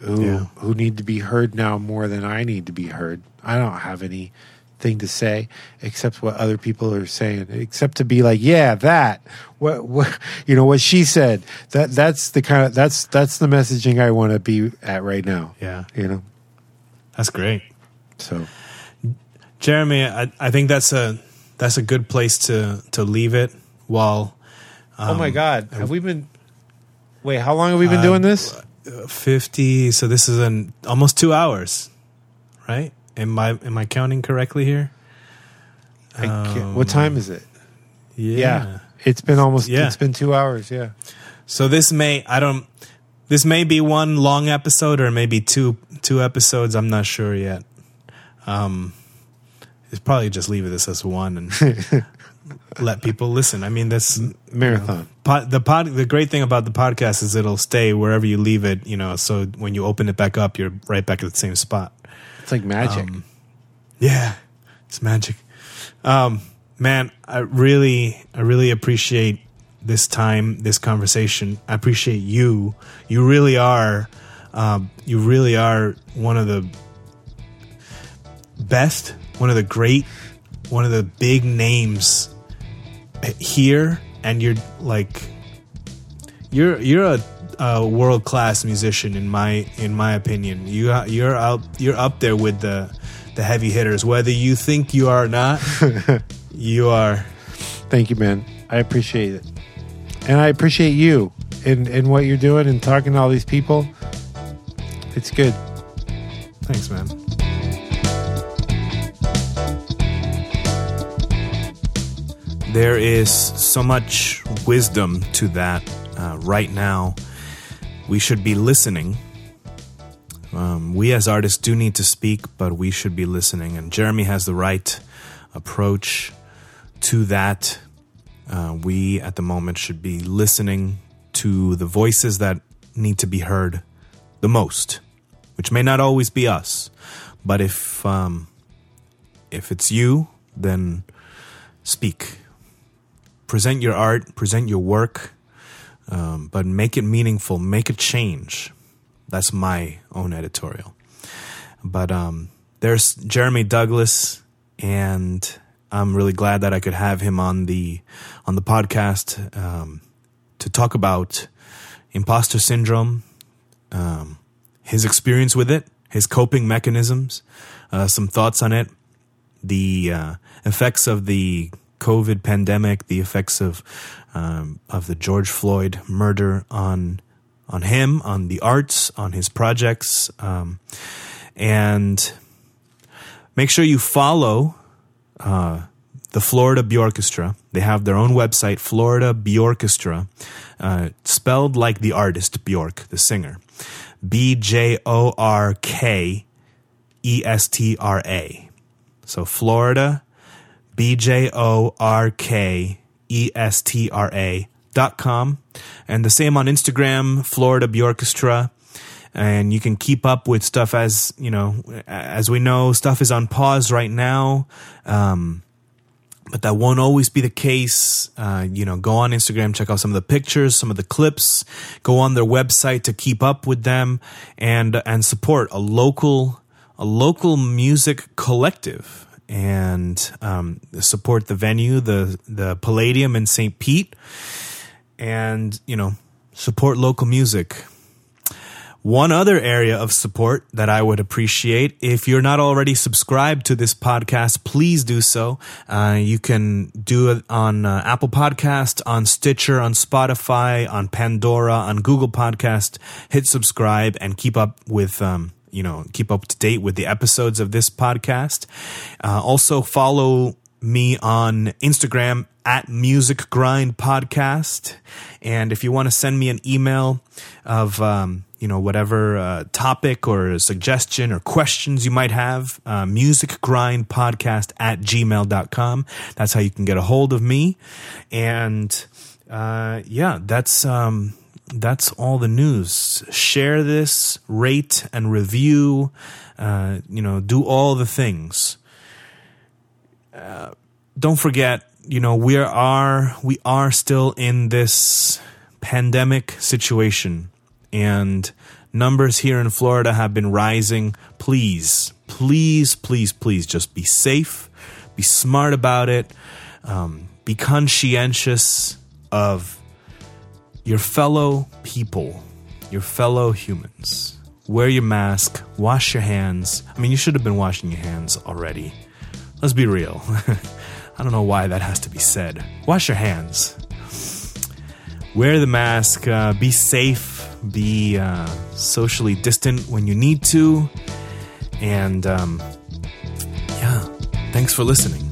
[SPEAKER 2] who
[SPEAKER 1] Yeah.
[SPEAKER 2] who need to be heard now more than I need to be heard. I don't have anything to say except what other people are saying, except to be like, yeah, that what what you know what she said. That that's the kind of that's that's the messaging I want to be at right now.
[SPEAKER 1] yeah,
[SPEAKER 2] You know.
[SPEAKER 1] that's great.
[SPEAKER 2] So
[SPEAKER 1] Jeremy, I, I think that's a that's a good place to to leave it. While
[SPEAKER 2] Oh my god. Have we been Wait, how long have we been
[SPEAKER 1] uh,
[SPEAKER 2] doing this?
[SPEAKER 1] fifty, so this is an almost two hours, right? Am I am I counting correctly here?
[SPEAKER 2] Can't- what time is it? Yeah. It's been almost
[SPEAKER 1] Yeah.
[SPEAKER 2] it's been 2 hours, yeah.
[SPEAKER 1] So this may I don't this may be one long episode or maybe two two episodes. I'm not sure yet. Um, it's probably just leave this as one and let people listen. I mean, that's
[SPEAKER 2] Marathon.
[SPEAKER 1] pod, the pod. The great thing about the podcast is it'll stay wherever you leave it. You know, so when you open it back up, you're right back at the same spot.
[SPEAKER 2] It's like magic.
[SPEAKER 1] Um, Yeah, it's magic. Um, man, I really, I really appreciate this time, this conversation. I appreciate you. You really are, um, you really are one of the best, one of the great, one of the big names here, and you're like, you're you're a, a world class musician in my in my opinion. You you're out you're up there with the the heavy hitters. Whether you think you are or not, you are.
[SPEAKER 2] Thank you, man. I appreciate it. And I appreciate you and, and what you're doing and talking to all these people. It's good.
[SPEAKER 1] Thanks, man. There is so much wisdom to that uh, right now. We should be listening. Um, we as artists do need to speak, but we should be listening. And Jeremy has the right approach to that. Uh, we at the moment should be listening to the voices that need to be heard the most, which may not always be us. But if um, if it's you, then speak. Present your art, present your work, um, but make it meaningful, make a change. That's my own editorial. But um, there's Jeremy Douglass, and I'm really glad that I could have him on the on the podcast um, to talk about imposter syndrome, um, his experience with it, his coping mechanisms, uh, some thoughts on it, the uh, effects of the COVID pandemic, the effects of um, of the George Floyd murder on on him, on the arts, on his projects, um, and make sure you follow uh, the Florida Bjorkestra. They have their own website, Florida Bjorkestra, uh, spelled like the artist Bjork, the singer, B J O R K E S T R A. So Florida, B J O R K E S T R A dot com. And the same on Instagram, Florida Bjorkestra. And you can keep up with stuff as, you know, as we know, stuff is on pause right now. Um, but that won't always be the case. Uh, you know, go on Instagram, check out some of the pictures, some of the clips, go on their website to keep up with them and, and support a local, a local music collective and, um, support the venue, the, the Palladium in St. Pete and, you know, support local music. One other area of support that I would appreciate, if you're not already subscribed to this podcast, please do so. Uh, you can do it on uh, Apple Podcast, on Stitcher, on Spotify, on Pandora, on Google Podcast. Hit subscribe and keep up with. Um, you know, keep up to date with the episodes of this podcast. Uh, also, follow me on Instagram at Music Grind Podcast. And if you want to send me an email of, um, you know, whatever uh, topic or suggestion or questions you might have, uh, Podcast at gmail.com. That's how you can get a hold of me. And uh, yeah, that's. Um, that's all the news. Share this, rate and review. Uh, you know, do all the things. Uh, don't forget, you know, we are we are still in this pandemic situation, and numbers here in Florida have been rising. Please, please, please, please, just be safe, be smart about it, um, be conscientious of your fellow people, your fellow humans. Wear your mask, wash your hands. I mean, you should have been washing your hands already. Let's be real. I don't know why that has to be said. Wash your hands. Wear the mask. Uh, be safe. Be uh, socially distant when you need to. And um, yeah, thanks for listening.